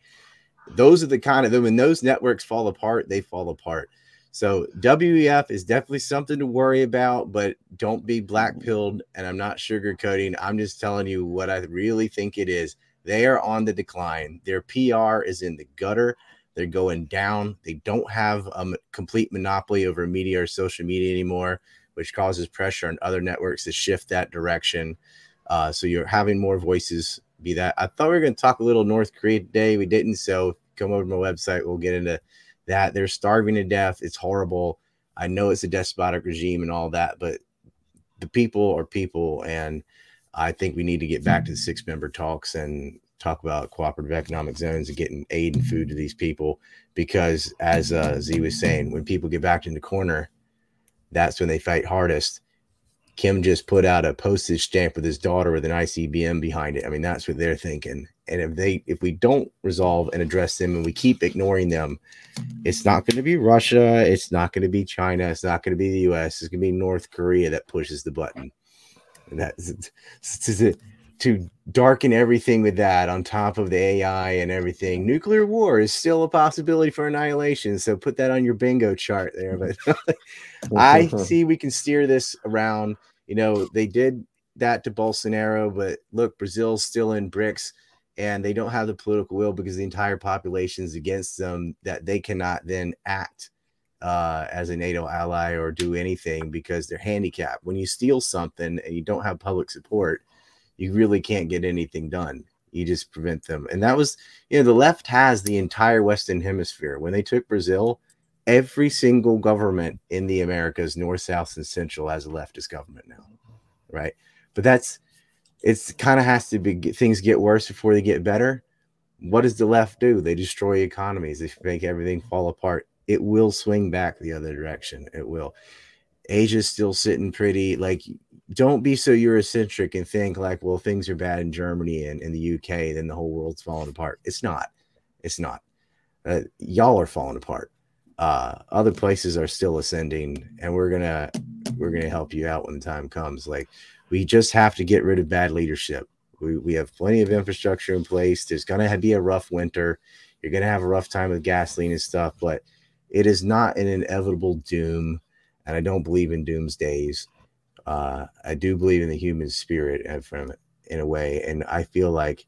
Those are the kind of them when those networks fall apart, they fall apart. So WEF is definitely something to worry about, but don't be black pilled. And I'm not sugarcoating. I'm just telling you what I really think it is. They are on the decline. Their PR is in the gutter. They're going down. They don't have a complete monopoly over media or social media anymore, which causes pressure on other networks to shift that direction. Uh, so you're having more voices be that. I thought we were going to talk a little North Korea today. We didn't. So come over to my website. We'll get into that. They're starving to death. It's horrible. I know it's a despotic regime and all that, but the people are people. And I think we need to get back to the six member talks and talk about cooperative economic zones and getting aid and food to these people. Because as uh, Zeee was saying, when people get backed in the corner, that's when they fight hardest. Kim just put out a postage stamp with his daughter with an ICBM behind it. I mean, that's what they're thinking. And if they if we don't resolve and address them and we keep ignoring them, it's not going to be Russia, it's not going to be China, it's not going to be the US, it's going to be North Korea that pushes the button. And that's to, to darken everything with that on top of the AI and everything. Nuclear war is still a possibility for annihilation. So put that on your bingo chart there. But I see we can steer this around. You know, they did that to Bolsonaro, but look, Brazil's still in BRICS and they don't have the political will because the entire population is against them that they cannot then act uh, as a NATO ally or do anything because they're handicapped. When you steal something and you don't have public support, you really can't get anything done. You just prevent them. And that was, you know, the left has the entire Western Hemisphere. When they took Brazil, every single government in the Americas, North, South, and Central, has a leftist government now. Right. But that's, it's kind of has to be things get worse before they get better. What does the left do? They destroy economies, they make everything fall apart. It will swing back the other direction. It will. Asia's still sitting pretty. Like, don't be so Eurocentric and think like, well, things are bad in Germany and in the UK, then the whole world's falling apart. It's not. It's not. Uh, y'all are falling apart. Uh, other places are still ascending, and we're gonna we're gonna help you out when the time comes. Like, we just have to get rid of bad leadership. We we have plenty of infrastructure in place. There's gonna be a rough winter. You're gonna have a rough time with gasoline and stuff, but it is not an inevitable doom and I don't believe in doomsdays. Uh, I do believe in the human spirit from in a way, and I feel like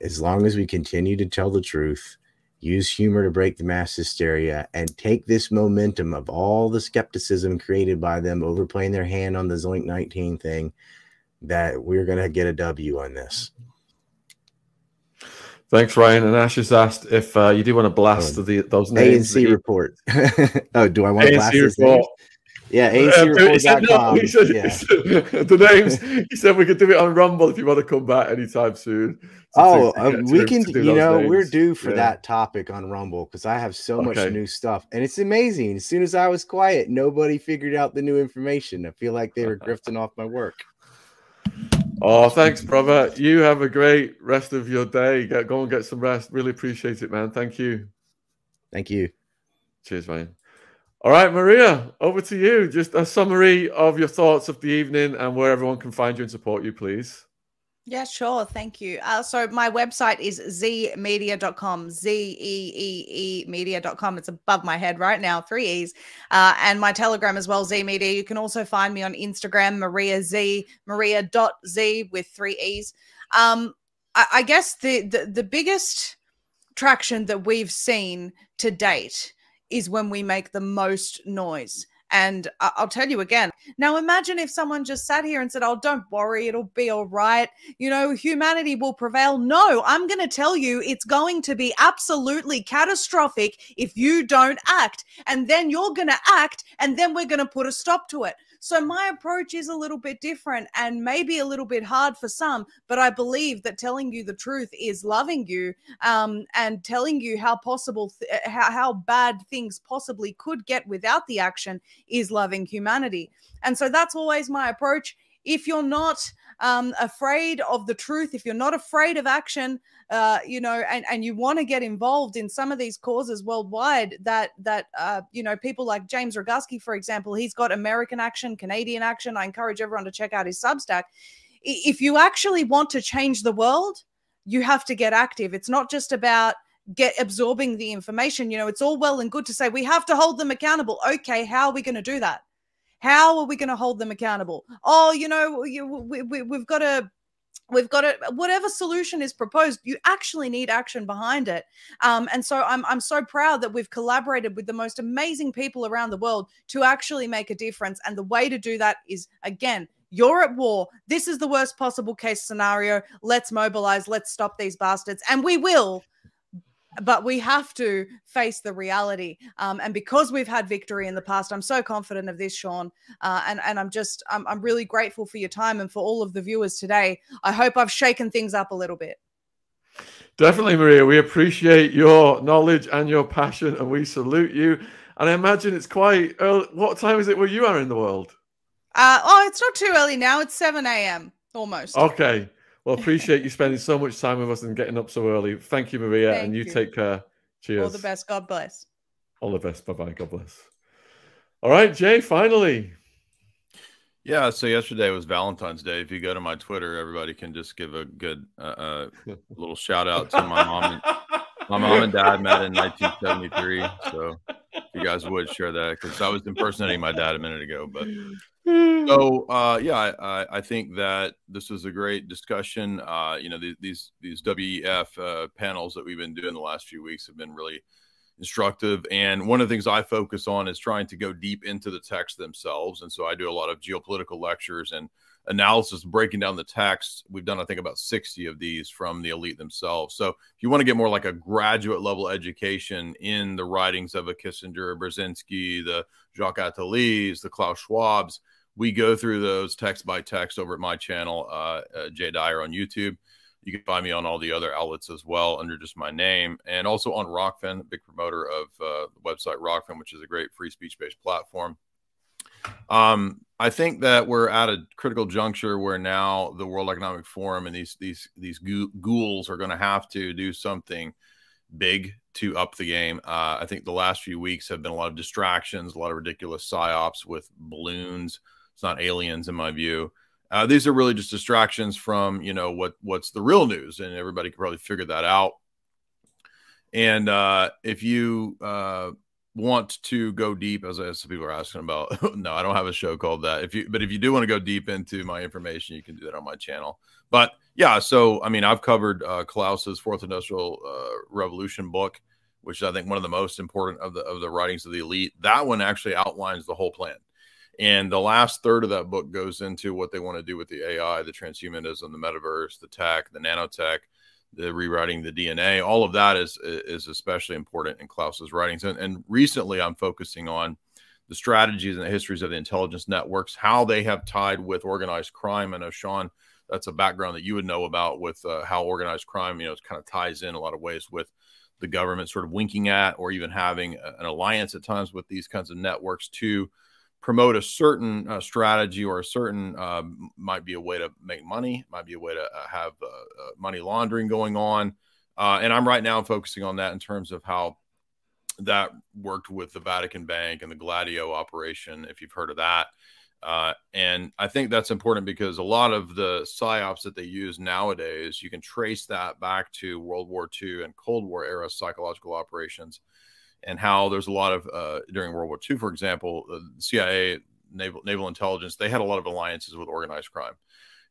as long as we continue to tell the truth, use humor to break the mass hysteria, and take this momentum of all the skepticism created by them overplaying their hand on the Zoink 19 thing, that we're gonna get a W on this. Thanks, Ryan. And Ash has asked if uh, you do want to blast oh, the, those names. ANC report. oh, do I want to blast report? Yeah, ACReport.com. He said, yeah. said, the names. He said we could do it on Rumble if you want to come back anytime soon. Oh, uh, we can. you know, names. we're due for yeah. that topic on Rumble because I have so okay. much new stuff, and it's amazing. As soon as I was quiet, nobody figured out the new information. I feel like they were grifting off my work. Oh, thanks, brother. You have a great rest of your day. Get, go and get some rest. Really appreciate it, man. Thank you. Thank you. Cheers, man. All right, Maria, over to you. Just a summary of your thoughts of the evening and where everyone can find you and support you, please. Yeah, sure. Thank you. Uh, so my website is zeeemedia.com, Z-E-E-E media.com. It's above my head right now, three E's. Uh, and my telegram as well, Zeee Media. You can also find me on Instagram, Maria Zeee, maria.zeee with three E's. Um, I, I guess the, the, the biggest traction that we've seen to date is when we make the most noise. And I'll tell you again. Now, imagine if someone just sat here and said, Oh, don't worry, it'll be all right. You know, humanity will prevail. No, I'm going to tell you it's going to be absolutely catastrophic if you don't act. And then you're going to act, and then we're going to put a stop to it. So my approach is a little bit different and maybe a little bit hard for some, but I believe that telling you the truth is loving you um, and telling you how possible, th- eh, how, how bad things possibly could get without the action is loving humanity. And so that's always my approach. If you're not um, afraid of the truth, if you're not afraid of action, uh, you know, and, and you want to get involved in some of these causes worldwide that that uh, you know people like James Roguski, for example, he's got American Action, Canadian Action. I encourage everyone to check out his Substack. If you actually want to change the world, you have to get active. It's not just about get absorbing the information. You know, it's all well and good to say we have to hold them accountable. Okay, how are we going to do that? How are we going to hold them accountable? Oh, you know, we, we, we've got to we've got it whatever solution is proposed you actually need action behind it. Um, and so I'm, I'm so proud that we've collaborated with the most amazing people around the world to actually make a difference. And the way to do that is again you're at war. This is the worst possible case scenario. Let's mobilize. Let's stop these bastards. And we will but we have to face the reality. Um, and because we've had victory in the past, I'm so confident of this, Shaun. Uh, and and I'm just I'm, I'm really grateful for your time and for all of the viewers today. I hope I've shaken things up a little bit. Definitely, Maria. We appreciate your knowledge and your passion, and we salute you. And I imagine it's quite early. What time is it where you are in the world? Uh, oh, it's not too early now. It's 7 a.m. almost. Okay. Well, appreciate you spending so much time with us and getting up so early. Thank you, Maria, Thank and you, you. take care. Cheers. All the best. God bless. All the best. Bye bye. God bless. All right, Jay. Finally, Yeah, so yesterday was Valentine's Day. If you go to my Twitter, everybody can just give a good uh, uh, little shout out to my mom. And, my mom and dad met in 1973. So if you guys would share that, because I was impersonating my dad a minute ago. But so uh, yeah, I, I, think that this was a great discussion. Uh, you know, these these, these WEF uh, panels that we've been doing the last few weeks have been really instructive. And one of the things I focus on is trying to go deep into the text themselves. And so I do a lot of geopolitical lectures and analysis, breaking down the text. We've done, I think, about 60 of these from the elite themselves. So if you want to get more like a graduate level education in the writings of a Kissinger, Brzezinski, the Jacques Attali's, the Klaus Schwab's, we go through those text by text over at my channel, uh, uh, Jay Dyer on YouTube. You can find me on all the other outlets as well under just my name, and also on Rokfin, big promoter of uh, the website Rokfin, which is a great free speech based platform. Um, I think that we're at a critical juncture where now the World Economic Forum and these these these ghouls are going to have to do something big to up the game. Uh, I think the last few weeks have been a lot of distractions, a lot of ridiculous psyops with balloons. It's not aliens, in my view. Uh, these are really just distractions from you know what what's the real news, and everybody can probably figure that out. And uh, if you uh, want to go deep, as, as some people are asking about, no, I don't have a show called that. If you, but if you do want to go deep into my information, you can do that on my channel. But yeah, so I mean, I've covered uh, Klaus's Fourth Industrial uh, Revolution book, which is, I think one of the most important of the of the writings of the elite. That one actually outlines the whole plan. And the last third of that book goes into what they want to do with the AI, the transhumanism, the metaverse, the tech, the nanotech, the rewriting the DNA. All of that is is especially important in Klaus's writings. And, and recently, I'm focusing on the strategies and the histories of the intelligence networks, how they have tied with organized crime. I know Shaun, that's a background that you would know about with uh, how organized crime, you know, kind of ties in a lot of ways with the government sort of winking at or even having an alliance at times with these kinds of networks to promote a certain uh, strategy or a certain uh, might be a way to make money, might be a way to uh, have uh, uh, money laundering going on. Uh, and I'm right now focusing on that in terms of how that worked with the Vatican Bank and the Gladio operation, if you've heard of that. and I think that's important because a lot of the psyops that they use nowadays, you can trace that back to World War II and Cold War era psychological operations and how there's a lot of uh, during World War II, for example, the CIA, naval naval intelligence, they had a lot of alliances with organized crime,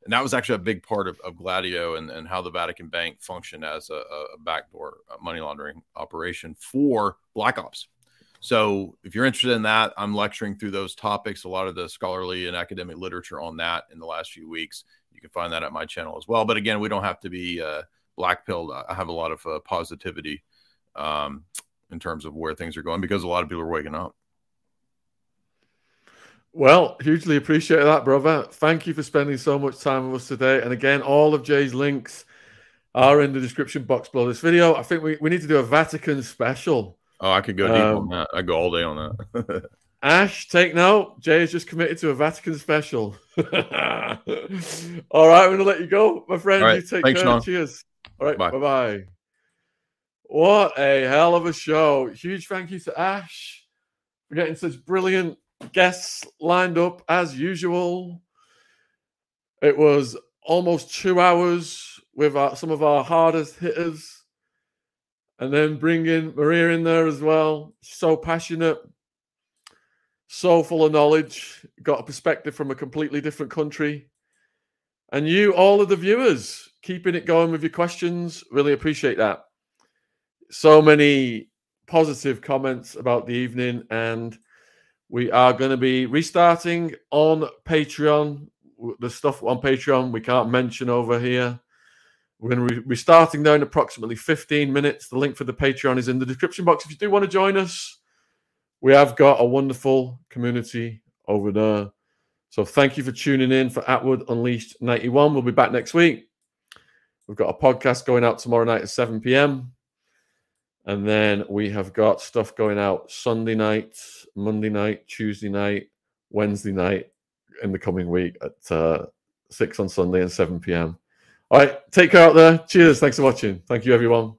and that was actually a big part of, of Gladio and, and how the Vatican Bank functioned as a, a backdoor money laundering operation for Black Ops. So, if you're interested in that, I'm lecturing through those topics, a lot of the scholarly and academic literature on that in the last few weeks. You can find that at my channel as well. But again, we don't have to be uh, black pilled. I have a lot of uh, positivity um, in terms of where things are going because a lot of people are waking up. Well, hugely appreciate that, brother. Thank you for spending so much time with us today. And again, all of Jay's links are in the description box below this video. I think we, we need to do a Vatican special. Oh, I could go deep um, on that. I go all day on that. Ash, take note. Jay has just committed to a Vatican special. all right, I'm going to let you go, my friend. Right. You take Thanks, care. Shaun. Cheers. All right, bye bye. What a hell of a show. Huge thank you to Ash for getting such brilliant guests lined up as usual. It was almost two hours with our, some of our hardest hitters. And then bring in Maria in there as well. So passionate, so full of knowledge, got a perspective from a completely different country. And you, all of the viewers, keeping it going with your questions. Really appreciate that. So many positive comments about the evening. And we are going to be restarting on Patreon. The stuff on Patreon we can't mention over here. We're going to be starting now in approximately 15 minutes. The link for the Patreon is in the description box. If you do want to join us, we have got a wonderful community over there. So thank you for tuning in for Attwood Unleashed 91. We'll be back next week. We've got a podcast going out tomorrow night at 7 p.m. And then we have got stuff going out Sunday night, Monday night, Tuesday night, Wednesday night in the coming week at uh, 6 on Sunday and 7 p.m. All right, take care out there. Cheers. Thanks for watching. Thank you, everyone.